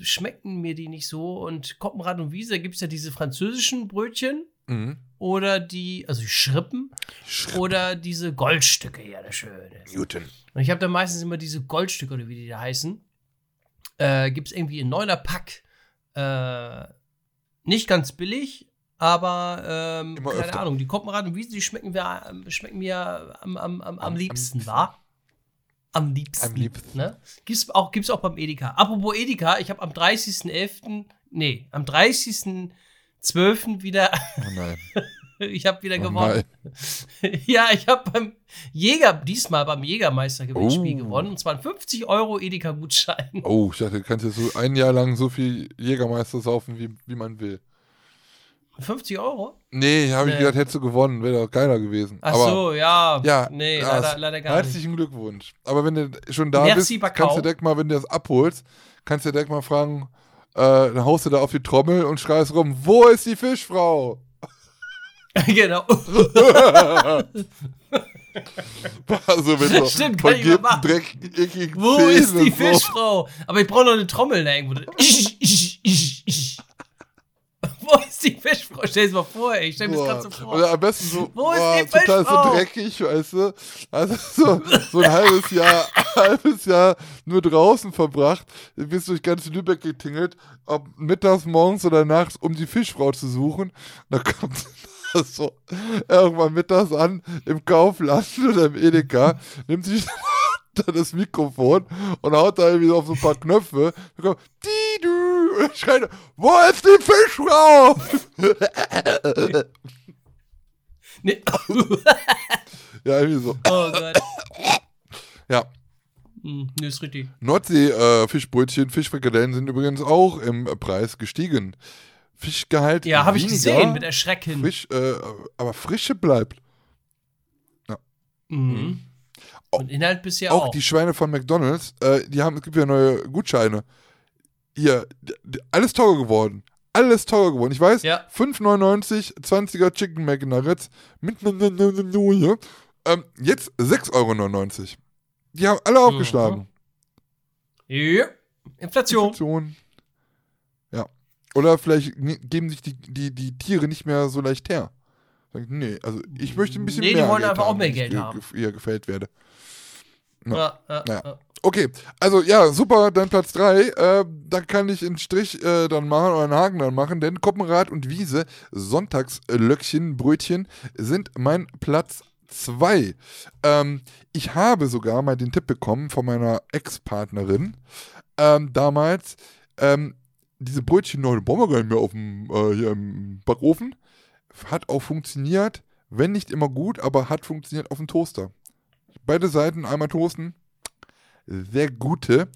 schmecken mir die nicht so. Und Koppenrad und Wiese gibt es ja diese französischen Brötchen Mhm. oder die, also die Schrippen oder diese Goldstücke, ja, das Schöne. Newton. Und ich habe dann meistens immer diese Goldstücke, oder wie die da heißen. Äh, Gibt es irgendwie in neuner Pack. Äh, nicht ganz billig, aber ähm, keine öfter. Ahnung. Die Koppenrad und Wiesen, die schmecken mir, ähm, schmecken mir am, am, am, am am liebsten, liebsten. wa? Am liebsten. Am liebsten. Ne? Gibt's auch, gibt's auch beim Edeka. Apropos Edeka, ich habe am 30.11., nee, am 30.12. wieder, Oh nein. ich habe wieder Oh gewonnen. nein. Ja, ich habe beim Jäger, diesmal beim Jägermeister-Gewinnspiel Oh. gewonnen. Und zwar ein 50 Euro Edeka-Gutschein. Oh, ich dachte, du kannst jetzt so ein Jahr lang so viel Jägermeister saufen, wie, wie man will. 50 Euro? Nee, habe ich Nee. gedacht, hättest du gewonnen, wäre doch geiler gewesen. Ach Aber so, ja. Ja, Nee, ja, leider, leider gar nicht. herzlichen Glückwunsch. Aber wenn du schon da Merci, bist, Bacau. kannst du direkt mal, wenn du das abholst, kannst du direkt mal fragen, äh, dann haust du da auf die Trommel und schreist rum, wo ist die Fischfrau? genau. also mit so Stimmt, kann ich mal ekligen Wo Zähnen ist die so. Fischfrau? Aber ich brauche noch eine Trommel da irgendwo. Wo ist die Fischfrau? Stell dir mal vor, ey. Ich stell mir das gerade so vor. Oder am besten so, Wo ist boah, die total so Fischfrau? dreckig, weißt du? Also so, so ein halbes Jahr, halbes Jahr nur draußen verbracht, bist durch ganz Lübeck getingelt, ob mittags, morgens oder nachts, um die Fischfrau zu suchen. Da kommt das so irgendwann mittags an im Kaufland oder im Edeka, nimmt sich das Mikrofon und haut da irgendwie so auf so ein paar Knöpfe. Da kommt, die und schreit, wo ist die Fischfrau? Nee. Ja, irgendwie so. oh Gott. Ja. Hm, nee, ist richtig. Nordsee-Fischbrötchen, Fischfrikadellen sind übrigens auch im äh, Preis gestiegen. Fischgehalt Ja, habe ich gesehen mit Erschrecken. Frisch, äh, aber Frische bleibt. Mhm. Und Inhalt bisher auch, auch. die Schweine von McDonalds, äh, die haben, es gibt ja neue Gutscheine. Hier, alles teurer geworden. Alles teurer geworden. Ich weiß, Ja. 5,99, 20er Chicken McNuggets mit einer. Ähm, jetzt 6,99 Euro. Die haben alle aufgeschlagen. Ja. Inflation. Inflation. Ja. Oder vielleicht geben sich die, die, die Tiere nicht mehr so leicht her. Sagen, nee, also ich möchte ein bisschen Nee, die mehr wollen Geld einfach auch haben, mehr wenn ich Geld ge- haben. eher gefällt werde. Ja, ja, Ja. Okay, also ja, super, dann Platz 3. Äh, da kann ich einen Strich äh, dann machen oder einen Haken dann machen, denn Koppenrad und Wiese, Sonntagslöckchen, Brötchen sind mein Platz 2. Ähm, ich habe sogar mal den Tipp bekommen von meiner Ex-Partnerin, ähm, damals, ähm, diese Brötchen, die brauchen wir gar nicht mehr auf dem, äh, hier im Backofen. Hat auch funktioniert, wenn nicht immer gut, aber hat funktioniert auf dem Toaster. Beide Seiten einmal toasten, sehr gute.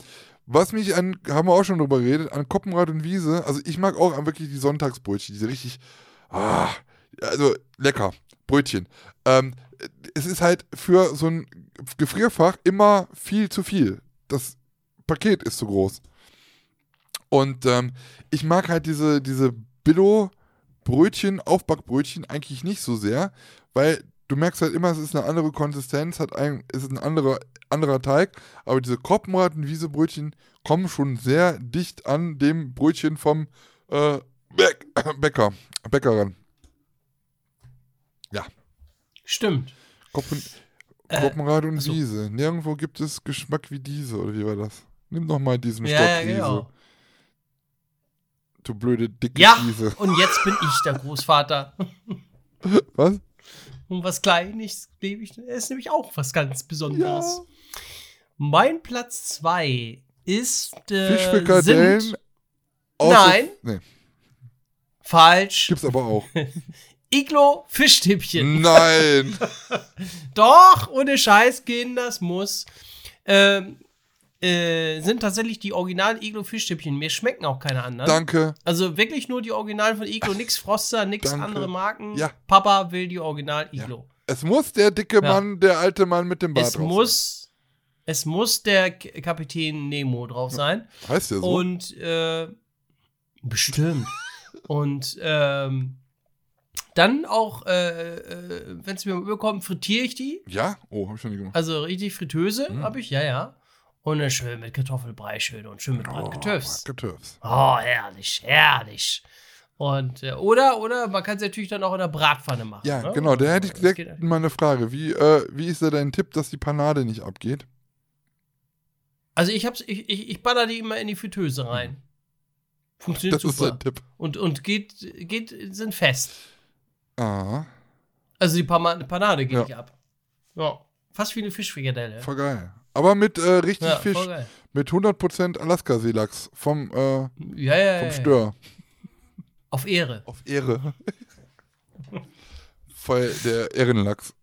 Was mich an, haben wir auch schon drüber geredet, an Koppenrad und Wiese, also ich mag auch wirklich die Sonntagsbrötchen, diese richtig, ah, also lecker, Brötchen. Ähm, es ist halt für so ein Gefrierfach immer viel zu viel. Das Paket ist zu groß. Und ähm, ich mag halt diese, diese Billo-Brötchen, Aufbackbrötchen eigentlich nicht so sehr, weil du merkst halt immer, es ist eine andere Konsistenz, hat ein, es ist ein anderer, anderer Teig, aber diese Koppenraten, Wiesebrötchen kommen schon sehr dicht an dem Brötchen vom äh, Bäck, Bäcker, Bäcker ran. Stimmt. Koppen, Gruppenrad und achso. Wiese. Nirgendwo gibt es Geschmack wie diese, oder wie war das? Nimm doch mal diesen Ja, Stock ja, genau. Du blöde, dicke Ja, Wiese. und jetzt bin ich der Großvater. Was? Und was Kleines lebe ich, ist nämlich auch was ganz Besonderes. Ja. Mein Platz 2 ist. Äh, Fischfrikadellen. Nein. Nee, Falsch. gibt's aber auch. Iglo Fischstäbchen. Nein. Doch, ohne Scheiß, Kinder, das muss. Ähm, äh, sind tatsächlich die originalen Iglo Fischstäbchen. Mir schmecken auch keine anderen. Danke. Also wirklich nur die Originalen von Iglo, nix Froster, nix Danke. andere Marken. Ja. Papa will die Original Iglo. Es muss der dicke Ja. Mann, der alte Mann mit dem Bart Es drauf muss, es muss der K Kapitän Nemo drauf sein. sein. Heißt der so? Und äh, bestimmt. Und ähm, dann auch, äh, äh, wenn es mir überkommt, frittiere ich die. ja? Oh, hab ich schon nie gemacht. Also richtig Fritteuse Mhm. habe ich, ja, ja. Und dann schön mit Kartoffelbrei schön und schön mit Bratgetöfs. Getöfs. Oh, herrlich, herrlich. Und, äh, oder, oder man kann es natürlich dann auch in der Bratpfanne machen. Ja, ne? genau. Da hätte ich Das direkt mal eine Frage. Wie, äh, wie ist da dein Tipp, dass die Panade nicht abgeht? Also ich hab's, ich, ich, ich baller die immer in die Fritteuse rein. Funktioniert Das ist super. dein Tipp. Und, und geht, geht, sind fest. Ah, Also die Panade geht Ja. nicht ab. Ja. Fast wie eine Fischfrikadelle. voll geil. Aber mit äh, richtig Ja, Fisch. Mit 100% Alaska-Seelachs vom, äh, Ja, ja, vom. Stör. Auf Ehre. Auf Ehre. Voll der Ehrenlachs.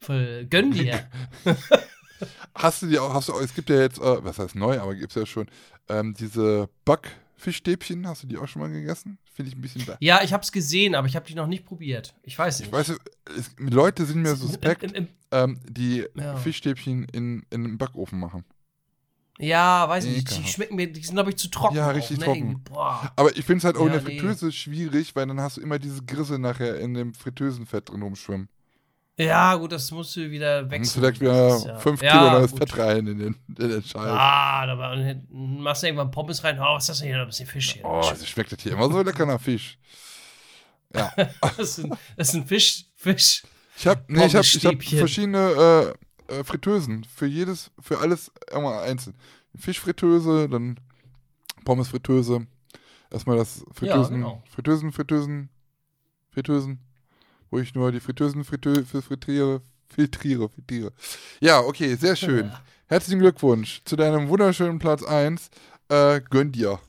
Voll gönn dir. Hast du die auch, hast du, es gibt ja jetzt, äh, was heißt neu, aber gibt es ja schon, ähm, diese Backfischstäbchen, hast du die auch schon mal gegessen? Finde ich ein bisschen da. ja, ich hab's gesehen, aber ich habe die noch nicht probiert. Ich weiß nicht. Ich weiß, es, Leute sind mir suspekt, Im, im, im, ähm, die Ja. Fischstäbchen in, in einem Backofen machen. ja, weiß nicht. Die schmecken mir, die sind, glaube ich, zu trocken. Ja, auch, richtig ne? trocken. Boah. Aber ich finde es halt auch Ja, in der nee. Fritteuse schwierig, weil dann hast du immer diese Grisse nachher in dem Fritteusenfett drin rumschwimmen. Ja, gut, das musst du wieder wechseln. du ist wieder ja- 5 ja, Kilo neues gut. Fett rein in den, in den Scheiß. Ah, da machst du irgendwann Pommes rein. Oh, was ist das denn hier? Noch ein bisschen Fisch hier. Oh, das schmeckt das hier immer so lecker nach Fisch. Ja. Das ist ein, das ist ein Fisch. Fisch. Ich habe nee, ich hab, ich hab verschiedene äh, äh, Fritteusen. Für jedes, für alles immer einzeln. Fischfritteuse, dann Pommesfritteuse. Erstmal das Fritteusen, genau. Fritteusen, Fritteusen, Fritteusen, wo ich nur die Fritteusen frittö frittiere, filtriere, filtriere. Ja, okay, sehr schön. Herzlichen Glückwunsch zu deinem wunderschönen Platz 1. Äh, gönn dir.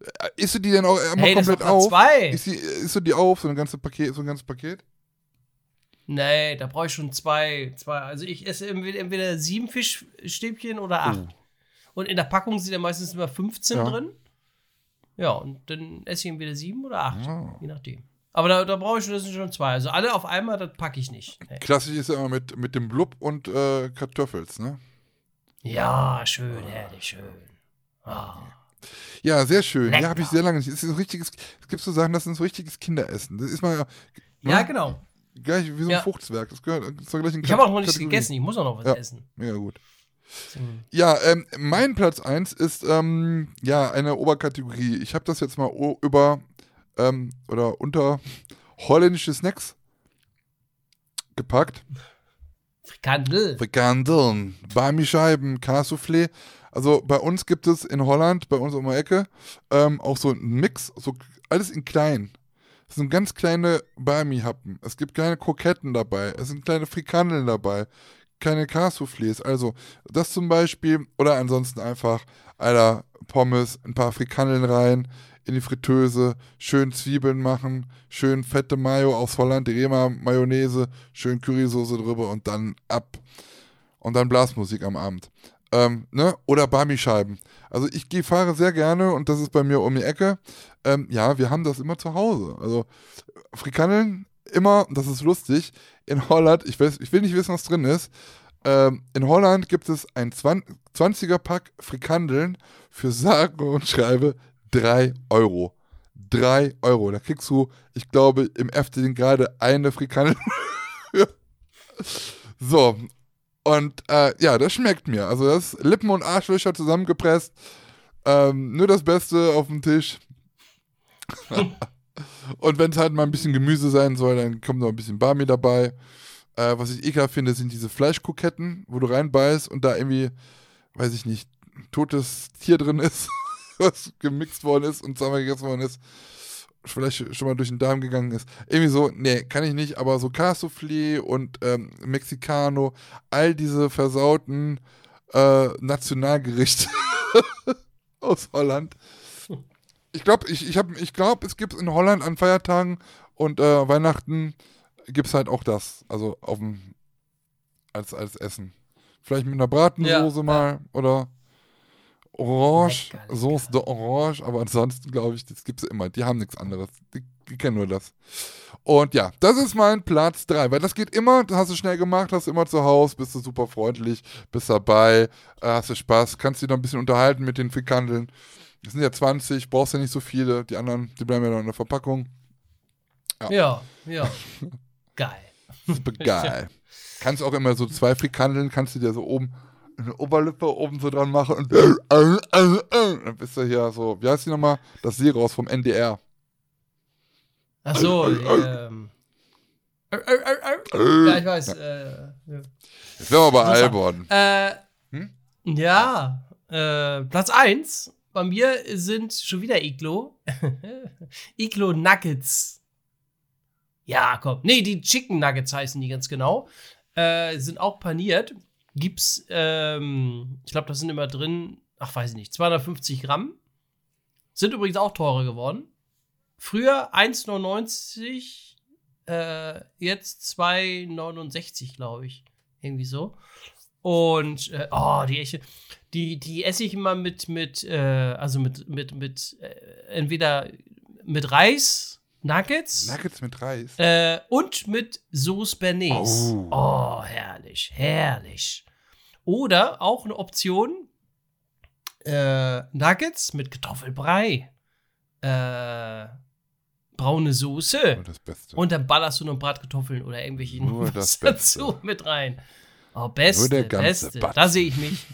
Äh, Isst du die denn auch immer Hey, komplett auf? zwei. Isst, die, isst du die auf, so ein ganzes Paket, so ein ganzes Paket? Nee, da brauche ich schon zwei, zwei. Also ich esse entweder, entweder sieben Fischstäbchen oder acht. Oh. Und in der Packung sind ja meistens immer 15 Ja. drin. Ja, und dann esse ich entweder sieben oder acht. Ah. Je nachdem. Aber da, da brauche ich schon, das sind schon zwei. Also alle auf einmal, das packe ich nicht. Nee. Klassisch ist ja immer mit, mit dem Blub und äh, Kartoffels, ne? Ja, schön, herrlich, schön. Ah. Ja, sehr schön. Lecker. Ja, habe ich sehr lange nicht. Es ist ein richtiges, es gibt so Sachen, das ist so richtiges Kinderessen. Das ist mal Ja, ne? genau. gleich wie so ein Ja. Fruchtzwerg. Das gehört zur gleichen Ich habe auch noch nichts gegessen. Ich muss auch noch was Ja. essen. Mega gut. Ja, ähm, mein Platz 1 ist ähm, ja eine Oberkategorie. Ich habe das jetzt mal über ähm, oder unter holländische Snacks gepackt. Frikandel. Frikandeln, Barmischeiben, Cassoufflé. Also bei uns gibt es in Holland, bei uns um die Ecke, ähm, auch so einen Mix, so alles in klein. Es sind ganz kleine Barmi-Happen. Es gibt kleine Kroketten dabei. Es sind kleine Frikandeln dabei. Keine Cassoufflés. Also das zum Beispiel. Oder ansonsten einfach, Alter, Pommes, ein paar Frikandeln rein, in die Fritteuse, schön Zwiebeln machen, schön fette Mayo aus Holland, die Rema Mayonnaise, schön Currysoße drüber und dann ab. Und dann Blasmusik am Abend. Ähm, ne? Oder Barmischeiben. Also ich geh, fahre sehr gerne und das ist bei mir um die Ecke. Ähm, ja, wir haben das immer zu Hause. Also Frikandeln immer, das ist lustig, in Holland, ich, weiß, ich will nicht wissen, was drin ist, ähm, in Holland gibt es ein 20er Pack Frikandeln für sage und schreibe 3 Euro. 3 Euro. Da kriegst du, ich glaube, im Efteling gerade eine Frikandel. so. Und äh, ja, das schmeckt mir. Also das ist Lippen und Arschlöcher zusammengepresst. Ähm, nur das Beste auf dem Tisch. und wenn es halt mal ein bisschen Gemüse sein soll, dann kommt noch ein bisschen Barmi dabei. Äh, was ich ekelhaft finde, sind diese Fleischkoketten, wo du reinbeißt und da irgendwie, weiß ich nicht, totes Tier drin ist, was gemixt worden ist und zweimal gegessen worden ist. Vielleicht schon mal durch den Darm gegangen ist. Irgendwie so, nee, kann ich nicht, aber so Cassoufflé und ähm, Mexicano, all diese versauten äh, Nationalgerichte aus Holland. Ich glaube, ich, ich, hab- ich glaub, es gibt in Holland an Feiertagen und äh, Weihnachten gibt es halt auch das. Also auf dem, als, als Essen. Vielleicht mit einer Bratensoße Ja, mal oder Orange, Lecker, lecker. Soße de Orange, aber ansonsten glaube ich, das gibt es immer. Die haben nichts anderes. Die, die kennen nur das. Und ja, das ist mein Platz 3, weil das geht immer, das hast du schnell gemacht, hast du immer zu Hause, bist du super freundlich, bist dabei, äh, hast du Spaß, kannst dich noch ein bisschen unterhalten mit den Frikandeln. Das sind ja 20, brauchst ja nicht so viele, die anderen, die bleiben ja noch in der Verpackung. Ja, ja. Geil. Super geil. Kannst auch immer so zwei Frikandeln, kannst du dir so oben eine Oberlippe oben so dran machen und dann bist du hier so, wie heißt die nochmal? Das Seeraus vom NDR. Ach so, ähm. Ja, ich weiß. Äh, ja. Jetzt wären wir bei. Albon. Äh, Hm? Ja, äh, Platz 1 bei mir sind schon wieder Iglo. Iglo Nuggets. Ja, komm. Nee, die Chicken Nuggets heißen die ganz genau. Äh, sind auch paniert. Gibt's, ähm, ich glaube, das sind immer drin, ach, weiß ich nicht, 250 Gramm. Sind übrigens auch teurer geworden. Früher 1,99, äh, jetzt 2,69, glaube ich. Irgendwie so. Und, äh, oh, die echte, die, die esse ich immer mit, mit, äh, also mit, mit, mit, äh, entweder mit Reis, Nuggets, Nuggets mit Reis. äh, und mit Sauce Bernays. Oh. Oh. herrlich, herrlich. Oder auch eine Option, äh, Nuggets mit Kartoffelbrei, äh, braune Soße. Nur das Beste. Und dann ballerst du noch Bratkartoffeln oder irgendwelche Nur was dazu mit rein. Oh, beste, Nur der ganze beste. Batzen. Da sehe ich mich.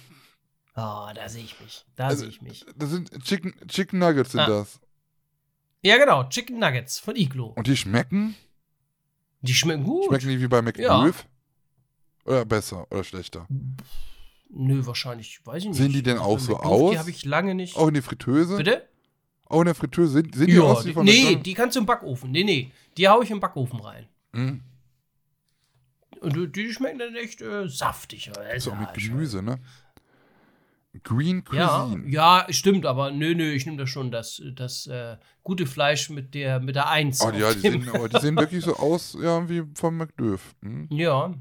Oh, da sehe ich mich. Da Also, sehe ich mich. Das sind Chicken, Chicken Nuggets sind Ah. das. Ja, genau. Chicken Nuggets von Iglo. Und die schmecken? Die schmecken gut. Schmecken die wie bei McDrive? Oder besser oder schlechter? Nö, wahrscheinlich, weiß ich nicht. Sehen die denn Also auch so aus? Die habe ich lange nicht. Auch in die Fritteuse? Bitte? Auch in der Fritteuse sind, sind die Ja, aus wie die, von nee, McDonald's? die kannst du im Backofen. Nee, nee. Die hau ich im Backofen rein. Mhm. Und die- die schmecken dann echt äh, saftig. Ist auch mit Ja, Gemüse, ne? Green Ja, Cuisine. ja, stimmt, aber nö, nö, ich nehme da schon das, das äh, gute Fleisch mit der, mit der Eins. Oh, ja, die sehen, aber die sehen wirklich so aus, ja, wie vom McDöf. Hm? ja,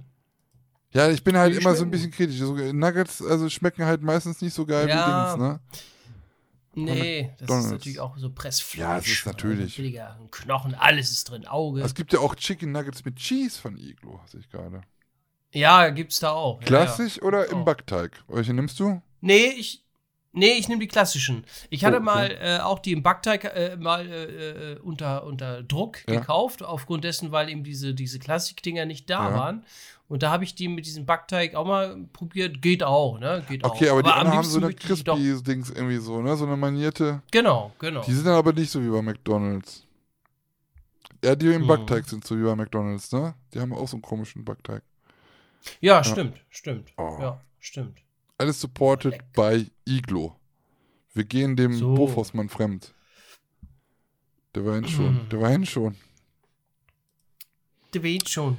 Ja, ich bin halt Die immer so ein bisschen kritisch. So, Nuggets, also schmecken halt meistens nicht so geil Ja. wie Dings, ne? nee, das McDonald's. ist natürlich auch so Pressfleisch. Ja, das ist natürlich. Also billiger Knochen, alles ist drin, Auge. Es gibt ja auch Chicken Nuggets mit Cheese von Iglo, sehe ich gerade. ja, gibt's da auch. Ja, Klassisch ja. oder im auch. Backteig? Welche nimmst du? Nee, ich. Nee, ich nehme die klassischen. Ich hatte Oh, okay. mal äh, auch die im Backteig äh, mal äh, äh, unter, unter Druck Ja. gekauft, aufgrund dessen, weil eben diese, diese Klassikdinger nicht da Ja. waren. Und da habe ich die mit diesem Backteig auch mal probiert. Geht auch, ne? Geht Okay, auch. aber die am anderen haben so eine crispy-Dings irgendwie so, ne? So eine manierte. Genau, genau. Die sind dann aber nicht so wie bei McDonalds. Ja, die im Mhm. Backteig sind so wie bei McDonalds, ne? Die haben auch so einen komischen Backteig. Ja, stimmt, stimmt. Oh. Ja, stimmt. Alles supported Leck. by Iglo. Wir gehen dem So. Bofosmann fremd. Der war hin schon. Mhm. Der war hin schon. Du weißt schon.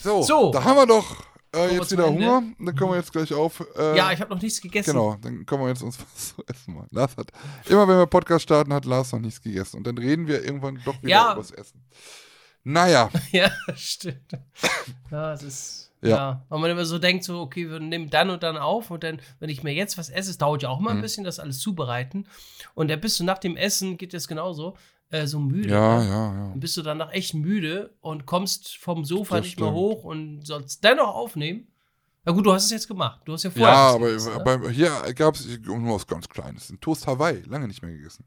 So, So. da haben wir doch äh, jetzt wieder Ende. Hunger. Dann können wir jetzt gleich auf. Äh, ja, ich habe noch nichts gegessen. Genau, dann können wir jetzt uns was zu essen machen. Lars hat, immer wenn wir Podcast starten, hat Lars noch nichts gegessen. Und dann reden wir irgendwann doch wieder Ja. über das Essen. Naja, Ja, stimmt. Ja, es ist. Ja. Ja. Weil man immer so denkt, so, okay, wir nehmen dann und dann auf und dann, wenn ich mir jetzt was esse, es dauert ja auch mal ein Mhm. bisschen, das alles zubereiten. Und dann bist du nach dem Essen, geht das genauso, äh, so müde. ja, ne? ja, ja. Dann bist du danach echt müde und kommst vom Sofa Das nicht mehr stimmt. hoch und sollst dennoch aufnehmen. Na gut, du hast es jetzt gemacht. Du hast ja Ja, vorher. was aber gegessen, ne? bei, hier gab es nur was ganz Kleines. Ein Toast Hawaii, lange nicht mehr gegessen.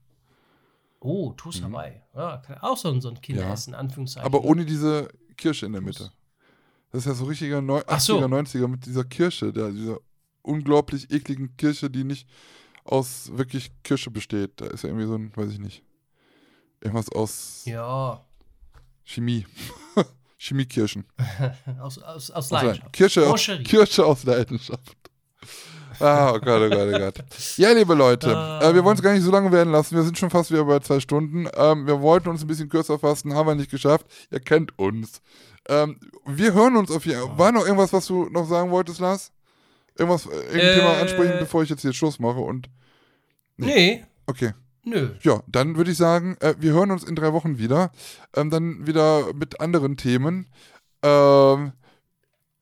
Oh, Toast Hawaii. Ja, auch so ein, so ein Kinderessen, Anführungszeichen. Mhm. Aber ohne diese Kirsche in der Mitte. Das ist ja so richtiger Neu Ach so. 80er, 90er mit dieser Kirsche, der, dieser unglaublich ekligen Kirsche, die nicht aus wirklich Kirsche besteht. Da ist ja irgendwie so ein, weiß ich nicht, irgendwas aus Ja. Chemie. Chemiekirschen. Aus, aus, aus Leidenschaft. Kirsche, aus. Kirsche aus Leidenschaft. Ah, oh Gott, oh Gott, oh Gott. Ja, liebe Leute, äh, wir wollen es gar nicht so lange werden lassen. Wir sind schon fast wieder bei zwei Stunden. Ähm, wir wollten uns ein bisschen kürzer fassen, haben wir nicht geschafft. Ihr kennt uns. Ähm, wir hören uns auf jeden Fall. War noch irgendwas, was du noch sagen wolltest, Lars? Irgendwas, irgendein Äh. Thema ansprechen, bevor ich jetzt hier Schluss mache und. Nee, Okay. nö. Ja, dann würde ich sagen, äh, wir hören uns in drei Wochen wieder. Ähm, dann wieder mit anderen Themen. Ähm,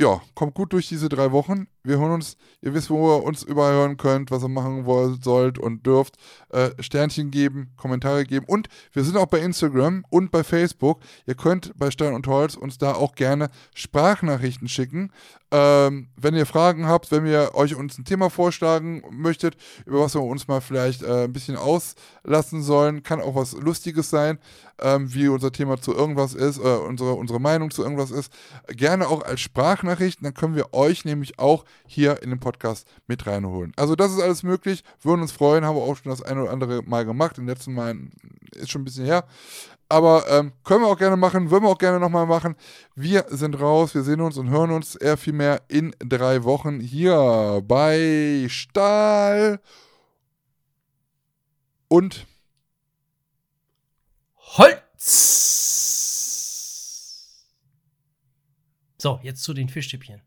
ja, kommt gut durch diese drei Wochen. Wir hören uns, ihr wisst, wo ihr uns überall hören könnt, was ihr machen wollt, sollt und dürft. Äh, Sternchen geben, Kommentare geben. Und wir sind auch bei Instagram und bei Facebook. Ihr könnt bei Stein und Holz uns da auch gerne Sprachnachrichten schicken. Ähm, wenn ihr Fragen habt, wenn ihr euch uns ein Thema vorschlagen möchtet, über was wir uns mal vielleicht äh, ein bisschen auslassen sollen, kann auch was Lustiges sein, ähm, wie unser Thema zu irgendwas ist, äh, unsere, unsere Meinung zu irgendwas ist, gerne auch als Sprachnachrichten, dann können wir euch nämlich auch hier in den Podcast mit reinholen. Also das ist alles möglich, würden uns freuen, haben wir auch schon das eine oder andere Mal gemacht, im letzten Mal ist schon ein bisschen her, aber ähm, können wir auch gerne machen, würden wir auch gerne nochmal machen. Wir sind raus, wir sehen uns und hören uns eher viel mehr in drei Wochen hier bei Stahl und Holz. So, jetzt zu den Fischstäbchen.